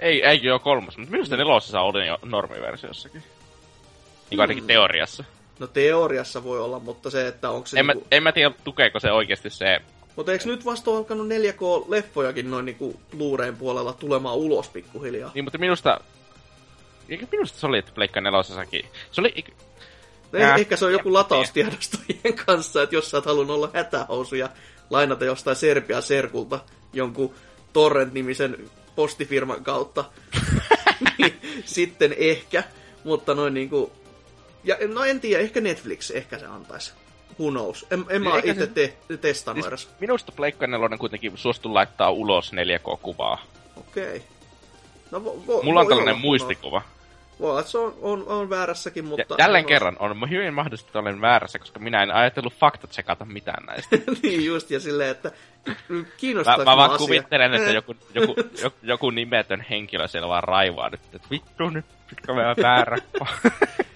Ei, eikö ole kolmas, mutta minusta nelosessa oli jo normiversiossakin. Niin kuin ainakin Mm. teoriassa. No teoriassa voi olla, mutta se, että onko se En, mä, niinku... en mä tiedä, tukeeko se oikeasti se... Mutta eikö nyt vasta ole alkanut 4K-leffojakin noin niinku Blu-rayn puolella tulemaan ulos pikkuhiljaa? Niin, mutta minusta... Eikö minusta se oli, että Pleikka nelosessakin... Se oli... eikö- Eh, Äh, ehkä se on joku lataustiedostojen kanssa, että jos sä oot halunnut olla hätähousu ja lainata jostain Serbia Serkulta jonkun Torrent-nimisen postifirman kautta, niin sitten ehkä. Mutta noin niinku... Ja, no en tiedä, ehkä Netflix ehkä se antaisi. Who knows? En, en mä Eikä itse se- te, testannut Siis edes. minusta Pleikka nelonen kuitenkin suostui laittaa ulos 4K-kuvaa. Okei. Okay. No, vo, vo, Mulla on voi tällainen muistikuva. Voi olla, että se on, on, on väärässäkin, Ja mutta... jälleen kerran on hyvin mahdollista, että olen väärässä, koska minä en ajatellut faktatsekata mitään näistä. niin just, ja silleen, että Mä, kiinnostaako mä vaan asia? kuvittelen, että joku, joku, joku, joku nimetön henkilö siellä vaan raivaa nyt, että vittu nyt, pitkö mä väärä.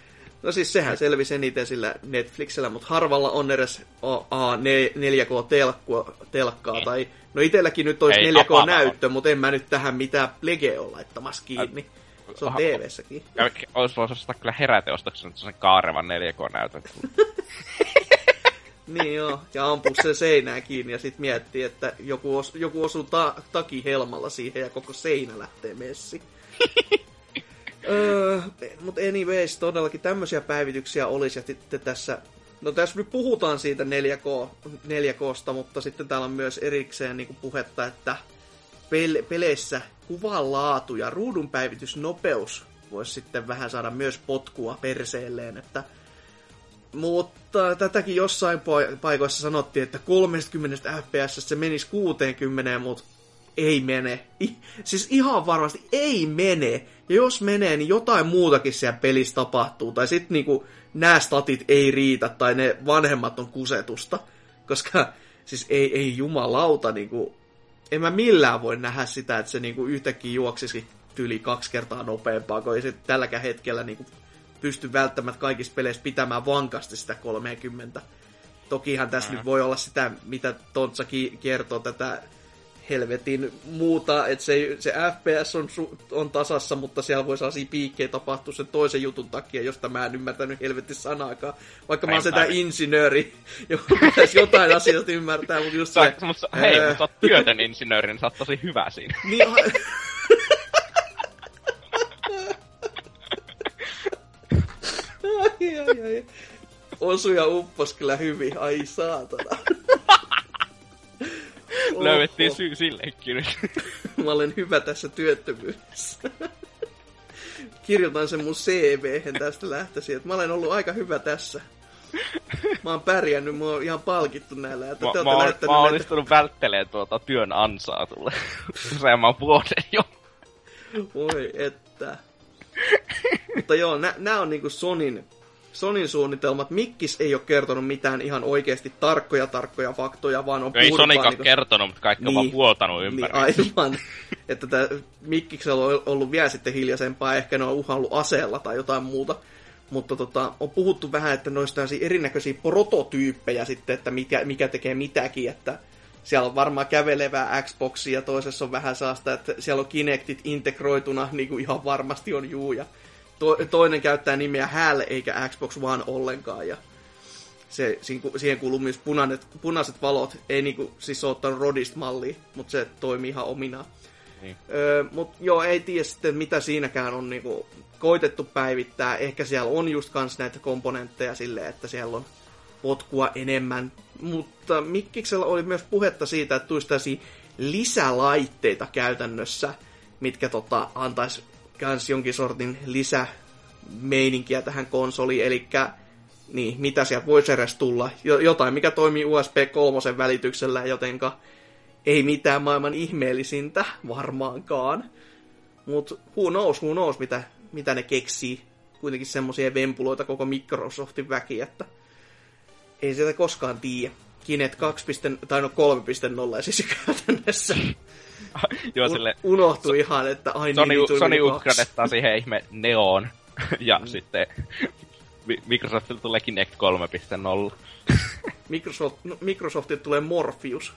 No siis sehän selvisi eniten sillä Netflixillä, mutta harvalla on edes A, 4K-telkkua, telkkaa, Niin. tai no itelläkin nyt olisi Ei, 4K-näyttö, mutta en mä nyt tähän mitään Lege ole laittamassa kiinni. Se on. TV-säkin. Olisi voisi ostaa kyllä heräteostoksen sen kaarevan 4K-näytön. Niin joo, ja ampuu sen seinään kiinni ja sitten miettii, että joku, os, joku osuu ta, taki helmalla siihen ja koko seinä lähtee messi. öö, mutta anyways, todellakin tämmöisiä päivityksiä olisi ja sitten tässä, no tässä nyt puhutaan siitä 4K, 4Ksta, mutta sitten täällä on myös erikseen niin puhetta, että pel- peleissä kuvan laatu ja ruudun päivitysnopeus voisi sitten vähän saada myös potkua perseelleen, että mutta tätäkin jossain pa- paikoissa sanottiin, että 30 fps se menisi 60, mutta ei mene. I- siis ihan varmasti ei mene. Ja jos menee, niin jotain muutakin siellä pelissä tapahtuu. Tai sitten niinku nämä statit ei riitä, tai ne vanhemmat on kusetusta. Koska siis ei, ei jumalauta, niinku, en mä millään voi nähdä sitä, että se niinku yhtäkkiä juoksisi yli kaksi kertaa nopeampaa, kun ei se tälläkään hetkellä niinku pysty välttämättä kaikissa peleissä pitämään vankasti sitä 30. Tokihan tässä Mm. nyt voi olla sitä, mitä Tontsa ki- kertoo tätä helvetin muuta, että se, se FPS on, on tasassa, mutta siellä voi sellaisia piikkejä tapahtua sen toisen jutun takia, josta mä en ymmärtänyt helvetin sanaakaan. Vaikka mä oon sitä insinööri, joka pitäisi jotain asioista ymmärtää, mutta just se... Mutta, hei, ää, mutta sä oot työtön insinööri, niin sä oot tosi hyvä siinä. Niin, ai, ai, ai. Osu ja uppos kyllä hyvin, ai saatana. Löydettiin syy sillekin nyt. Mä olen hyvä tässä työttömyydessä. Kirjoitan sen mun cv tästä lähtöisin, että mä olen ollut aika hyvä tässä. Mä oon pärjännyt, mä oon ihan palkittu näillä. Että Mä, te mä, oon, mä oon näitä... onnistunut välttelemään tuota työn ansaa tulle useamman vuoden jo. Voi että. Mutta joo, nä, nää on niinku Sonin, Sonin suunnitelmat. Mikkis ei ole kertonut mitään ihan oikeasti tarkkoja tarkkoja faktoja, vaan on Ei Sonikaan vaan niinku- kertonut, mutta kaikki on vaan puoltanut ympäri. Niin, aivan. että tää Mikkiksellä on ollut vielä sitten hiljaisempaa, ehkä ne on uhallut aseella tai jotain muuta. Mutta tota, on puhuttu vähän, että noista tällaisia erinäköisiä prototyyppejä sitten, että mikä, mikä tekee mitäkin, että siellä on varmaan kävelevää Xboxia ja toisessa on vähän saasta, että siellä on Kinectit integroituna, niin kuin ihan varmasti on juu, ja to, toinen käyttää nimeä HAL eikä Xbox One ollenkaan, ja se, siihen kuuluu myös punaiset, punaiset valot. Ei niinku siis ottanut rodista mallia, mutta se toimii ihan ominaan. Niin. Öö, mutta joo, ei tiedä sitten mitä siinäkään on niinku koitettu päivittää. Ehkä siellä on just kans näitä komponentteja silleen, että siellä on potkua enemmän. Mutta Mikkiksellä oli myös puhetta siitä, että tulisi lisälaitteita käytännössä, mitkä tota, antaisi kans jonkin sortin lisämeininkiä tähän konsoliin, eli niin, mitä sieltä voisi edes tulla. Jotain, mikä toimii USB 3 välityksellä, jotenka ei mitään maailman ihmeellisintä varmaankaan. Mutta who knows, who knows, mitä, mitä ne keksii. Kuitenkin semmoisia vempuloita koko Microsoftin väki, että ei sitä koskaan tiedä. Kinet 2. tai no 3.0 siis käytännössä. Joo, sille... Unohtui so, ihan, että ai Sony, niin, Sony upgradettaa siihen ihme Neon. ja mm. sitten Microsoftilla tulee Kinect 3.0. Microsoft, no, Microsoftilta tulee Morpheus.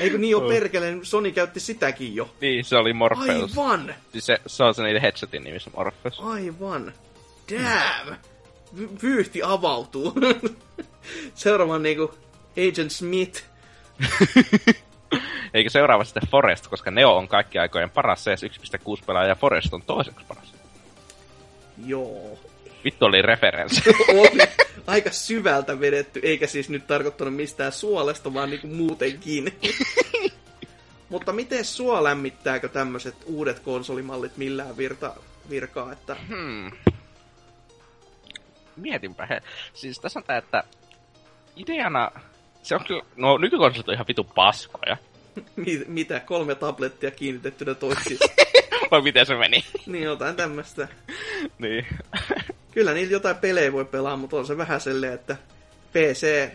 Eikö niin ole perkeleen, Sony käytti sitäkin jo. Niin, se oli Morpheus. Aivan! Siis se, se on se niiden headsetin nimissä Morpheus. Aivan. Damn! Vyyhti avautuu. Seuraavan niinku Agent Smith. Eikö seuraava sitten Forest, koska Neo on kaikki aikojen paras CS 1.6 pelaaja ja Forest on toiseksi paras. Joo. Vittu oli referenssi. oli aika syvältä vedetty, eikä siis nyt tarkoittanut mistään suolesta, vaan niinku muutenkin. Mutta miten sua lämmittääkö tämmöiset uudet konsolimallit millään virta, virkaa, että... Hmm. Mietinpä he. Siis tässä on tää, että ideana... Se on kyllä... No nykykonsolit on ihan vitu paskoja. Mitä? Kolme tablettia kiinnitettynä toisiin. Vai miten se meni? niin, jotain tämmöstä. niin. Kyllä niillä jotain pelejä voi pelaa, mutta on se vähän silleen, että PC...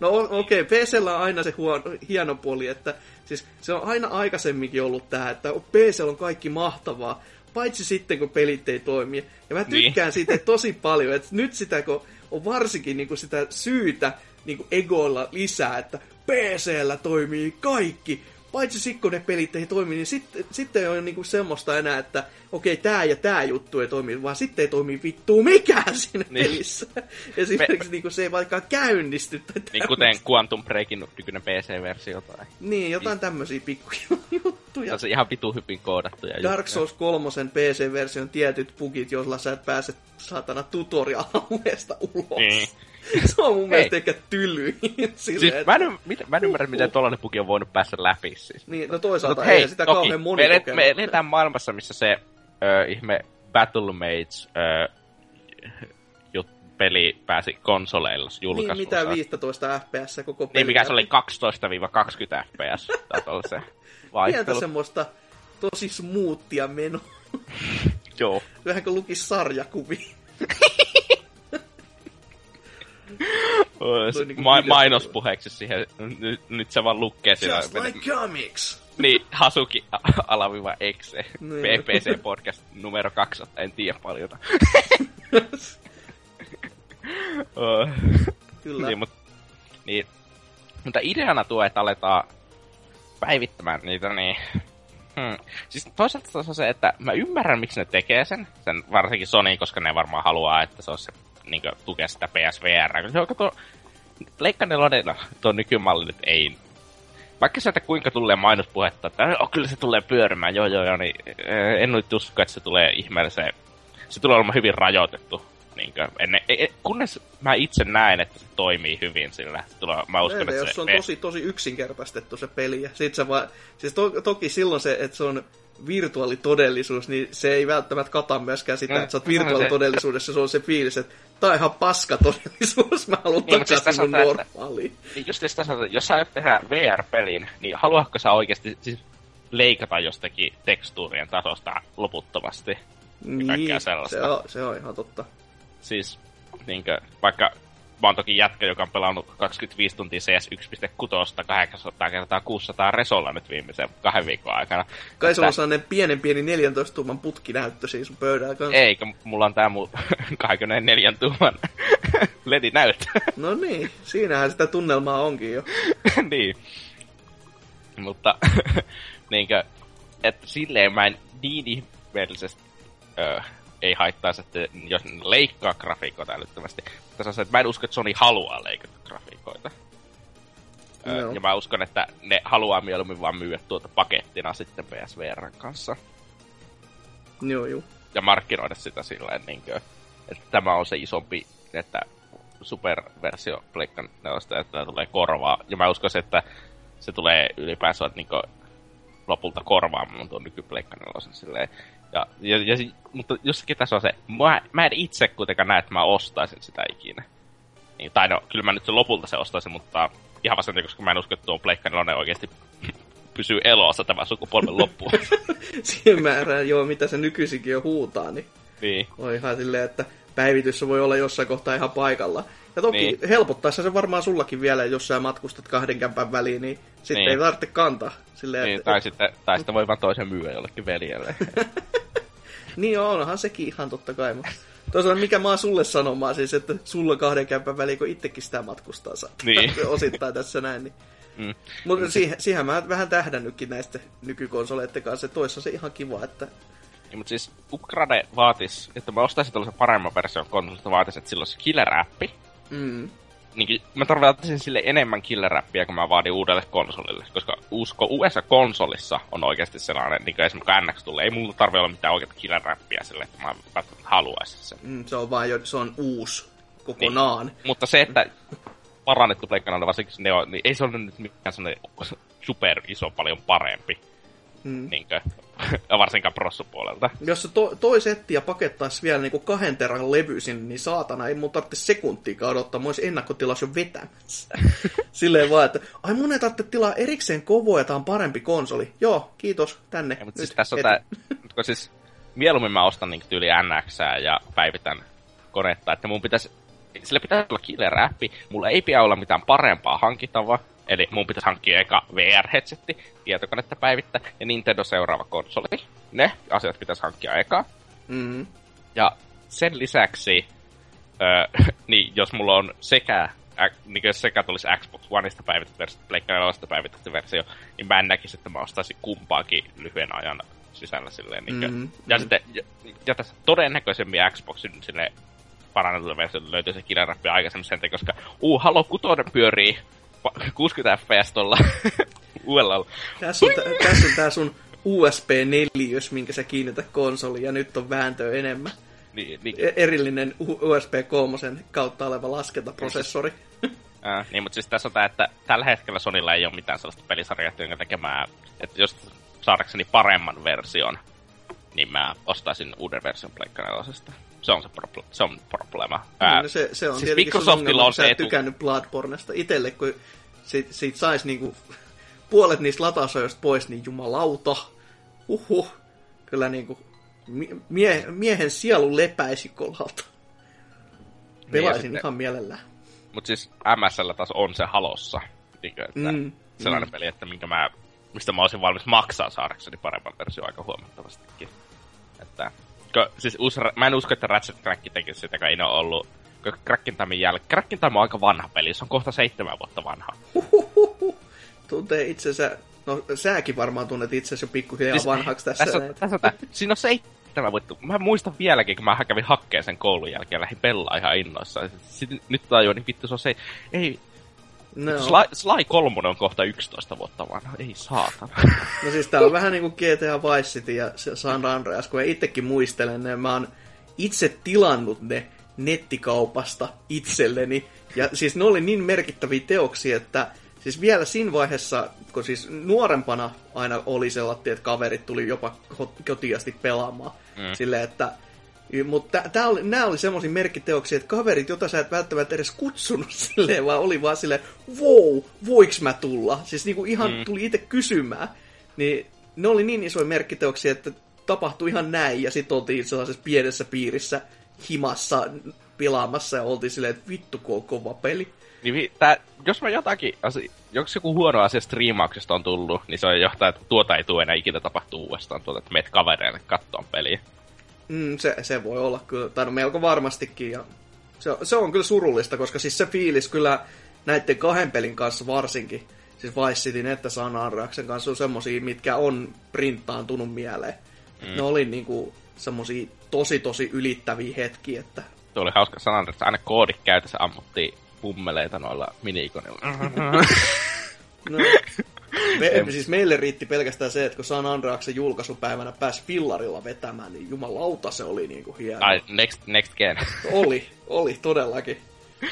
No okei, okay, PCllä on aina se huono, hieno puoli, että siis se on aina aikaisemminkin ollut tää, että PC on kaikki mahtavaa, paitsi sitten kun pelit ei toimi. Ja mä niin. tykkään niin. siitä tosi paljon, että nyt sitä kun on varsinkin niin kuin sitä syytä niin kuin egoilla lisää, että PCllä toimii kaikki, paitsi sitten kun ne pelit ei toimi, niin sitten, sitten ei ole niinku semmoista enää, että okei, okay, tää ja tää juttu ei toimi, vaan sitten ei toimi vittu mikään siinä niin. pelissä. Esimerkiksi Me... niinku se ei vaikka käynnisty. Tai niin kuten Quantum Breakin nykyinen PC-versio tai... Niin, jotain niin. tämmöisiä pikkuja juttuja. On se ihan vitu hyvin koodattuja Dark Souls 3 PC-version tietyt bugit, joilla sä et pääse saatana tutorial-alueesta ulos. Niin. se on mun mielestä ehkä tylyin. siis että... mä, en, mit, mä en ymmärrä, miten tollanen puki on voinut päästä läpi. Siis. Niin, no toisaalta Mut, hei, sitä toki, kauhean moni me, me eletään maailmassa, missä se ö, ihme Battle Mates ö, jut, peli pääsi konsoleilla julkaisuun. Niin, mitä 15 fps koko peli. Niin, mikä se oli 12-20 fps. se Pientä semmoista tosi smoothia menoa. Joo. Vähän kuin lukisi sarjakuvia. Niin Ma- mainospuheeksi siihen. Nyt, nyt se vaan lukee siellä. Just like comics! Niin, Hasuki alaviva exe. Niin. PPC podcast numero 200, en tiedä paljon. Kyllä. Niin, mut, niin, mutta ideana tuo, että aletaan päivittämään niitä, niin... Hmm. Siis toisaalta se on se, että mä ymmärrän, miksi ne tekee sen. Sen varsinkin Sony, koska ne varmaan haluaa, että se on se niin kuin, tukea sitä PSVR. Se on kato, Pleikka 4, no, tuo nykymalli nyt ei vaikka sieltä kuinka tulee mainospuhetta, että oh, kyllä se tulee pyörimään, joo joo joo, niin en nyt usko, että se tulee ihmeelliseen. Se tulee olemaan hyvin rajoitettu. Niin kuin, ennen, e, e, kunnes mä itse näen, että se toimii hyvin sillä. Se tulee, mä uskon, Eile, että jos se on tosi, tosi yksinkertaistettu se peli. Ja sit se vaan, siis to, toki silloin se, että se on virtuaalitodellisuus, niin se ei välttämättä kata myöskään sitä, mm, että sä oot virtuaalitodellisuudessa, se on se fiilis, että tää on ihan paska todellisuus, mä haluan niin, takaisin siis mun normaaliin. Niin just tässä sanotaan, jos sä tehdä VR-pelin, niin haluatko sä oikeasti siis leikata jostakin tekstuurien tasosta loputtomasti? Niin, se on, se on ihan totta. Siis, niinkö, vaikka mä oon toki jätkä, joka on pelannut 25 tuntia CS 1.6 800 kertaa 600 resolla nyt viimeisen kahden viikon aikana. Kai sulla on sellainen pienen pieni 14 tuuman putkinäyttö siis sun pöydällä kanssa. Eikä, mulla on tää mun 24 tuuman ledi näyttö. no niin, siinähän sitä tunnelmaa onkin jo. niin. Mutta niinkö, että silleen mä en niin ihmeellisesti öö, ei haittaisi, että jos leikkaa grafiikoita älyttömästi. Mutta se on se, että mä en usko, että Sony haluaa leikata grafiikoita. Öö, ja mä uskon, että ne haluaa mieluummin vaan myydä tuota pakettina sitten PSVRn kanssa. Joo, joo. Ja markkinoida sitä silleen, niin kuin, että tämä on se isompi, että superversio Pleikka 4, että tämä tulee korvaa. Ja mä uskon, että se tulee ylipäänsä niin kuin, lopulta korvaamaan tuon nykypleikka 4 silleen. Ja, ja, ja, mutta jossakin tässä on se, mä, mä en itse kuitenkaan näe, että mä ostaisin sitä ikinä. Niin, tai no, kyllä mä nyt sen lopulta se ostaisin, mutta ihan vasta koska mä en usko, että tuo Pleikka 4 oikeasti pysyy elossa tämän sukupolven loppuun. Siihen määrään, joo, mitä se nykyisinkin jo huutaa, niin, niin. on ihan silleen, että päivitys voi olla jossain kohtaa ihan paikalla. Ja toki niin. helpottaisi se varmaan sullakin vielä, jos sä matkustat kahden kämpän väliin, niin sitten niin. ei tarvitse kantaa. Silleen, niin, että, tai, sitten, tai sitten voi vaan toisen myyä jollekin veljelle. niin onhan sekin ihan totta kai, mutta toisaalta mikä mä oon sulle sanomaan siis, että sulla kahden kämpän väliin, kun itsekin sitä matkustaa saa. Niin. Osittain tässä näin, niin Mm. Mutta siihen, siihen mä vähän tähdännytkin näistä nykykonsoleiden kanssa, että toissa se ihan kiva, että... Ja, mutta siis Upgrade vaatis, että mä ostaisin tällaisen paremman version konsolista, vaatis, että sillä olisi killer-appi. Mm. Niin, mä tarvitsin sille enemmän killer-appia, kun mä vaadin uudelle konsolille. Koska usko uudessa konsolissa on oikeasti sellainen, niin kuin esimerkiksi NX tulee, ei mulla tarvitse olla mitään oikeaa killer-appia sille, että mä haluaisin sen. Mm, se on vaan jo, se on uusi kokonaan. Niin. Mutta se, että parannettu Pleikka varsinkin ne on, niin ei se ole nyt mikään sellainen super iso paljon parempi. Mm. Niinkö, varsinkaan prossupuolelta. Jos se to, toi setti ja pakettaisi vielä niin kahden terän levyisin, niin saatana, ei mun tarvitse sekuntia odottaa, mä olisin ennakkotilas jo vetämässä. Silleen vaan, että ai mun ei tarvitse tilaa erikseen kovoa, tämä on parempi konsoli. Joo, kiitos, tänne. Ja, mutta siis tässä on tää, kun siis mieluummin mä ostan niin tyyli NX ja päivitän konetta, että mun pitäisi sillä pitää olla killer-appi. Mulla ei pidä olla mitään parempaa hankittavaa. Eli mun pitäisi hankkia eka VR-headsetti, tietokonetta päivittää, ja Nintendo seuraava konsoli. Ne asiat pitäisi hankkia eka. Mm-hmm. Ja sen lisäksi, öö, niin jos mulla on sekä niin jos sekä tulisi Xbox Oneista päivitetty versio, Pleikka päivitetty versio, niin mä en näkisi, että mä ostaisin kumpaakin lyhyen ajan sisällä silleen. Niin mm-hmm. Ja sitten, ja, ja tässä todennäköisemmin Xboxin silleen parannetulta versiolta löytyy se killerappi aikaisemmin sen koska uu, Halo 6 pyörii 60 fps tuolla uudella. Tässä on, tässä on tää sun USB 4, minkä sä kiinnität konsoliin, ja nyt on vääntö enemmän. Niin, niin. E- erillinen USB 3 kautta oleva laskentaprosessori. Äh, niin, mutta siis tässä on tämä, että tällä hetkellä Sonilla ei ole mitään sellaista pelisarjaa, jonka tekemään, että jos saadakseni paremman version, niin mä ostaisin uuden version Pleikka se on se, proble- se on problema. Ää, no se, se on siis ongelma, on se etu... tykännyt Bloodbornesta. Itelle, kun siitä, siitä saisi niinku puolet niistä latausajoista pois, niin jumalauta. Uhuh. Kyllä niinku mie, miehen sielu lepäisi kolalta. Pelaisin niin, ihan mielellään. Mut siis MSL taas on se halossa. Niin, että mm, sellainen mm. peli, että minkä mä, mistä mä olisin valmis maksaa saadakseni paremman versio aika huomattavastikin. Että Ko, siis uusi, mä en usko, että Ratchet Clank tekisi sitä, kun ei ole ollut Crackin Timein jälkeen. Crackin Time on aika vanha peli, se on kohta seitsemän vuotta vanha. Tuntee itsensä, no säkin varmaan tunnet itsesi jo pikkuhiljaa siis, vanhaksi tässä. Tässä, on, tässä on, siinä on seitsemän vuotta. Mä muistan vieläkin, kun mä kävin hakkeen sen koulun jälkeen ja lähdin pelaa ihan innoissaan. Sitten, nyt tajuin, niin vittu se on se, ei, No. Sly, Sly 3 on kohta 11 vuotta vanha, ei saatana. No siis tää on vähän niinku GTA Vice City ja San Andreas, kun itsekin muistelen ne. Mä oon itse tilannut ne nettikaupasta itselleni. Ja siis ne oli niin merkittäviä teoksia, että siis vielä siinä vaiheessa, kun siis nuorempana aina oli sellainen, että kaverit tuli jopa kotiasti pelaamaan. Mm. Silleen, että mutta tää oli, nämä oli semmoisia merkkiteoksia, että kaverit, jota sä et välttämättä edes kutsunut silleen, vaan oli vaan silleen, wow, voiks mä tulla? Siis niinku ihan mm. tuli itse kysymään. Niin ne oli niin isoja merkkiteoksia, että tapahtui ihan näin, ja sitten oltiin sellaisessa pienessä piirissä himassa pilaamassa, ja oltiin silleen, että vittu kun on kova peli. Niin, tää, jos mä jotakin, asia, jos joku huono asia striimauksesta on tullut, niin se on johtaa, että tuota ei tule enää ikinä tapahtuu uudestaan, tuota, että meet kavereille kattoon peliä. Mm, se, se voi olla kyllä, tai no melko varmastikin. Ja se, se on kyllä surullista, koska siis se fiilis kyllä näiden kahden pelin kanssa varsinkin, siis Vice Cityn että San Andreasen kanssa on semmosia, mitkä on printtaantunut mieleen. Mm. Ne oli niinku semmosia tosi tosi ylittäviä hetkiä, että Tuo oli hauska sana, että aina koodit käytössä ammuttiin pummeleita noilla mini-ikonilla. No, me, siis meille riitti pelkästään se, että kun San Andreaksen julkaisupäivänä pääsi fillarilla vetämään, niin jumalauta se oli niinku hieno. Ai, next, next gen. Oli, oli todellakin.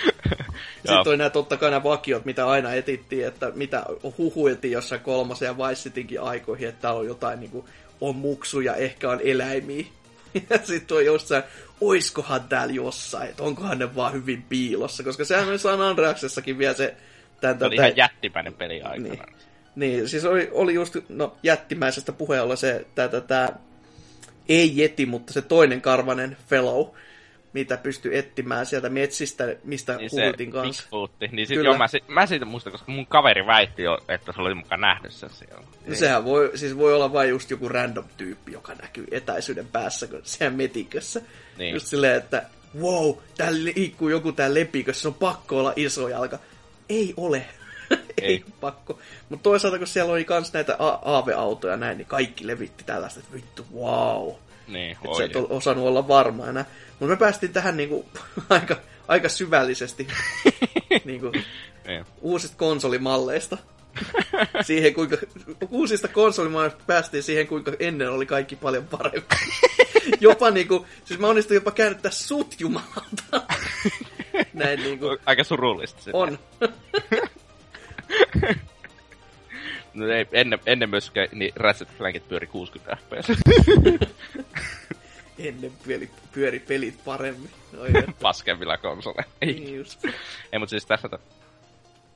Sitten oli nämä totta kai nämä vakiot, mitä aina etittiin, että mitä huhuiltiin jossain kolmosen ja Vice Citynkin aikoihin, että täällä on jotain niin kuin, on muksuja, ehkä on eläimiä. Ja sitten on jossain, oiskohan täällä jossain, että onkohan ne vaan hyvin piilossa, koska sehän on San Andreasessakin vielä se... Tämän, Se oli ihan jättipäinen peli aikana. Niin. Niin, siis oli, oli just, no jättimäisestä puheella se, tämä, tämä, ei jeti, mutta se toinen karvanen fellow, mitä pystyy etsimään sieltä metsistä, mistä Niin huhutin se kanssa. Bigfoot. Niin sit, Kyllä. joo, mä, mä siitä muistan, koska mun kaveri väitti jo, että se oli mukaan nähnyt sen siellä. No sehän voi, siis voi olla vain just joku random tyyppi, joka näkyy etäisyyden päässä, kun siellä metikössä. Niin. Just silleen, että wow, täällä liikkuu joku tää lepikössä, se on pakko olla iso jalka. Ei ole. Ei, Ei. pakko. Mutta toisaalta, kun siellä oli kans näitä a- aaveautoja ja näin, niin kaikki levitti tällaista, että vittu, wow. Niin, Että sä et ole osannut olla varma enää. Mutta me päästiin tähän niinku aika, aika syvällisesti niinku, Niin. uusista konsolimalleista. siihen kuinka, uusista konsolimalleista päästiin siihen, kuinka ennen oli kaikki paljon parempi. jopa niinku, siis mä onnistuin jopa käännyttää sut jumalalta. Näin niinku, Aika surullista sitten. on. No ei, ennen, ennen myöskään niin Ratchet Clankit pyöri 60 fps. Ennen pyöri, pyöri pelit paremmin. Oi. Paskemmilla konsoleilla. Ei. niin just. Ei, mutta siis tässä...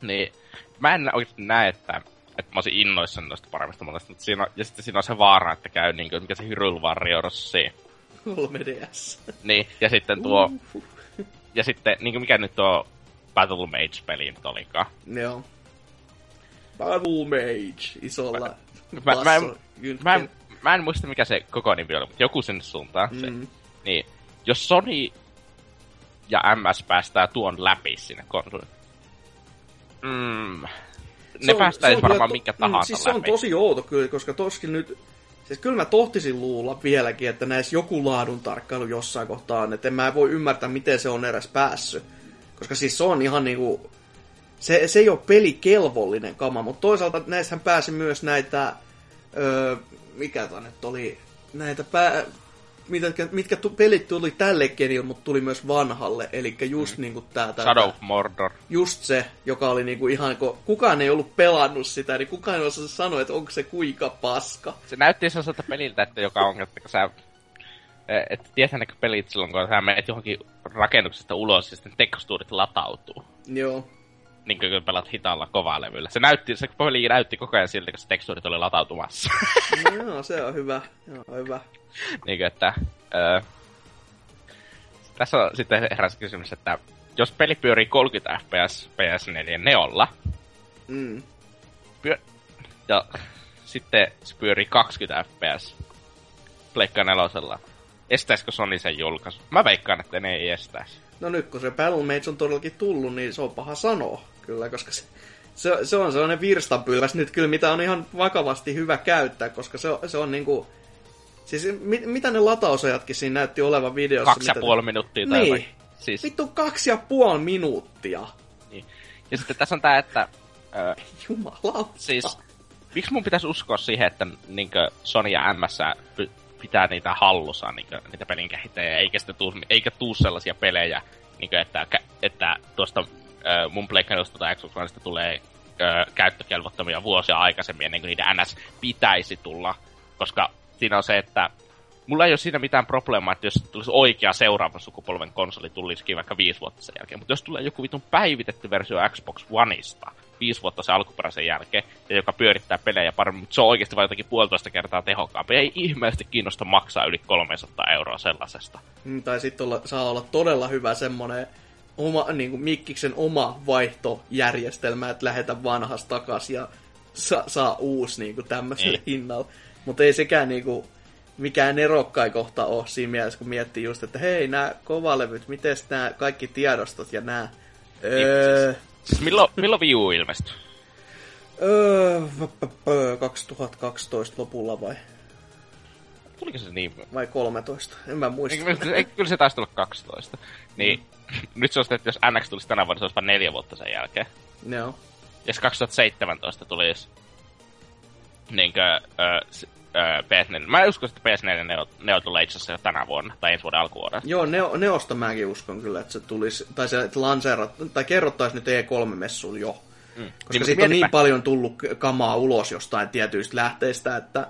Niin, mä en oikeasti näe, että, että mä olisin innoissani noista paremmista monesta, mutta siinä ja sitten siinä on se vaara, että käy niin kuin, mikä se Hyrule Warriors C. 3DS. Niin, ja sitten tuo, Uhuh. ja sitten, niin kuin mikä nyt tuo Battle Mage-peli nyt olikaan. Joo. Battle Mage isolla Mä, mä, en, mä, en, mä en muista mikä se koko nimi oli, mutta joku sinne suuntaan. Mm. Se. Mm. Niin, jos Sony ja MS päästää tuon läpi sinne konsolille. Mm, ne päästäis kyllä varmaan to- minkä mm, tahansa Siis se on läpi. tosi outo kyllä, koska toskin nyt... Siis kyllä mä tohtisin luulla vieläkin, että näissä joku laadun tarkkailu jossain kohtaa on, että en mä voi ymmärtää, miten se on edes päässyt. Koska siis se on ihan niinku... Se, se ei ole pelikelvollinen kama, mutta toisaalta näissähän pääsi myös näitä... Öö, mikä tää nyt oli? Näitä pää, mitkä, mitkä tu, pelit tuli tälle genille, mutta tuli myös vanhalle. Eli just mm. niinku tää... tää Shadow of Mordor. just se, joka oli niinku ihan, kun kukaan ei ollut pelannut sitä, niin kukaan ei osaa sanoa, että onko se kuinka paska. Se näytti sellaiselta peliltä, että joka on, että sä... Että tiedätkö ne pelit silloin, kun sä menet johonkin rakennuksesta ulos ja sitten tekstuurit latautuu. Joo. Niin kuin pelat hitaalla kovaa levyllä. Se näytti, se peli näytti koko ajan siltä, kun se tekstuurit oli latautumassa. No, joo, se on hyvä. Joo, hyvä. niin kuin, että... Öö, tässä on sitten heräsi kysymys, että jos peli pyörii 30 fps PS4 neolla, Mm. pyö- ja sitten se pyörii 20 fps Pleikka nelosella, estäisikö Sony sen julkaisu? Mä veikkaan, että ne ei estäisi. No nyt kun se Battle Mage on todellakin tullut, niin se on paha sanoa kyllä, koska se, se, se on sellainen virstanpylväs nyt kyllä, mitä on ihan vakavasti hyvä käyttää, koska se on, se on niinku... Siis mit, mitä ne latausajatkin siinä näytti olevan videossa? Kaksi ja mitä- puoli minuuttia tai Niin. jotain. Siis, Vittu kaksi ja puoli minuuttia. niin. Ja sitten tässä on tää, että... Öö, Jumalauta. siis, miksi mun pitäisi uskoa siihen, että niinkö Sony ja MS pitää niitä hallussa, niinkö, niitä pelin kehittäjiä, eikä, sitten tuu, eikä tuu sellaisia pelejä, niinkö, että, kä- että tuosta ö, mun Pleikkarista tai Xbox Oneista tulee ö, käyttökelvottomia vuosia aikaisemmin, ennen kuin niiden NS pitäisi tulla, koska siinä on se, että mulla ei ole siinä mitään probleemaa, että jos tulisi oikea seuraavan sukupolven konsoli, tulisikin vaikka viisi vuotta sen jälkeen. Mutta jos tulee joku vitun päivitetty versio Xbox Oneista viisi vuotta sen alkuperäisen jälkeen, ja joka pyörittää pelejä paremmin, mutta se on oikeasti vain jotakin puolitoista kertaa tehokkaampi. Ei ihmeellisesti kiinnosta maksaa yli 300 euroa sellaisesta. Mm, Tai sitten olla, saa olla todella hyvä semmonen oma, niin kuin Mikkiksen oma vaihtojärjestelmä, että lähetä vanhasta takas ja sa, saa uusi niin kuin tämmöisellä Ei. hinnalla. Mutta ei sekään niin kuin, mikään erokkai kohta ole siinä mielessä, kun miettii just, että hei, nämä kovalevyt, miten nämä kaikki tiedostot ja nämä... Öö, Siis milloin, milloin Wii U ilmestyi? öö, v- p- p- 2012 lopulla vai? tuliko se niin? Vai 13, en mä muista. Eikö, eikö, kyllä se taisi tulla 12. Niin, mm. nyt se on että jos NX tulisi tänä vuonna, se olisi vain neljä vuotta sen jälkeen. Joo. Ja 2017 tulisi niinkö, ö, PS4. Mä uskon, että PS4 Neo, Neo tulee itse asiassa tänä vuonna, tai ensi vuoden alkuvuodesta. Joo, Neo, Neosta mäkin uskon kyllä, että se tulisi, tai se että lanseerat, tai kerrottaisi nyt E3-messuun jo. Mm. Koska niin, siitä on niin paljon tullut kamaa ulos jostain tietyistä lähteistä, että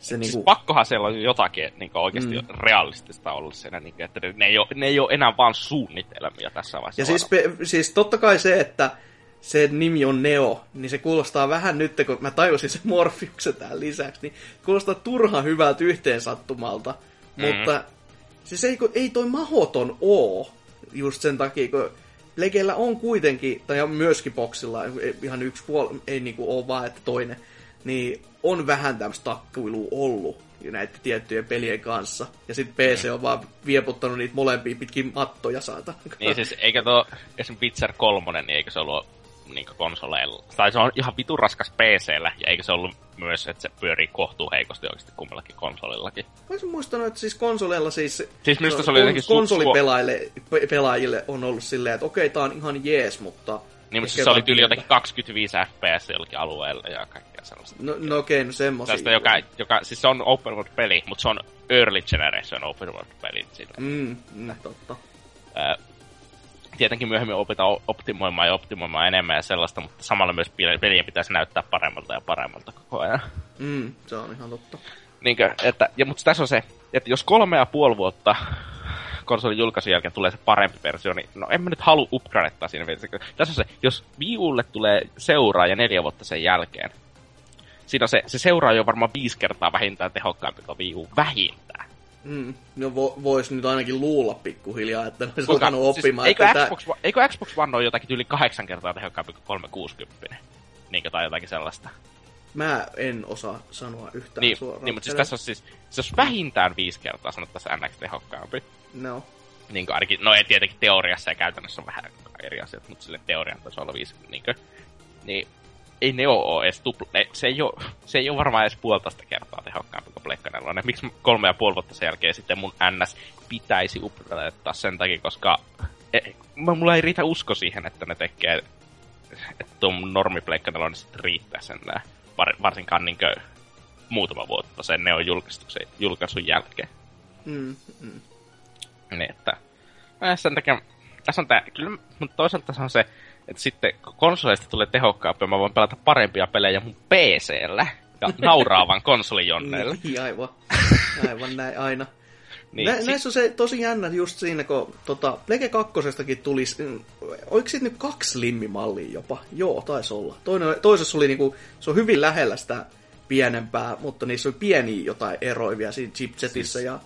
se siis niinku... pakkohan siellä on jotakin niin oikeasti mm. realistista ollut siinä, niin kuin, että ne ei, ole, ne ei ole enää vaan suunnitelmia tässä vaiheessa. Ja siis, pe, siis totta kai se, että se nimi on Neo, niin se kuulostaa vähän nyt, kun mä tajusin sen Morfiuksen tähän lisäksi, niin kuulostaa turhan hyvältä yhteensattumalta. Mm. Mutta siis ei, ei toi mahoton oo just sen takia, kun Legellä on kuitenkin, tai myöskin boksilla, ihan yksi puoli, ei niinku ole vaan, että toinen, niin on vähän tämmöistä takkuilua ollut näiden tiettyjen pelien kanssa. Ja sitten PC on vaan vieputtanut niitä molempia pitkin mattoja saata. Niin siis, eikä tuo esimerkiksi Witcher 3, niin eikö se ollut niin konsoleilla. Tai se on ihan vitu raskas PCllä, ja eikö se ollut myös, että se pyörii kohtuu heikosti oikeasti kummallakin konsolillakin. Olisin muistanut, että siis konsoleilla siis... Siis minusta se oli jotenkin... Konsolipelaajille pe- pelaajille on ollut silleen, että okei, tää on ihan jees, mutta... Niin, mutta siis se oli tyyli jotenkin 25 fps jollakin alueella ja kaikkea sellaista. No, no okei, no semmosia. Tästä joka, joka, siis se on open world peli, mutta se on early generation open world peli. Sille. Mm, mm, totta. Äh, tietenkin myöhemmin opitaan optimoimaan ja optimoimaan enemmän ja sellaista, mutta samalla myös pelien pitäisi näyttää paremmalta ja paremmalta koko ajan. Mm, se on ihan totta. Niinkö, että, ja, mutta tässä on se, että jos kolme ja puoli vuotta konsolin julkaisun jälkeen tulee se parempi versio, niin no en mä nyt halua upgradettaa siinä. Tässä on se, jos Wii Ulle tulee seuraa ja neljä vuotta sen jälkeen, siinä on se, se seuraa jo varmaan viisi kertaa vähintään tehokkaampi kuin Wii U, vähintään. Mm, no vo, vois nyt ainakin luulla pikkuhiljaa, että ne olisi alkanut siis oppimaan. Siis, eikö, Xbox, tää... eikö Xbox One ole jotakin yli kahdeksan kertaa tehokkaampi kuin 360? Niinkö tai jotakin sellaista? Mä en osaa sanoa yhtään niin, suoraan. Niin, mutta siis tässä on siis, se olisi vähintään viisi kertaa sanottaisiin NX tehokkaampi. No. Niin kuin ainakin, no ei tietenkin teoriassa ja käytännössä on vähän eri asiat, mutta sille teorian tasolla viisi, niin kuin, niin ei ne ole edes tupla, ne, se, ei ole, se ei ole varmaan edes puolitoista kertaa tehokkaampi kuin Pleikka 4. Miksi kolme ja puoli vuotta sen jälkeen sitten mun NS pitäisi upgradeittaa sen takia, koska e, mulla ei riitä usko siihen, että ne tekee, että tuo normi Pleikka 4 sitten riittää sen nää, var, varsinkaan niinkö muutama vuotta sen ne on julkaisun jälkeen. Mm, mm. Niin, että sen takia, tässä on tää, kyllä, mutta toisaalta se on se, että sitten konsoleista tulee tehokkaampia, mä voin pelata parempia pelejä mun PCllä ja nauraavan konsolijonneilla. niin, aivan. Aivan näin aina. niin, Nä, sit... Näissä on se tosi jännä just siinä, kun tota, Plege 2 tulisi, mm, oliko siitä nyt kaksi limmimallia jopa? Joo, taisi olla. Toinen, toisessa oli niinku, se on hyvin lähellä sitä pienempää, mutta niissä oli pieniä jotain eroivia siinä chipsetissä. Siis, ja...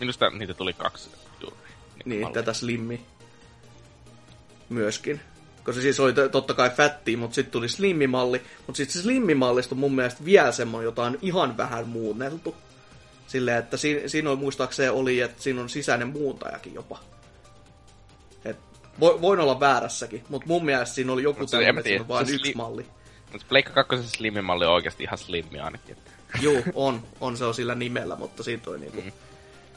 Minusta niitä tuli kaksi juuri. Niin, mallia. tätä slimmi myöskin. Koska se siis oli totta kai fätti, mutta sitten tuli slimmimalli. Mutta sitten se slimmimallista on mun mielestä vielä semmoinen jotain ihan vähän muunneltu. Silleen, että siinä, siinä on muistaakseni oli, että siinä on sisäinen muuntajakin jopa. Et vo, voin olla väärässäkin, mutta mun mielestä siinä oli joku tämmöinen, että siinä on vain yksi sli... malli. Mutta Pleikka 2 slimmimalli on oikeasti ihan slimmi ainakin. Joo, on. On se on sillä nimellä, mutta siitä on niinku... Mm.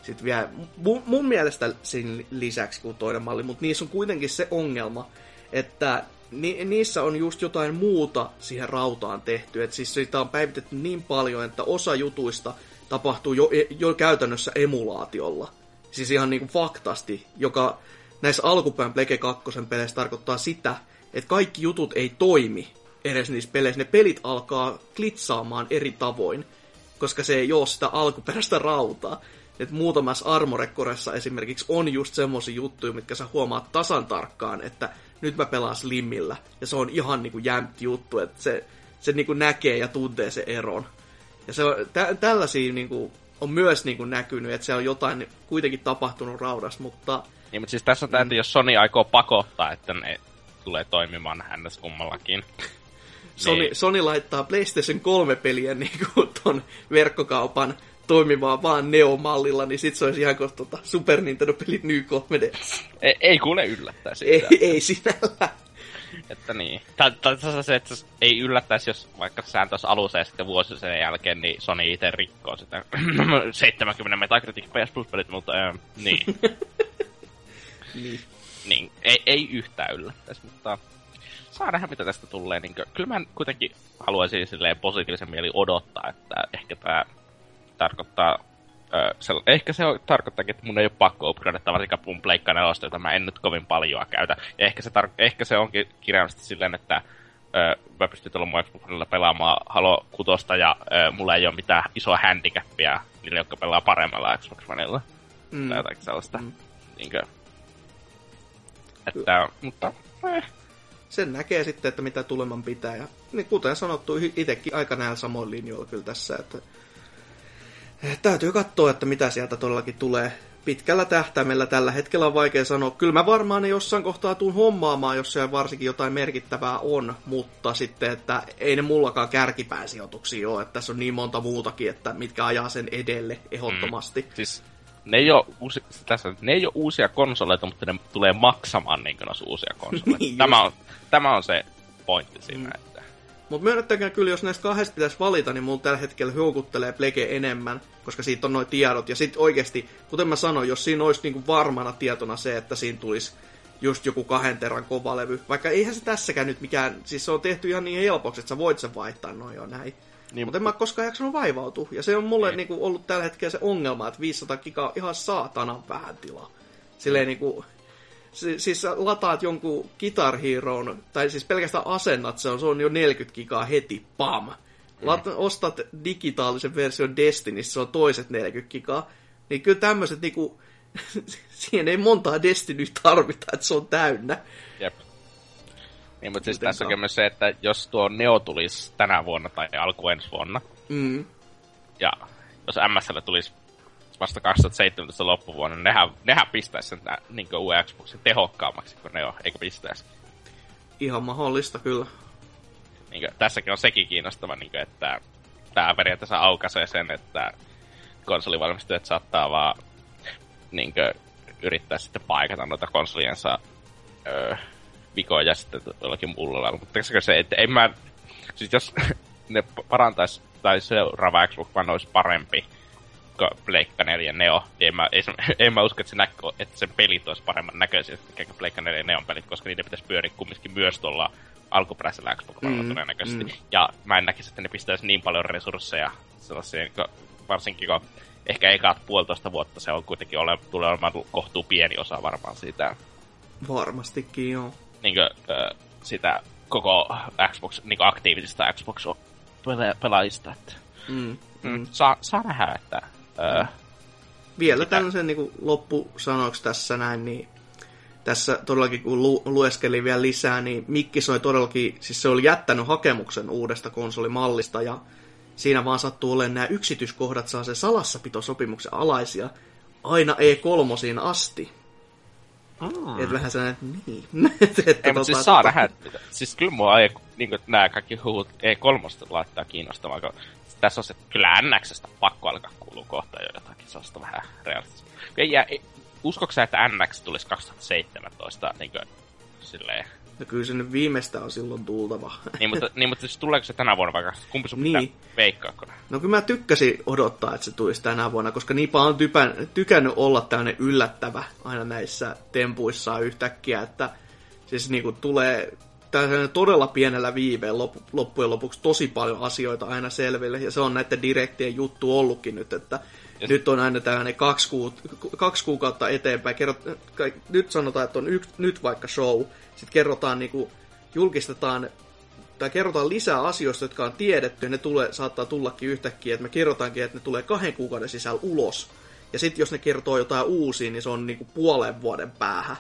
Sitten vielä, mun, mun mielestä siinä lisäksi kuin toinen malli, mutta niissä on kuitenkin se ongelma, että ni, niissä on just jotain muuta siihen rautaan tehty. että siis sitä on päivitetty niin paljon, että osa jutuista tapahtuu jo, jo käytännössä emulaatiolla. Siis ihan niin kuin faktasti, joka näissä alkupään Plege 2 peleissä tarkoittaa sitä, että kaikki jutut ei toimi edes niissä peleissä. Ne pelit alkaa klitsaamaan eri tavoin, koska se ei ole sitä alkuperäistä rautaa. Et muutamassa armorekoressa esimerkiksi on just semmoisia juttuja, mitkä sä huomaat tasan tarkkaan, että nyt mä pelaan Slimmillä. Ja se on ihan niinku jämpti juttu, että se, se niinku näkee ja tuntee se eron. Ja se on, tä, tällaisia niinku, on myös niinku näkynyt, että se on jotain kuitenkin tapahtunut raudassa, mutta... Niin, mutta siis tässä on tämä, mm. jos Sony aikoo pakottaa, että ne tulee toimimaan hännässä kummallakin. Sony, niin. Sony laittaa PlayStation 3 peliä niinku ton verkkokaupan toimimaan vaan Neo-mallilla, niin sit se olisi ihan kuin tota Super Nintendo-pelit New 3 Ei, ei kuule yllättää siitä. Ei, ei sinällä. Että niin. tai se, että ei yllättäisi, jos vaikka sään tuossa alussa ja sitten vuosi sen jälkeen, niin Sony itse rikkoo sitä 70 Metacritic PS Plus-pelit, mutta äh, niin. Niin. niin, ei, ei yhtään yllättäisi, mutta saa nähdä mitä tästä tulee. Niin kyllä mä kuitenkin haluaisin silleen positiivisen mieli odottaa, että ehkä tämä tarkoittaa se, ehkä se tarkoittaa, että mun ei ole pakko upgradata varsinkaan mun Pleikka 4, jota mä en nyt kovin paljon käytä. Ja ehkä se, tar- ehkä se onkin kirjaimellisesti silleen, että öö, mä pystyn tuolla mun Xboxilla pelaamaan Halo 6 ja öö, mulla ei ole mitään isoa handicapia niille, jotka pelaa paremmalla Xbox Oneilla. Mm. Tai jotakin sellaista. Mm. Niinkö? Että, mutta eh. Sen näkee sitten, että mitä tuleman pitää. Ja niin kuten sanottu, itsekin aika näillä samoin linjoilla kyllä tässä, että täytyy katsoa, että mitä sieltä todellakin tulee. Pitkällä tähtäimellä tällä hetkellä on vaikea sanoa. Kyllä mä varmaan ne jossain kohtaa tuun hommaamaan, jos siellä varsinkin jotain merkittävää on, mutta sitten, että ei ne mullakaan kärkipääsijoituksia ole, että tässä on niin monta muutakin, että mitkä ajaa sen edelle ehdottomasti. Mm. Siis ne ei ole, uusi, tässä, ne ei ole uusia konsoleita, mutta ne tulee maksamaan niin kuin uusia konsoleita. niin tämä, on, tämä on se pointti siinä. Mm. Mutta myönnettäkään kyllä, jos näistä kahdesta pitäisi valita, niin mulla tällä hetkellä houkuttelee Plege enemmän, koska siitä on noin tiedot. Ja sitten oikeasti, kuten mä sanoin, jos siinä olisi niinku varmana tietona se, että siinä tulisi just joku kahden terran kovalevy, vaikka eihän se tässäkään nyt mikään, siis se on tehty ihan niin helpoksi, että sä voit sen vaihtaa noin jo näin. Niin, mutta en mä koskaan jaksanut vaivautua. Ja se on mulle niin. Niinku ollut tällä hetkellä se ongelma, että 500 gigaa on ihan saatanan vähän tilaa. Silleen niinku, siis sä lataat jonkun Guitar Heroon, tai siis pelkästään asennat se on, se on jo 40 gigaa heti, pam. Lat, ostat digitaalisen version Destinissä, se on toiset 40 gigaa. Niin kyllä tämmöiset niinku, siihen ei montaa Destiny tarvita, että se on täynnä. Jep. Niin, mutta siis tässä on myös se, että jos tuo Neo tulisi tänä vuonna tai alku ensi vuonna, mm. ja jos MSL tulisi vasta 2017 loppuvuonna, nehän, nehän pistäisi sen niin uuden Xboxin tehokkaammaksi kuin Neo, eikö pistäisi? Ihan mahdollista kyllä niin kuin, tässäkin on sekin kiinnostava, niin kuin, että tämä periaatteessa aukaisee sen, että konsolivalmistajat saattaa vaan niin kuin, yrittää sitten paikata noita konsoliensa öö, vikoja sitten jollakin muulla lailla. Mutta se, että en mä... Siis jos ne parantais, tai seuraava Xbox One olisi parempi Pleikka 4 Neo, niin en mä, en, mä usko, että, se näkö, että sen pelit olisi paremman näköisiä kuin Pleikka 4 Neon pelit, koska niiden pitäisi pyöriä kumminkin myös tuolla alkuperäisellä Xbox mm, todennäköisesti. Mm. Ja mä en näkisi, että ne pistäisi niin paljon resursseja sellaisia, niin varsinkin kun ehkä ekat puolitoista vuotta se on kuitenkin ole, tulee olemaan kohtuu pieni osa varmaan siitä. Varmastikin, joo. Niin kuin, äh, sitä koko Xbox, niin kuin aktiivisista Xbox-pelaajista. Että, mm, mm. Mm, saa, saa nähdä, että... Äh, Vielä sitä... tämmöisen niin loppusanoiksi tässä näin, niin tässä todellakin kun lu- lueskelin vielä lisää, niin Mikki soi todellakin, siis se oli jättänyt hakemuksen uudesta konsolimallista ja siinä vaan sattuu olemaan nämä yksityiskohdat saa se salassapitosopimuksen alaisia aina E3 asti. Mm. Et vähän sellainen, niin. että ei, tota, mutta siis saa nähdä, siis kyllä mua ei, niin kuin, nämä kaikki huhut E3 laittaa kiinnostavaa, kun tässä on se, kyllä NXstä pakko alkaa kuulua kohta jo jotakin sellaista vähän realistista. Ja, uskoksä, että NX tulisi 2017 niin kuin, silleen... No kyllä se nyt viimeistä on silloin tultava. niin, mutta, niin, mutta siis tuleeko se tänä vuonna vaikka? Kumpi sun niin. pitää veikkaa? No kyllä mä tykkäsin odottaa, että se tulisi tänä vuonna, koska niinpä on typän, tykännyt olla tämmöinen yllättävä aina näissä tempuissaan yhtäkkiä, että siis niinku tulee todella pienellä viiveen loppujen lopuksi tosi paljon asioita aina selville, ja se on näiden direktien juttu ollutkin nyt, että ja nyt on aina tällainen kaksi, kuut, kaksi kuukautta eteenpäin. Kerrot, nyt sanotaan, että on yksi, nyt vaikka show. Sitten kerrotaan, niin kuin, julkistetaan tai kerrotaan lisää asioista, jotka on tiedetty, ja ne tulee, saattaa tullakin yhtäkkiä, että me kerrotaankin, että ne tulee kahden kuukauden sisällä ulos. Ja sitten jos ne kertoo jotain uusia, niin se on niinku puolen vuoden päähän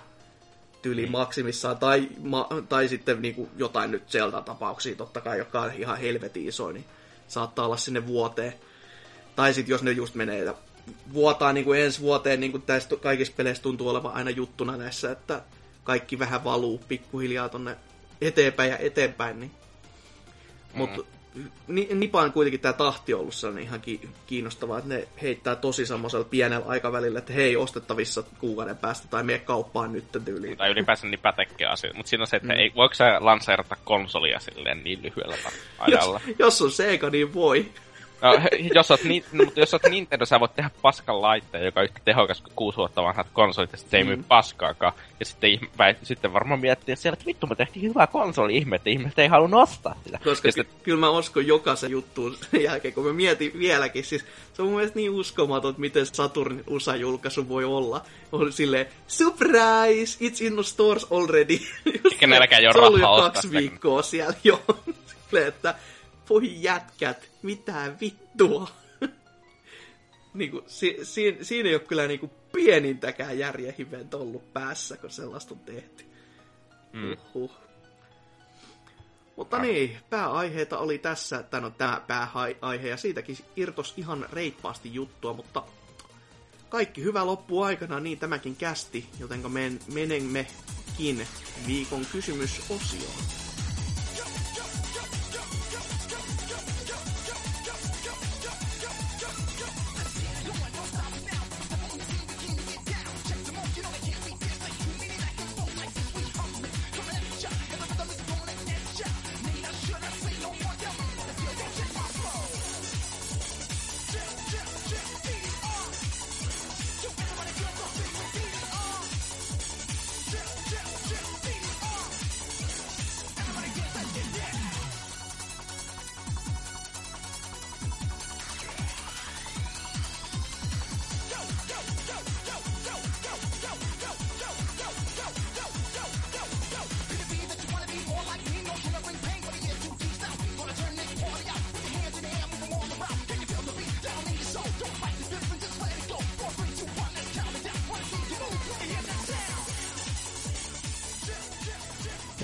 tyyli maksimissaan, tai, ma, tai sitten niinku jotain nyt sieltä tapauksia, totta kai, joka on ihan helvetin iso, niin saattaa olla sinne vuoteen. Tai sitten jos ne just menee ja vuotaa niin kuin ensi vuoteen, niin kuin tästä kaikissa peleissä tuntuu olevan aina juttuna näissä, että kaikki vähän valuu pikkuhiljaa tonne eteenpäin ja eteenpäin. Niin. Mm. Nipan kuitenkin tämä tahti on ollut sellainen ihan kiinnostavaa, että ne heittää tosi semmoisella pienellä aikavälillä, että hei, ostettavissa kuukauden päästä tai mene kauppaan nyt tyyliin. Tai ylipäänsä Nipa tekee asioita, mutta siinä on se, että mm. ei, voiko sä lanseerata konsolia silleen niin lyhyellä ajalla? jos, jos on Sega, niin voi. No, jos oot, ni, jos oot Nintendo, sä voit tehdä paskan laitteen, joka on yhtä tehokas kuin kuusi vuotta vanhat konsolit, ja sitten mm. ei myy paskaakaan. Ja sitten, väit, sitten varmaan miettii siellä, että vittu, me tehtiin hyvä konsoli, ihme, että ihmiset ei halua ostaa sitä. Koska sitten... kyllä mä uskon jokaisen juttuun sen jälkeen, kun mä mietin vieläkin, siis se on mun mielestä niin uskomaton, että miten Saturn USA-julkaisu voi olla. On silleen, surprise, it's in the stores already. Eikä näilläkään jo rahaa ostaa. kaksi viikkoa siellä jo. silleen, että voi jätkät, mitä vittua. niinku, si, si, siinä ei ole kyllä niinku pienintäkään järjehiventä ollut päässä, kun sellaista on tehty. Mm. Uhuh. Mutta niin, pääaiheita oli tässä, tai no tämä pääaihe, ja siitäkin irtos ihan reippaasti juttua, mutta kaikki hyvä loppu aikana, niin tämäkin kästi, jotenka men, menemmekin viikon kysymysosioon.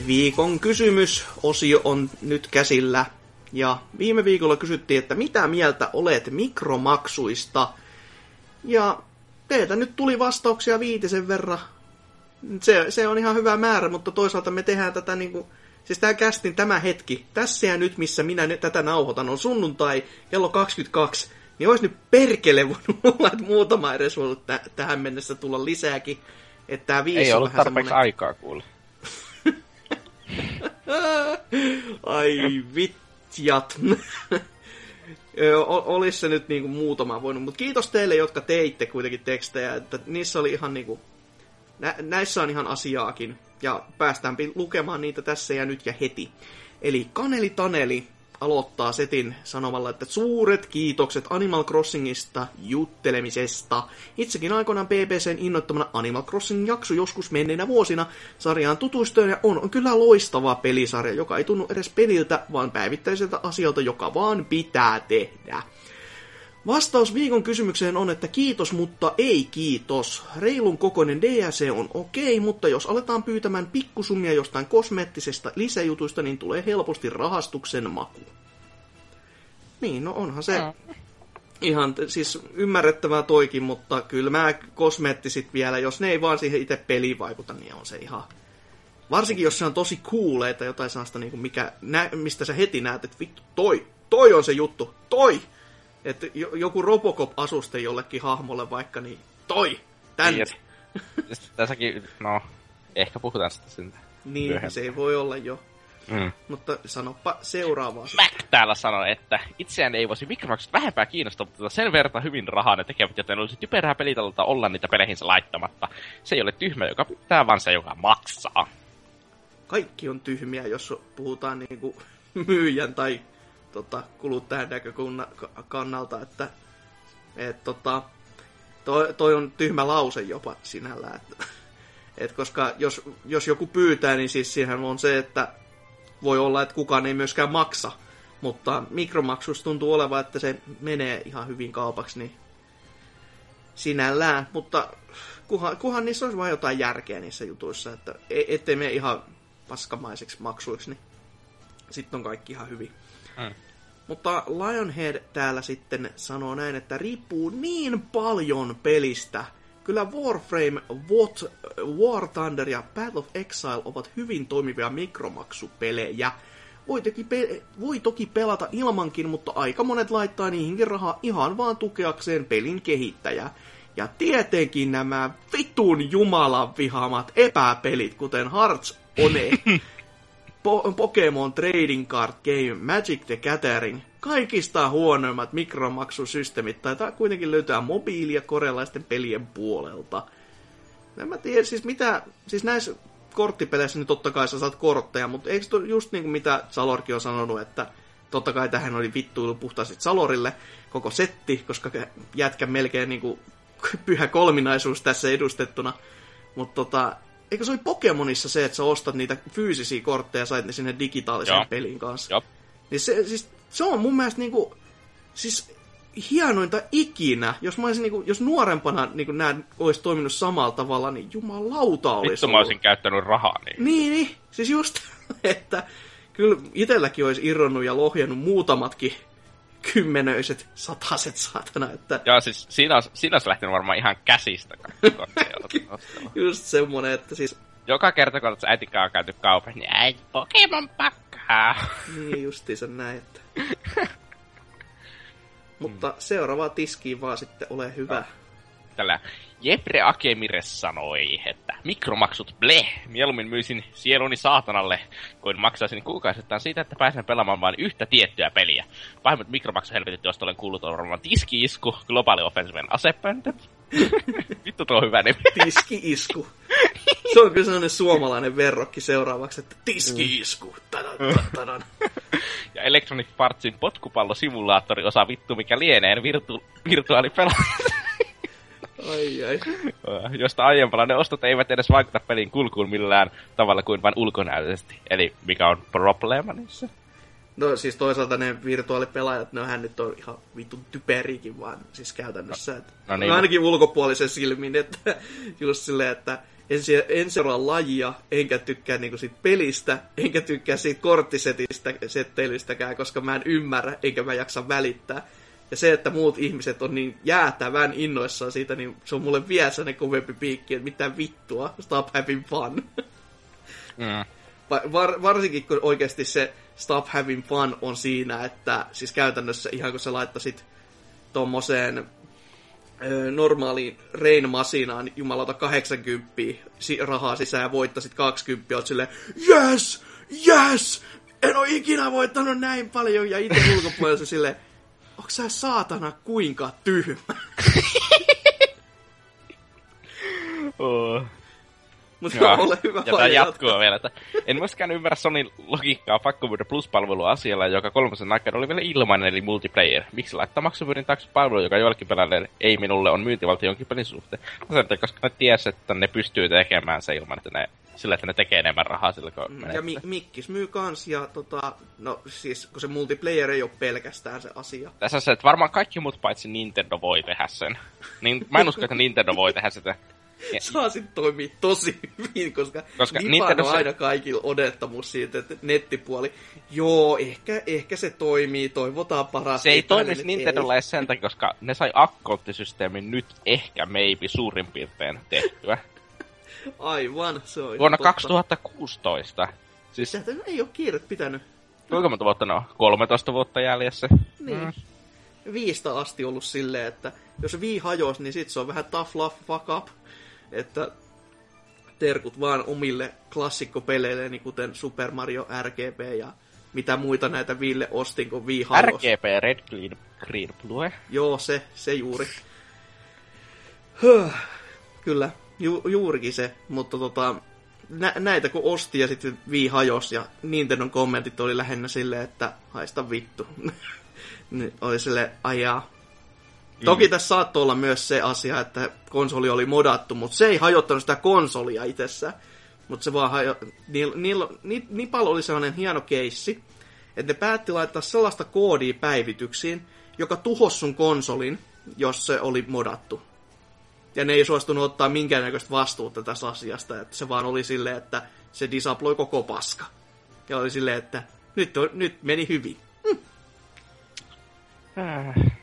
Viikon kysymysosio on nyt käsillä. Ja viime viikolla kysyttiin, että mitä mieltä olet mikromaksuista. Ja teiltä nyt tuli vastauksia viitisen verran. Se, se on ihan hyvä määrä, mutta toisaalta me tehdään tätä niin kuin, Siis tämä kästin tämä hetki, tässä ja nyt missä minä nyt tätä nauhoitan, on sunnuntai kello 22. Niin olisi nyt perkele voinut olla, että muutama edes voinut t- tähän mennessä tulla lisääkin. Että tämä viisi Ei ollut tarpeeksi semmoinen... aikaa kuule. Ai vitjat. Olisi se nyt niinku muutama voinut, mutta kiitos teille, jotka teitte kuitenkin tekstejä, että niissä oli ihan niinku, nä- näissä on ihan asiaakin, ja päästään lukemaan niitä tässä ja nyt ja heti. Eli Kaneli Taneli aloittaa setin sanomalla, että suuret kiitokset Animal Crossingista juttelemisesta. Itsekin aikoinaan BBCn innoittamana Animal Crossing jakso joskus menneinä vuosina sarjaan tutustuin ja on, on kyllä loistava pelisarja, joka ei tunnu edes peliltä, vaan päivittäiseltä asialta, joka vaan pitää tehdä. Vastaus viikon kysymykseen on, että kiitos, mutta ei kiitos. Reilun kokoinen DLC on okei, mutta jos aletaan pyytämään pikkusumia jostain kosmeettisesta lisäjutuista, niin tulee helposti rahastuksen maku. Niin, no onhan se mm. ihan siis ymmärrettävää toikin, mutta kyllä mä kosmeettisit vielä, jos ne ei vaan siihen itse peliin vaikuta, niin on se ihan... Varsinkin jos se on tosi cool, että jotain sellaista, niin kuin mikä, nä, mistä sä heti näet, että vittu, toi, toi on se juttu, toi! Että joku Robocop-asuste jollekin hahmolle vaikka, niin toi, tänne. Niin, tässäkin, no, ehkä puhutaan sitä sen Niin, myöhemmin. se ei voi olla jo. Mm. Mutta sanoppa seuraavaa. Mac täällä sanoi, että itseään ei voisi mikromaksut vähempää kiinnostaa, mutta sen verran hyvin rahaa ne tekevät, joten olisi typerää pelitalolta olla niitä peleihinsä laittamatta. Se ei ole tyhmä, joka pitää, vaan se, joka maksaa. Kaikki on tyhmiä, jos puhutaan niinku myyjän tai tota, kuluttajan näkökannalta, että et, tota, toi, toi, on tyhmä lause jopa sinällään. Että, et koska jos, jos joku pyytää, niin siis siihen on se, että voi olla, että kukaan ei myöskään maksa. Mutta mikromaksussa tuntuu olevan, että se menee ihan hyvin kaupaksi, niin sinällään. Mutta kuhan, kuhan niissä olisi vain jotain järkeä niissä jutuissa, että e, ettei mene ihan paskamaiseksi maksuiksi, niin sitten on kaikki ihan hyvin. Mm. Mutta Lionhead täällä sitten sanoo näin, että riippuu niin paljon pelistä. Kyllä Warframe, What, War Thunder ja Battle of Exile ovat hyvin toimivia mikromaksupelejä. voi toki, pe- voi toki pelata ilmankin, mutta aika monet laittaa niihinkin rahaa ihan vaan tukeakseen pelin kehittäjää. Ja tietenkin nämä vitun jumalan vihaamat epäpelit, kuten Hearts One, po- Pokemon Trading Card Game, Magic the Gathering, kaikista huonoimmat mikromaksusysteemit taitaa kuitenkin löytää mobiili- ja korealaisten pelien puolelta. En mä tiedä, siis mitä, siis näissä korttipeleissä niin totta kai sä saat kortteja, mutta eikö just niin kuin mitä Salorkin on sanonut, että totta kai tähän oli vittuilu puhtaasti Salorille koko setti, koska jätkä melkein niin kuin pyhä kolminaisuus tässä edustettuna. Mutta tota, eikö se oli Pokemonissa se, että sä ostat niitä fyysisiä kortteja ja sait ne sinne digitaaliseen Joo. pelin kanssa? Joo. Niin se, siis, se on mun mielestä niinku, siis hienointa ikinä. Jos mä olisin niinku, jos nuorempana niinku nämä olisi toiminut samalla tavalla, niin jumalauta olisi Vittu mä olisin käyttänyt rahaa niin. Niin, niin, siis just, että kyllä itselläkin olisi irronnut ja lohjannut muutamatkin kymmenöiset, sataset saatana, että Joo, siis siinä olisi, siinä olisi lähtenyt varmaan ihan käsistä just semmonen, että siis Joka kerta, kun olet on käyty kaupan, niin äiti Pokemon pakkaa. niin justiinsa näin, että... Mutta seuraavaa tiskiin vaan sitten, ole hyvä. Tällä Jebre Akemires sanoi, että mikromaksut ble, mieluummin myisin sieluni saatanalle, kuin maksaisin kuukausittain siitä, että pääsen pelaamaan vain yhtä tiettyä peliä. Pahimmat mikromaksuhelvetit, joista olen kuullut, on varmaan Tiski-isku, Global Offensiven asepöntä. Vittu tuo on hyvä nimi. Tiski-isku. Se on kyllä sellainen suomalainen verrokki seuraavaksi, että tiski-isku. Tadan, tadan. Ja Electronic Partsin potkupallosimulaattori osa vittu, mikä lienee virtu- virtuaalipelaajat. Ai ai. josta aiempana ne ostot eivät edes vaikuta pelin kulkuun millään tavalla kuin vain ulkonäöllisesti. Eli mikä on probleema niissä? No siis toisaalta ne virtuaalipelaajat, ne nyt on ihan vitun typeriäkin vaan siis käytännössä. Että, no niin. no ainakin ulkopuolisen silmin, että just silleen, että en, en seuraa lajia, enkä tykkää niinku siitä pelistä, enkä tykkää siitä korttisetistä setteilystäkään, koska mä en ymmärrä, enkä mä jaksa välittää. Ja se, että muut ihmiset on niin jäätävän innoissaan siitä, niin se on mulle vielä sellainen kovempi piikki, että mitä vittua, stop having fun. Mm. Va- var- varsinkin kun oikeasti se stop having fun on siinä, että siis käytännössä ihan kun sä laittasit tommoseen normaaliin Rain Masinaan jumalauta 80 si- rahaa sisään ja voittasit 20, oot silleen, yes, yes, en ole ikinä voittanut näin paljon, ja itse ulkopuolella silleen, onks sä saatana kuinka tyhmä? Oh. Mutta Joo, ole hyvä ja tämä jatkuu vielä. Että en myöskään ymmärrä Sonin logiikkaa pakkomyydä Plus-palvelu asialla, joka kolmosen aikana oli vielä ilmainen eli multiplayer. Miksi laittaa maksumyydin taakse palvelu, joka joillekin pelaajille ei minulle on myyntivaltio jonkin pelin suhteen? No sen takia, koska ne ties, että ne pystyy tekemään se ilman, että ne, sillä, että ne tekee enemmän rahaa sillä, kun menee. Mm, Ja mi- Mikkis myy kans, ja tota, no siis kun se multiplayer ei ole pelkästään se asia. Tässä on se, että varmaan kaikki muut paitsi Nintendo voi tehdä sen. Niin, mä en usko, että Nintendo voi tehdä sitä. Ja, Saa sit toimii tosi hyvin, koska, Koska Nintendo on aina kaikilla odottamus siitä, että nettipuoli, joo, ehkä, ehkä se toimii, toivotaan parasta. se ei toimisi Nintendolla edes sen takia, koska ne sai akkonttisysteemin nyt ehkä maybe suurin piirtein tehtyä. Aivan, se on Vuonna totta. 2016. Siis Sieltä ei ole kiiret pitänyt. kuinka monta vuotta ne on? 13 vuotta jäljessä. Niin. Mm. Viistä asti ollut silleen, että jos vii hajos, niin sit se on vähän tough love fuck up. Että terkut vaan omille klassikkopeleille, niin kuten Super Mario RGB ja mitä muita näitä Ville ostin, kun vii hajos. RGB Red Green, Green Blue. Joo, se, se juuri. Höh, Kyllä, ju, juurikin se, mutta tota, nä, näitä kun osti ja sitten vii hajos ja Nintendon kommentit oli lähinnä silleen, että haista vittu. niin oli sille ajaa. Toki tässä saattoi olla myös se asia, että konsoli oli modattu, mutta se ei hajottanut sitä konsolia itsessään. Mutta se vaan hajo... Niil, niil, ni, Nipal oli sellainen hieno keissi, että ne päätti laittaa sellaista koodia päivityksiin, joka tuhos sun konsolin, jos se oli modattu. Ja ne ei suostunut ottaa minkäännäköistä vastuuta tästä asiasta, että se vaan oli silleen, että se disabloi koko paska. Ja oli silleen, että nyt, on, nyt meni hyvin.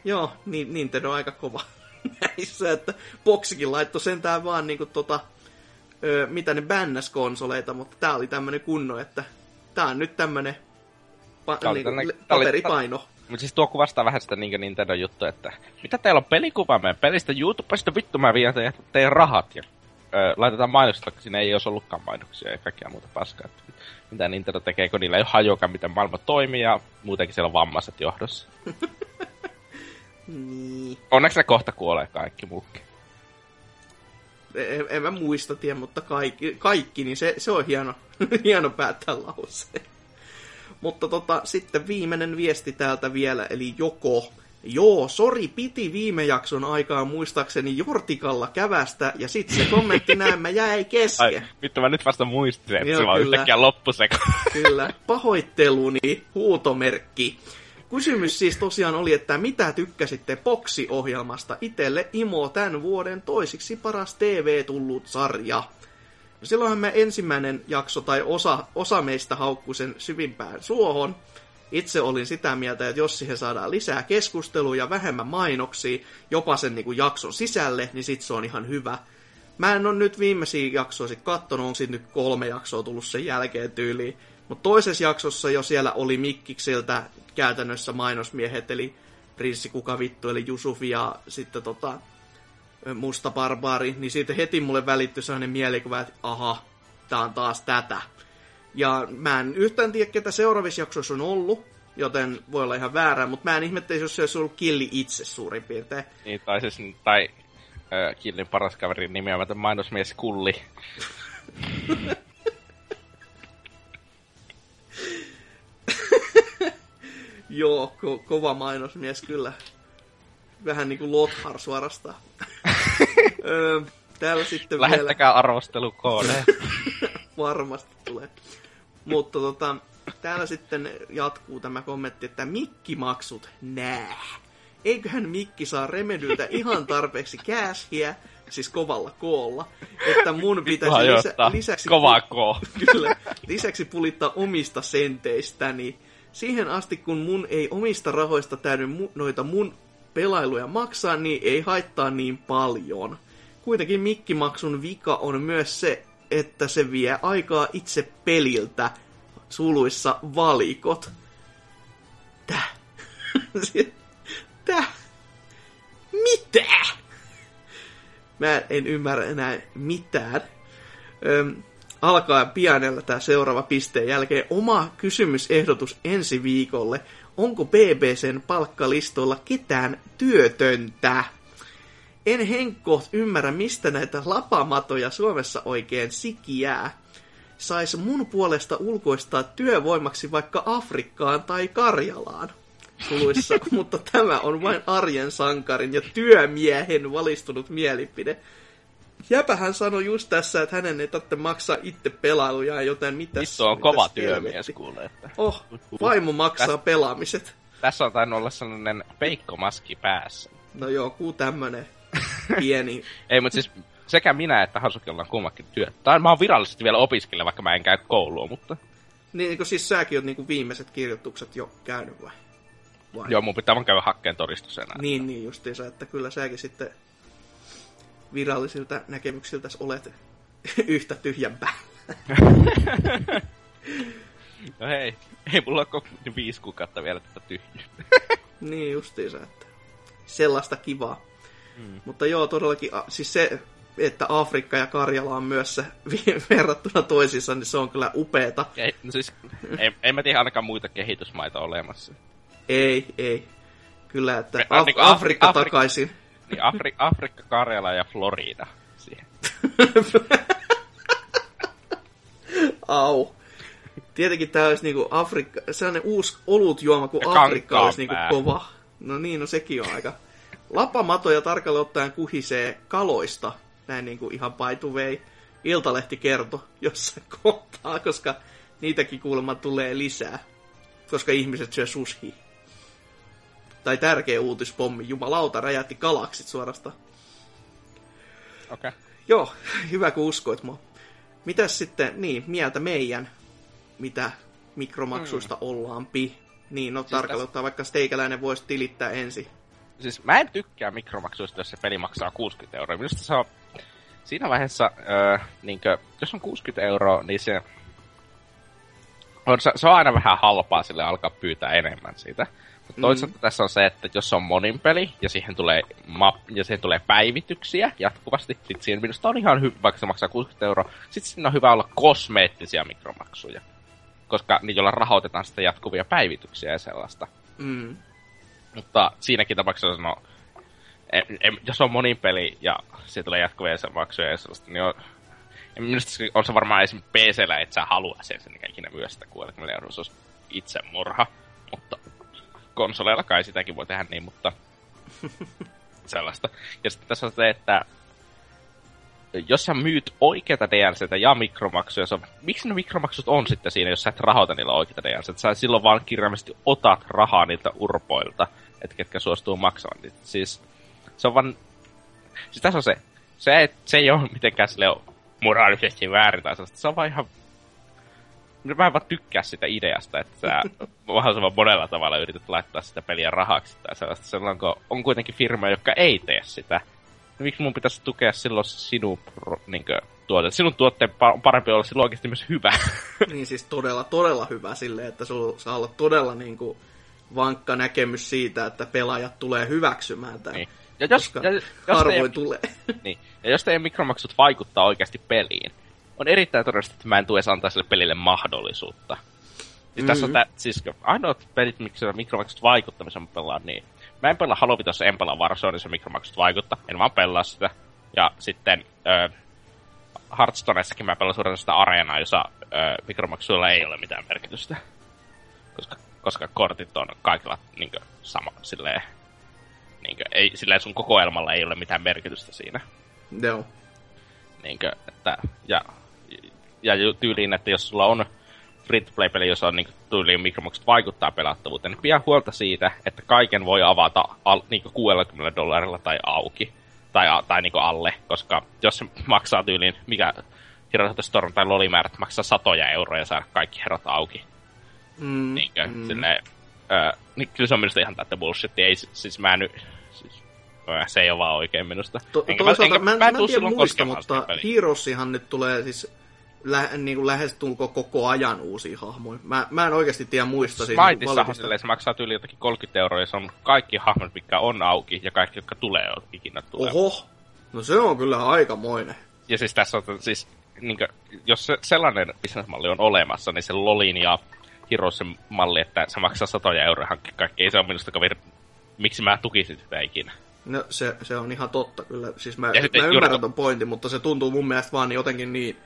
Joo, niin Nintendo on aika kova näissä, että Boxikin laittoi sentään vaan niinku tota, ö, mitä ne bännäs konsoleita, mutta tää oli tämmönen kunno, että tää on nyt tämmönen Pa- Tää niinku, oli- paperipaino. Mutta siis tuo kuvastaa vähän sitä niin Nintendo-juttua, että mitä teillä on pelikuva meidän pelistä YouTubesta, vittu mä vien teidän rahat ja ö, laitetaan mainokset, vaikka siinä ei olisi ollutkaan mainoksia ja kaikkea muuta paskaa. Että mitä Nintendo tekee, kun niillä ei ole hajuakaan, miten maailma toimii ja muutenkin siellä on vammaiset johdossa. Niin. Onneksi ne kohta kuolee kaikki muukin. En, en mä muista tiedä, mutta kaikki, kaikki niin se, se on hieno, hieno päättää lauseen. Mutta tota, sitten viimeinen viesti täältä vielä, eli joko. Joo, sori, piti viime jakson aikaan muistaakseni Jortikalla kävästä, ja sitten se kommentti näemmä jäi Ai, kesken. vittu mä nyt vasta muistin, että Joo, se vaan yhtäkkiä loppuseko. Kyllä, pahoitteluni, huutomerkki. Kysymys siis tosiaan oli, että mitä tykkäsitte Boxi-ohjelmasta? Itelle Imo tämän vuoden toisiksi paras TV tullut sarja. No silloinhan me ensimmäinen jakso tai osa, osa meistä haukkui sen syvimpään suohon. Itse olin sitä mieltä, että jos siihen saadaan lisää keskustelua ja vähemmän mainoksia, jopa sen niin kuin jakson sisälle, niin sit se on ihan hyvä. Mä en ole nyt viimeisiä jaksoja sit kattonut, on siitä nyt kolme jaksoa tullut sen jälkeen tyyliin. Mutta toisessa jaksossa jo siellä oli Mikkiksiltä käytännössä mainosmiehet, eli Prinssi Kuka Vittu, eli Jusuf ja sitten tota, Musta Barbaari, niin siitä heti mulle välittyi sellainen mielikuva, että aha, tää on taas tätä. Ja mä en yhtään tiedä, ketä seuraavissa jaksoissa on ollut, joten voi olla ihan väärää, mutta mä en ihmettelisi, jos se olisi ollut Killi itse suurin piirtein. niin, tai siis, tai ö, Killin paras kaverin nimeämätön mainosmies Kulli. Joo, ko- kova mainosmies kyllä. Vähän niinku Lothar suorastaan. Täällä sitten vielä Lähettäkää arvostelukoodeja. varmasti tulee. Mutta tota, täällä sitten jatkuu tämä kommentti, että mikkimaksut, nää. Eiköhän Mikki saa Remedyltä ihan tarpeeksi cashia, siis kovalla koolla, että mun pitäisi lisä, lisäksi... Kovaa koo. Kyllä. Lisäksi pulittaa omista senteistäni. Siihen asti, kun mun ei omista rahoista täydy mu- noita mun pelailuja maksaa, niin ei haittaa niin paljon. Kuitenkin mikkimaksun vika on myös se, että se vie aikaa itse peliltä, suluissa valikot. Täh? Täh? Mitä? Mä en ymmärrä enää mitään. Öm, alkaa pianella tämä seuraava pisteen jälkeen. Oma kysymysehdotus ensi viikolle. Onko BBCn palkkalistoilla ketään työtöntä? En henkko ymmärrä, mistä näitä lapamatoja Suomessa oikein sikiää. Sais mun puolesta ulkoistaa työvoimaksi vaikka Afrikkaan tai Karjalaan. Suluissa, mutta tämä on vain arjen sankarin ja työmiehen valistunut mielipide. Jäpähän sanoi just tässä, että hänen ei tarvitse maksaa itse pelailujaan, joten mitä Vittu on kova työmies kuule. Että. Oh, vaimo maksaa Täs- pelaamiset. Tässä on tainnut olla sellainen peikkomaski päässä. No joku tämmönen pieni. Ei, mutta siis sekä minä että Hasuki ollaan kummakin työ. Tai mä oon virallisesti vielä opiskelija, vaikka mä en käy koulua, mutta... Niin kuin siis säkin oot niinku viimeiset kirjoitukset jo käynyt vai? vai? Joo, mun pitää vaan käydä hakkeen todistus enää. Niin, niin justiinsa, että kyllä säkin sitten virallisilta näkemyksiltä olet yhtä tyhjämpää. No hei, ei mulla ole koko viisi kuukautta vielä tätä tyhjyyttä. Niin justiinsa, että sellaista kivaa. Mm. Mutta joo, todellakin, siis se, että Afrikka ja Karjala on myös se verrattuna toisiinsa, niin se on kyllä upeeta. Ei, no siis, ei, ei mä tiedä ainakaan muita kehitysmaita olemassa. Ei, ei. Kyllä, että Me- Af- Afri- Afrikka Afri- takaisin. Niin Afri- Afrikka, Karjala ja Florida siihen. Au. Tietenkin tää olisi niinku Afrikka, sellainen uusi olutjuoma kuin Afrikka olisi niinku kova. No niin, no sekin on aika. Lapamatoja tarkalleen ottaen kuhisee kaloista, näin niinku ihan by the way. Iltalehti kertoi jossain kohtaa, koska niitäkin kuulemma tulee lisää. Koska ihmiset syö sushi. Tai tärkeä uutispommi, jumalauta, räjähti galaksit suorastaan. Okei. Okay. Joo, hyvä kun uskoit mua. Mitäs sitten, niin, mieltä meidän, mitä mikromaksuista mm. ollaanpi. Niin, no siis tarkalleen tässä- vaikka steikäläinen voisi tilittää ensin. Siis mä en tykkää mikromaksuista, jos se peli maksaa 60 euroa. Minusta se on siinä vaiheessa, öö, niinkö, jos on 60 euroa, niin se on, se, on aina vähän halpaa sille alkaa pyytää enemmän siitä. Mutta toisaalta mm. tässä on se, että jos on monin peli ja siihen tulee, map, ja siihen tulee päivityksiä jatkuvasti, sit siinä minusta on ihan hyvä, vaikka se maksaa 60 euroa, sitten siinä on hyvä olla kosmeettisia mikromaksuja. Koska niillä rahoitetaan sitten jatkuvia päivityksiä ja sellaista. Mm. Mutta siinäkin tapauksessa, no, en, en, jos on monin peli ja siitä tulee jatkuvia maksuja ja sellaista, niin on, Minusta on se varmaan esim. PCllä, että sä halua sen, sen ikinä myös sitä 60 euroa, se olisi itsemurha. Mutta konsoleilla kai sitäkin voi tehdä niin, mutta sellaista. Ja sitten tässä on se, että jos sä myyt oikeita DLCtä ja mikromaksuja, on, miksi ne mikromaksut on sitten siinä, jos sä et rahoita niillä oikeita DLCtä? Sä silloin vaan kirjaimellisesti otat rahaa niiltä urpoilta, että ketkä suostuu maksamaan. Siis se on vaan... Siis tässä on se. Se, se ei ole mitenkään sille moraalisesti väärin tai sellaista. Se on vaan ihan... Mä en vaan tykkää sitä ideasta, että sä mahdollisimman monella tavalla yrität laittaa sitä peliä rahaksi tai sellaista. Silloin kun on kuitenkin firma, joka ei tee sitä. Niin miksi mun pitäisi tukea silloin sinun niin tuote? Sinun tuotteen on parempi olla silloin oikeasti myös hyvä. niin siis todella, todella hyvä silleen, että sulla saa olla todella niin kuin, vankka näkemys siitä, että pelaajat tulee hyväksymään tämän. Niin. Ja jos, ja, jos harvoin teidän, tulee. Niin. Ja jos teidän mikromaksut vaikuttaa oikeasti peliin, on erittäin todennäköistä, että mä en tue antaa sille pelille mahdollisuutta. Siis mm-hmm. tässä on tää, siis ainoat pelit, miksi mikromaksut vaikuttamisen mä pelaan, niin mä en pelaa Halo Vitossa, en pelaa Warzoneissa mikromaksut vaikuttaa, en vaan pelaa sitä. Ja sitten äh, Hearthstoneissakin mä pelaan suurin sitä areenaa, jossa äh, mikromaksuilla ei ole mitään merkitystä. Koska, koska kortit on kaikilla niin kuin, sama, silleen, Niinkö, ei, sillä sun kokoelmalla ei ole mitään merkitystä siinä. Joo. Niinkö, että, ja, ja tyyliin, että jos sulla on free-to-play-peli, jossa on niin tyyliin mikromaksut vaikuttaa pelattavuuteen, niin pidä huolta siitä, että kaiken voi avata al, niin 60 dollarilla tai auki. Tai, tai niin alle, koska jos se maksaa tyyliin, mikä Heroes Storm tai Lolimäärät maksaa satoja euroja saada kaikki herrat auki. Mm, niinkö, mm. Silleen, öö, niin kyllä se on minusta ihan tätä bullshit. Ei, siis mä nyt, siis, se ei ole vaan oikein minusta. To, enkä toisaalta mä, enkä, mä, mä, en tiedä muista, mutta Heroesihan nyt tulee siis lä, niin kuin lähestulko koko ajan uusia hahmoja. Mä, mä en oikeasti tiedä muista. Siis Smiteissahan silleen, se maksaa yli jotakin 30 euroa, ja se on kaikki hahmot, mitkä on auki, ja kaikki, jotka tulee, ikinä tulee. Oho, no se on kyllä aikamoinen. Ja siis tässä on, siis, niin kuin, jos se, sellainen bisnesmalli on olemassa, niin se Lolin ja Heroesen malli, että se maksaa satoja euroa hankkia kaikki. Ei se ole minusta kaveri, miksi mä tukisin sitä ikinä. No se, se on ihan totta kyllä. Siis mä, mä ymmärrän ton pointin, mutta se tuntuu mun mielestä vaan jotenkin niin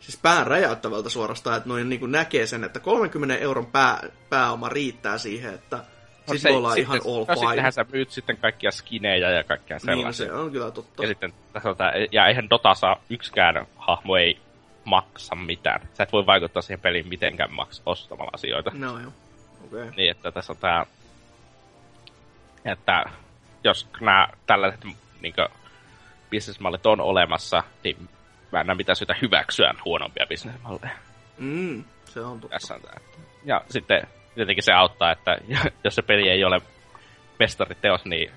siis pään räjäyttävältä suorastaan, että noin niin näkee sen, että 30 euron pää, pääoma riittää siihen, että no siis se, ollaan ihan all no, fine. Sittenhän sä myyt sitten kaikkia skinejä ja kaikkea sellaisia. Niin, se on kyllä totta. Ja sitten on ja eihän Dotassa yksikään hahmo ei maksa mitään. Sä et voi vaikuttaa siihen peliin mitenkään maks ostamalla asioita. No joo. Okay. Niin, että tässä on tää... Että jos nämä tällaiset niin bisnesmallit on olemassa, niin mä en näe mitään syytä hyväksyä huonompia bisnesmalleja. Mm, se on totta. Tässä on tää. Ja sitten tietenkin se auttaa, että jos se peli ei ole mestariteos, niin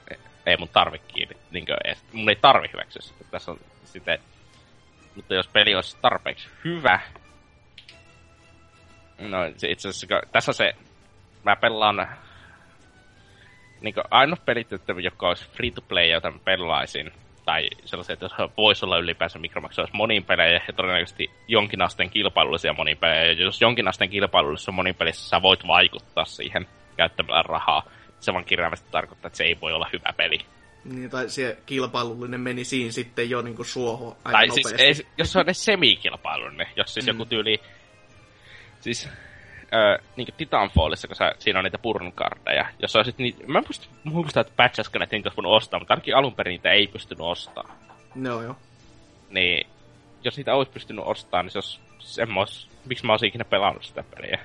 ei mun tarvikin, niin kuin, mun ei tarvi hyväksyä sitä. Tässä on sitten mutta jos peli olisi tarpeeksi hyvä, no itse asiassa tässä se, mä pelaan niin ainoa pelit, joka olisi free to play, jota mä pelaisin, tai sellaisia, että voisi olla ylipäänsä mikromaksu, olisi monin pelejä ja todennäköisesti jonkin asteen kilpailullisia monin pelejä. Ja jos jonkin asteen kilpailullisessa monin pelissä sä voit vaikuttaa siihen käyttämällä rahaa, se vaan kirjaimesti tarkoittaa, että se ei voi olla hyvä peli. Niin, tai se kilpailullinen meni siinä sitten jo niin suohon aika tai siis nopeasti. Siis, ei, jos se on edes semikilpailullinen, jos siis mm. joku tyyli... Siis öö, niin kuin Titanfallissa, kun sä, siinä on niitä purnkardeja. Jos olisit niitä, mä en muista, että patchaska näitä niitä voinut ostaa, mutta ainakin alun perin niitä ei pystynyt ostamaan. No joo. Niin, jos niitä olisi pystynyt ostamaan, niin se olisi semmos, miksi mä olisin ikinä pelannut sitä peliä.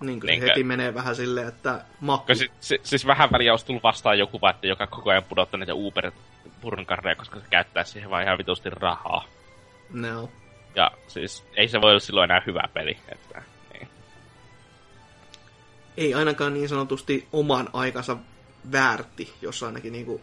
Niin kuin heti menee vähän silleen, että makku... Si- si- siis vähän väliä olisi tullut vastaan joku että joka koko ajan pudottaa niitä Uber purnkarreja, koska se käyttää siihen vaan ihan vitusti rahaa. No. Ja siis ei se voi olla silloin enää hyvä peli. Että, niin. Ei ainakaan niin sanotusti oman aikansa väärti, jos ainakin niinku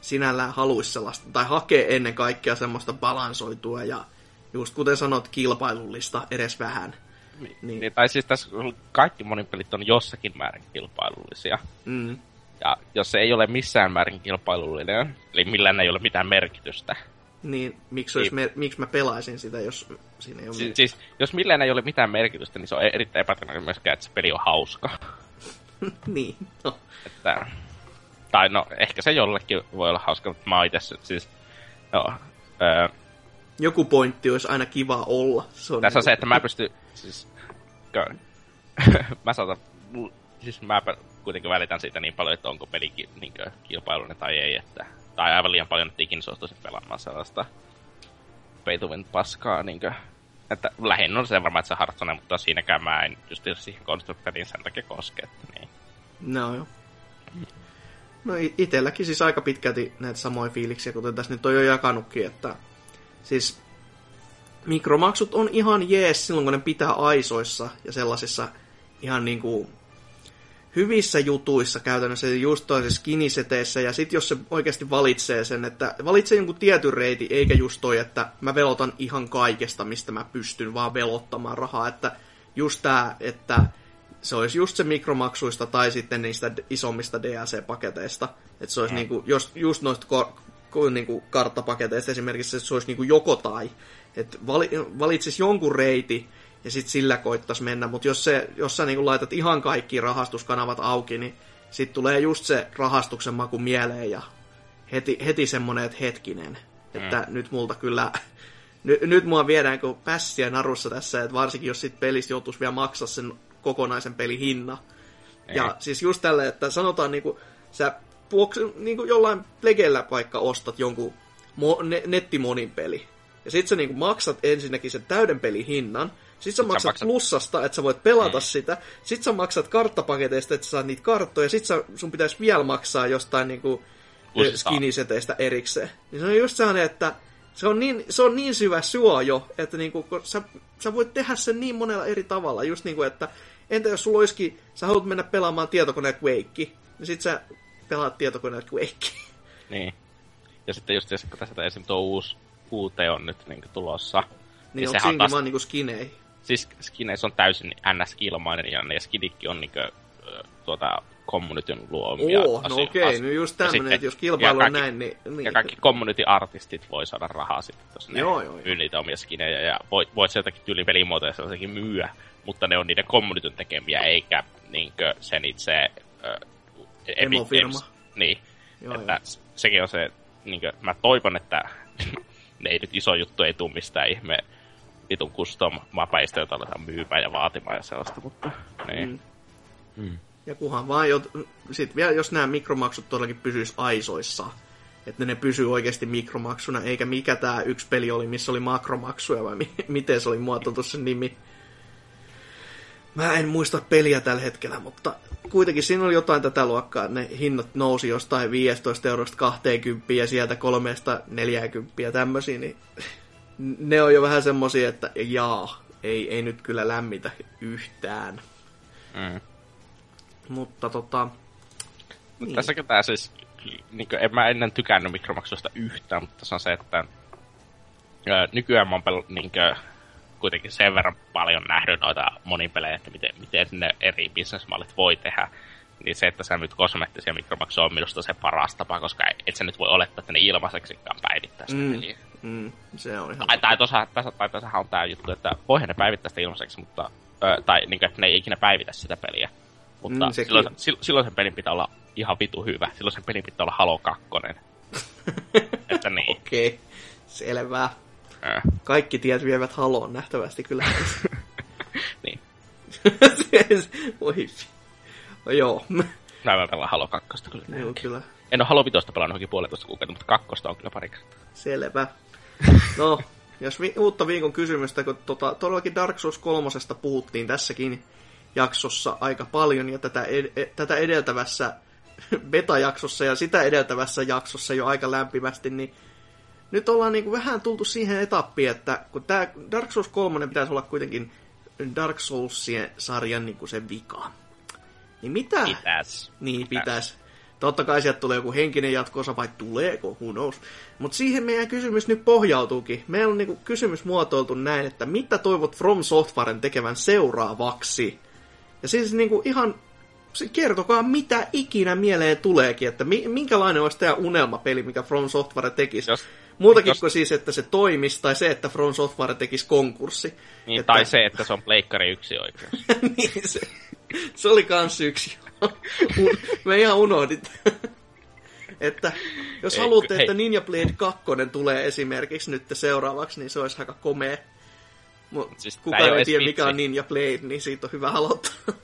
sinällään haluaisi sellaista, tai hakee ennen kaikkea semmoista balansoitua ja just kuten sanot, kilpailullista edes vähän Niin. Niin. niin. Tai siis tässä kaikki monipelit on jossakin määrin kilpailullisia. Mm. Ja jos se ei ole missään määrin kilpailullinen, eli millään ei ole mitään merkitystä. Niin, miksi, olisi Niin. me, miksi mä pelaisin sitä, jos siinä ei ole... Si- siis, jos millään ei ole mitään merkitystä, niin se on erittäin epätodennäköistä myöskään, että se peli on hauska. niin, no. Että, tai no, ehkä se jollekin voi olla hauska, mutta mä itse siis... No, öö, Joku pointti olisi aina kiva olla. Se on tässä on niinku- se, että mä pystyn... Siis, mä saatan... Siis mä kuitenkin välitän siitä niin paljon, että onko peli niin kilpailuinen tai ei, että... Tai aivan liian paljon, että ikinä suostuisin pelaamaan sellaista peituvin paskaa, niin kuin, että lähinnä on se varmaan, että se Hearthstone, mutta siinäkään mä en just siihen konstrukteliin sen takia koske, että niin. No joo. No i- itelläkin siis aika pitkälti näitä samoja fiiliksiä, kuten tässä nyt on jo jakanutkin, että siis mikromaksut on ihan jees silloin, kun ne pitää aisoissa ja sellaisissa ihan niinku hyvissä jutuissa käytännössä, just toisessa skiniseteissä, ja sitten jos se oikeasti valitsee sen, että valitsee jonkun tietyn reitin, eikä just toi, että mä velotan ihan kaikesta, mistä mä pystyn vaan velottamaan rahaa, että just tää, että se olisi just se mikromaksuista tai sitten niistä isommista DLC-paketeista. Että se olisi Mm. niinku, jos, just noista ko, ko, niinku karttapaketeista esimerkiksi, että se olisi niinku joko tai. Että vali, valitsisi jonkun reiti ja sitten sillä koittaisi mennä. Mutta jos, se, jos sä niinku laitat ihan kaikki rahastuskanavat auki, niin sitten tulee just se rahastuksen maku mieleen ja heti, heti semmonen, että hetkinen. Että nyt multa kyllä nyt, nyt mua viedään kuin pässiä narussa tässä, että varsinkin jos sit pelistä joutuisi vielä maksaa sen kokonaisen pelin hinna. Ei. Ja siis just tälle, että sanotaan niinku, sä puoks, niinku jollain plegellä vaikka ostat jonkun mo, ne, nettimonin peli. Ja sit sä niinku maksat ensinnäkin sen täyden pelin hinnan. Sit sä maksat, maksat- plussasta, että sä voit pelata Mm. sitä. Sit sä maksat karttapaketeista, että sä saat niitä karttoja. Sit sä, sun pitäisi vielä maksaa jostain niinku Uusista. skiniseteistä erikseen. Niin se on just sellainen, että se on niin, se on niin syvä suo jo, että niinku, kun sä, sä voit tehdä sen niin monella eri tavalla. Just niinku, että entä jos sulla olisikin, sä haluat mennä pelaamaan tietokoneen Quake, niin sit sä pelaat tietokoneen Quake. Niin. Ja sitten just se, kun tässä esim. tuo uusi UT on nyt niin tulossa. niin onko sehän siinäkin taas- vaan niinku skinei? Siis skineissä on täysin NS-ilmainen ja ne skinitkin on niinkö ö, tuota communityn luomia Oo, no asio- okei, as- no just tämmönen, että jos kilpailu on näin, niin... niin. Ja kaikki community-artistit voi saada rahaa sitten, jos ne Joo, joo, joo. myy niitä omia skinejä. Ja voit, voit sieltäkin tyyli pelimuotoja sellaisenkin myyä, mutta ne on niiden communityn tekemiä, eikä niinkö sen itse... Ö, Emofirma. Games- Niin. Joo, että joo. sekin on se, niinkö, mä toivon, että ne ei nyt iso juttu ei tuu mistään ihme vitun custom mapeista, joita aletaan myymään ja vaatimaan ja sellaista, mutta niin. Mm. Mm. Ja kunhan vaan, jo, sit vielä jos nämä mikromaksut todellakin pysyis aisoissa, että ne pysyy oikeasti mikromaksuna, eikä mikä tämä yksi peli oli, missä oli makromaksuja, vai mi- miten se oli muotoiltu sen nimi. Mä en muista peliä tällä hetkellä, mutta kuitenkin siinä oli jotain tätä luokkaa, että ne hinnat nousi jostain 15 eurosta 20 ja sieltä 340 tämmöisiä, niin ne on jo vähän semmosia, että jaa, ei, ei nyt kyllä lämmitä yhtään. Mm. Mutta tota, Niin. Niin. Tässäkin tää siis, niin en mä ennen tykännyt mikromaksuista yhtään, mutta se on se, että ö, nykyään mä oon pel, niin kuitenkin sen verran paljon nähnyt noita monipelejä, että miten, miten ne eri bisnesmallit voi tehdä. Niin se, että sä nyt kosmeettisia mikromaksuja on minusta se paras tapa, koska et sä nyt voi olettaa, että ne ilmaiseksikaan päivittää sitä Mm. peliä. mm, se on ihan... Tai, tai, tossa, tässä, tai tässähän on tää juttu, että voihan ne päivittää sitä ilmaiseksi, mutta, ö, tai niin kuin, että ne ei ikinä päivitä sitä peliä. Mutta Mm, sekin. silloin, silloin, sen pelin pitää olla ihan vitu hyvä. Silloin sen pelin pitää olla Halo 2. että niin. Okei, selvä. Kaikki tiet vievät haloon nähtävästi kyllä. niin. Voi. No, joo, Mä mä pelaan Halo 2 kyllä. joo, kyllä. En ole Halo 5 pelannut johonkin puolentoista kuukautta, mutta kakkosta on kyllä pari kertaa. Selvä. No, jos vi- uutta viikon kysymystä, kun tota, todellakin Dark Souls 3 puhuttiin tässäkin jaksossa aika paljon, ja tätä, ed- e- tätä edeltävässä beta-jaksossa ja sitä edeltävässä jaksossa jo aika lämpimästi, niin nyt ollaan niinku vähän tultu siihen etappiin, että kun tämä Dark Souls 3 pitäisi olla kuitenkin Dark Soulsien sarjan niinku se vika. Niin mitä... Pitäis. Niin, Pitäis. pitäisi. Totta kai sieltä tulee joku henkinen jatkoosa, vai tuleeko, who knows. Mutta siihen meidän kysymys nyt pohjautuukin. Meillä on niinku kysymys muotoiltu näin, että mitä toivot From Softwaren tekevän seuraavaksi? Ja siis niinku ihan kertokaa mitä ikinä mieleen tuleekin, että minkälainen olisi tämä unelmapeli, mikä From Software tekisi. Jos, Muutakin kuin siis, että se toimisi, tai se, että From Software tekisi konkurssi. Niin, että... Tai se, että se on pleikkari yksi oikeus. niin, se, se oli kans yksi. Me ihan unohdit. että jos Ei, haluatte, hei. että Ninja Blade 2 tulee esimerkiksi nyt seuraavaksi, niin se olisi aika komea. Mut siis kukaan ei, ei tiedä, mikä on Ninja Blade, niin siitä on hyvä aloittaa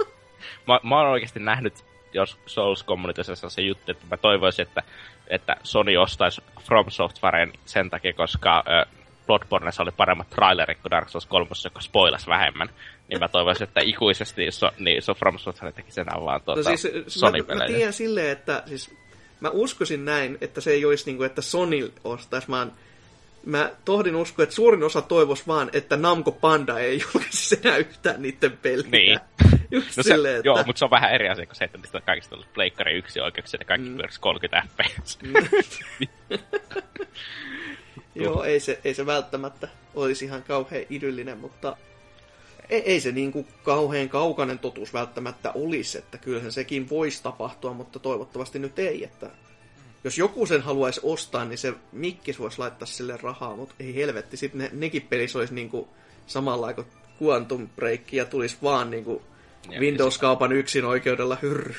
mä, mä oon oikeasti nähnyt jos Souls Communityssä se juttu, että mä toivoisin, että, että Sony ostaisi From Softwaren sen takia, koska äh, Bloodborneissa oli paremmat trailerit kuin Dark Souls 3, joka spoilas vähemmän. Niin mä toivoisin, että ikuisesti so, niin so From Software teki sen vaan tuota, no siis, sony mä, mä tiedän silleen, että siis, mä uskoisin näin, että se ei olisi niin kuin, että Sony ostaisi, vaan mä tohdin uskoa, että suurin osa toivoisi vaan, että Namco Panda ei julkaisi enää yhtään niiden peliä. Niin. Just no se, silleen, että... Joo, mutta se on vähän eri asia kuin se, että mistä kaikista on pleikkari yksi oikeuksia ja kaikki mm. pyörisi 30 fps. Mm. joo, ei se, ei se välttämättä olisi ihan kauhean idyllinen, mutta ei, ei se niin kuin kauhean kaukainen totuus välttämättä olisi, että kyllähän sekin voisi tapahtua, mutta toivottavasti nyt ei, että jos joku sen haluaisi ostaa, niin se Mikkis voisi laittaa sille rahaa, mutta ei helvetti, sitten ne, nekin pelissä olisi niin kuin samalla kuin Quantum Break ja tulisi vaan niin kuin Windows-kaupan yksin oikeudella hyrry,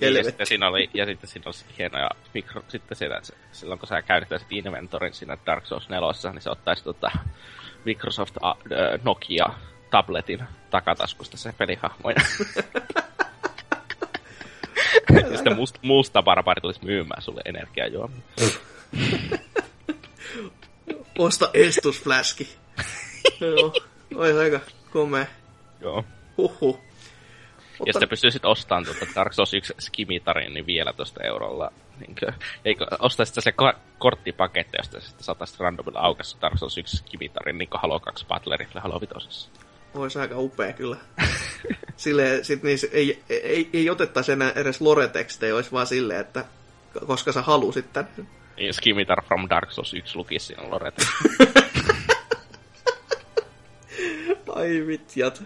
niin, ja sitten siinä oli, ja sitten siinä oli hienoja mikro, sitten siinä, silloin kun sä käyttäisit inventorin siinä Dark Souls 4, niin se ottaisi tota Microsoft Nokia tabletin takataskusta se pelihahmoja. Ja sitten must, musta barbari tulisi myymään sulle energiajuomia. Osta estusfläski. Joo, oi aika komea. Joo. Huhhuh. Mutta... Ja sitten pystyisit ostamaan tuota Dark Souls 1 skimitarin niin vielä tuosta eurolla. Niin kuin, eikö, ostaisit se ko- korttipaketti, josta sitten saataisiin randomilla aukassa Dark Souls 1 skimitarin, niin kuin Halo 2 Battle Rifle Halo 5. Olisi aika upea kyllä. Silleen, sit niin, ei, ei, ei otettaisi enää edes lore-tekstejä, olisi vaan silleen, että koska sä halusit tän. Niin, Skimitar from Dark Souls 1 lukisi siinä lore Ai vitjat.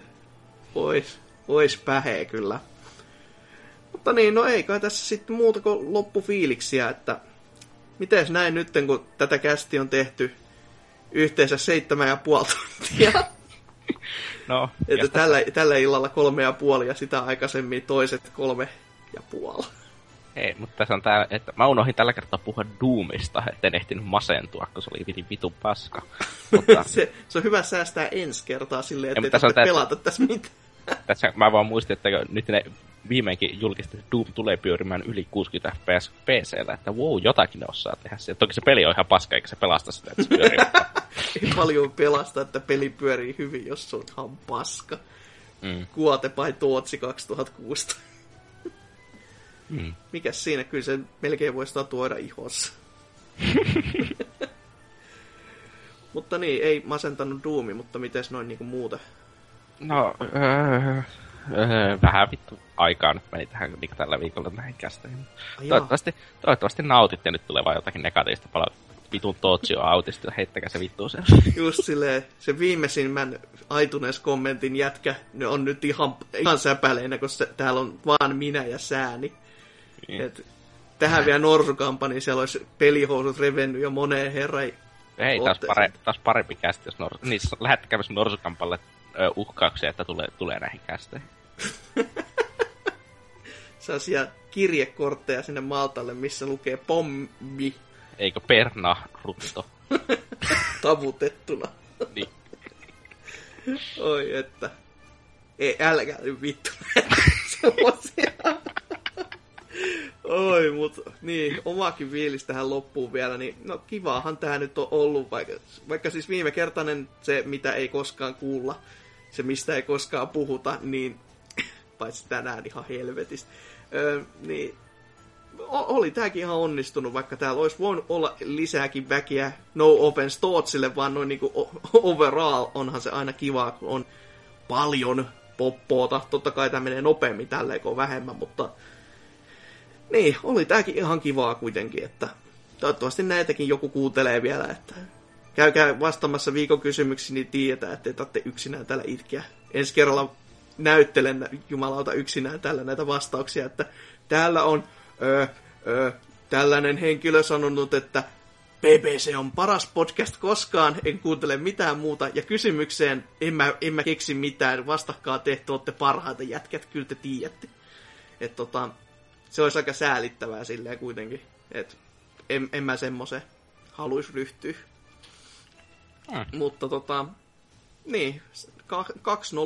Pois. Ois päheä kyllä. Mutta niin, no ei kai tässä sitten muuta kuin loppufiiliksiä, että miten näin nyt, kun tätä kästi on tehty yhteensä seitsemän ja puoli tuntia. No, että tällä, tällä illalla kolme ja puoli ja sitä aikaisemmin toiset kolme ja puoli. Ei, mutta tässä on tää, että mä unohdin tällä kertaa puhua Doomista, en ehtinyt masentua, kun se oli vitin vitun paska. Mutta... se, se, on hyvä säästää ensi kertaa silleen, että ei pelata tässä mitään. Tässä mä vaan muistin, että nyt ne viimeinkin julkisti, että Doom tulee pyörimään yli 60 fps PCllä, että wow, jotakin ne osaa tehdä. Ja toki se peli on ihan paska, eikä se pelasta sitä, että se pyörii. Ei paljon pelasta, että peli pyörii hyvin, jos se on ihan paska. Mm. Kuote by Tootsi 2006. Mm. Mikäs siinä? Kyllä se melkein voisi tatuoida ihossa. mutta niin, ei masentanut Doomi, mutta miten noin niinku muuten? No, öö, öö, vähän vittu aikaa nyt meni tähän niin tällä viikolla näihin kästeihin. Toivottavasti, toivottavasti nautitte nyt tulee vaan jotakin negatiivista palautetta. Vitun Tootsio autista, heittäkää se vittu sen. Just silleen, se viimeisimmän aitunees-kommentin jätkä ne on nyt ihan, ihan säpäleinä, koska täällä on vaan minä ja sääni. Niin. Et, tähän vielä Norsukampani, siellä olisi pelihousut revennyt jo moneen herran Ei, taas, pare, taas parempi kästi, jos Nors... Niin, lähettäkää myös Norsukampalle uhkauksia, että tulee, tulee näihin kästeihin. Sellaisia kirjekortteja sinne Maltalle, missä lukee pommi. Eikö perna rutto? Tavutettuna. niin. Oi että. Ei, älkää nyt vittu sellaisia. Oi, mut niin, omakin fiilis tähän loppuun vielä, niin no kivaahan tää nyt on ollut, vaikka, vaikka siis viime kertainen se, mitä ei koskaan kuulla, se mistä ei koskaan puhuta, niin paitsi tänään ihan helvetistä, öö, niin oli tääkin ihan onnistunut, vaikka täällä olisi voinut olla lisääkin väkiä No Open Thoughtsille, vaan noin niinku overall onhan se aina kiva, kun on paljon poppoota. Totta kai tämä menee nopeammin tälleen, kun on vähemmän, mutta niin, oli tääkin ihan kivaa kuitenkin, että toivottavasti näitäkin joku kuuntelee vielä, että käykää vastaamassa viikon kysymyksiin, niin tiedetään, että ei yksinään täällä itkeä. Ensi kerralla näyttelen jumalauta yksinään tällä näitä vastauksia, että täällä on ö, ö, tällainen henkilö sanonut, että BBC on paras podcast koskaan, en kuuntele mitään muuta, ja kysymykseen en mä, en mä keksi mitään, vastakkaa te, te olette parhaita jätkät, kyllä te tiedätte. Et tota, se olisi aika säälittävää silleen kuitenkin, että en, en mä semmoisen haluaisi ryhtyä. Hmm. Mutta tota, niin, 208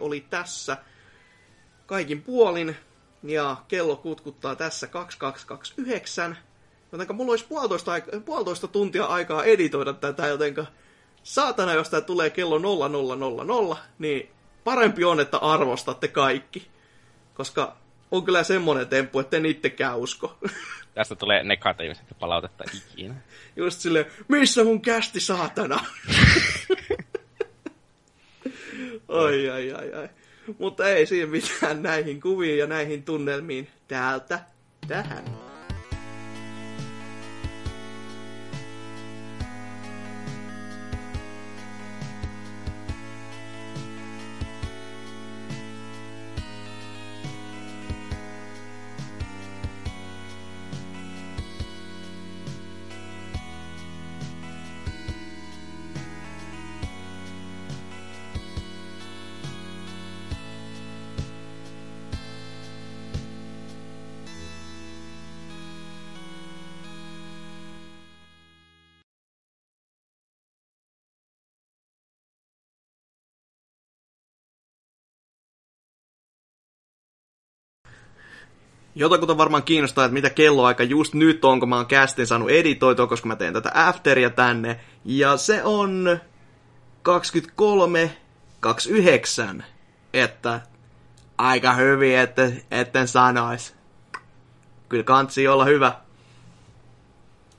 oli tässä kaikin puolin, ja kello kutkuttaa tässä 2229, jotenka mulla olisi puolitoista, puolitoista tuntia aikaa editoida tätä, jotenka saatana, jos tämä tulee kello 0000, niin parempi on, että arvostatte kaikki. Koska on kyllä semmoinen temppu, että en itsekään usko. Tästä tulee negatiivisesti palautetta ikinä. Just silleen, missä mun kästi saatana? ai, ai, ai, ai. Mutta ei siinä mitään näihin kuviin ja näihin tunnelmiin täältä tähän. Jotakuta varmaan kiinnostaa, että mitä kelloaika just nyt on, kun mä oon kästin saanut editoitua, koska mä teen tätä afteria tänne. Ja se on 23.29. Että aika hyvin, että etten sanois. Kyllä kantsi olla hyvä.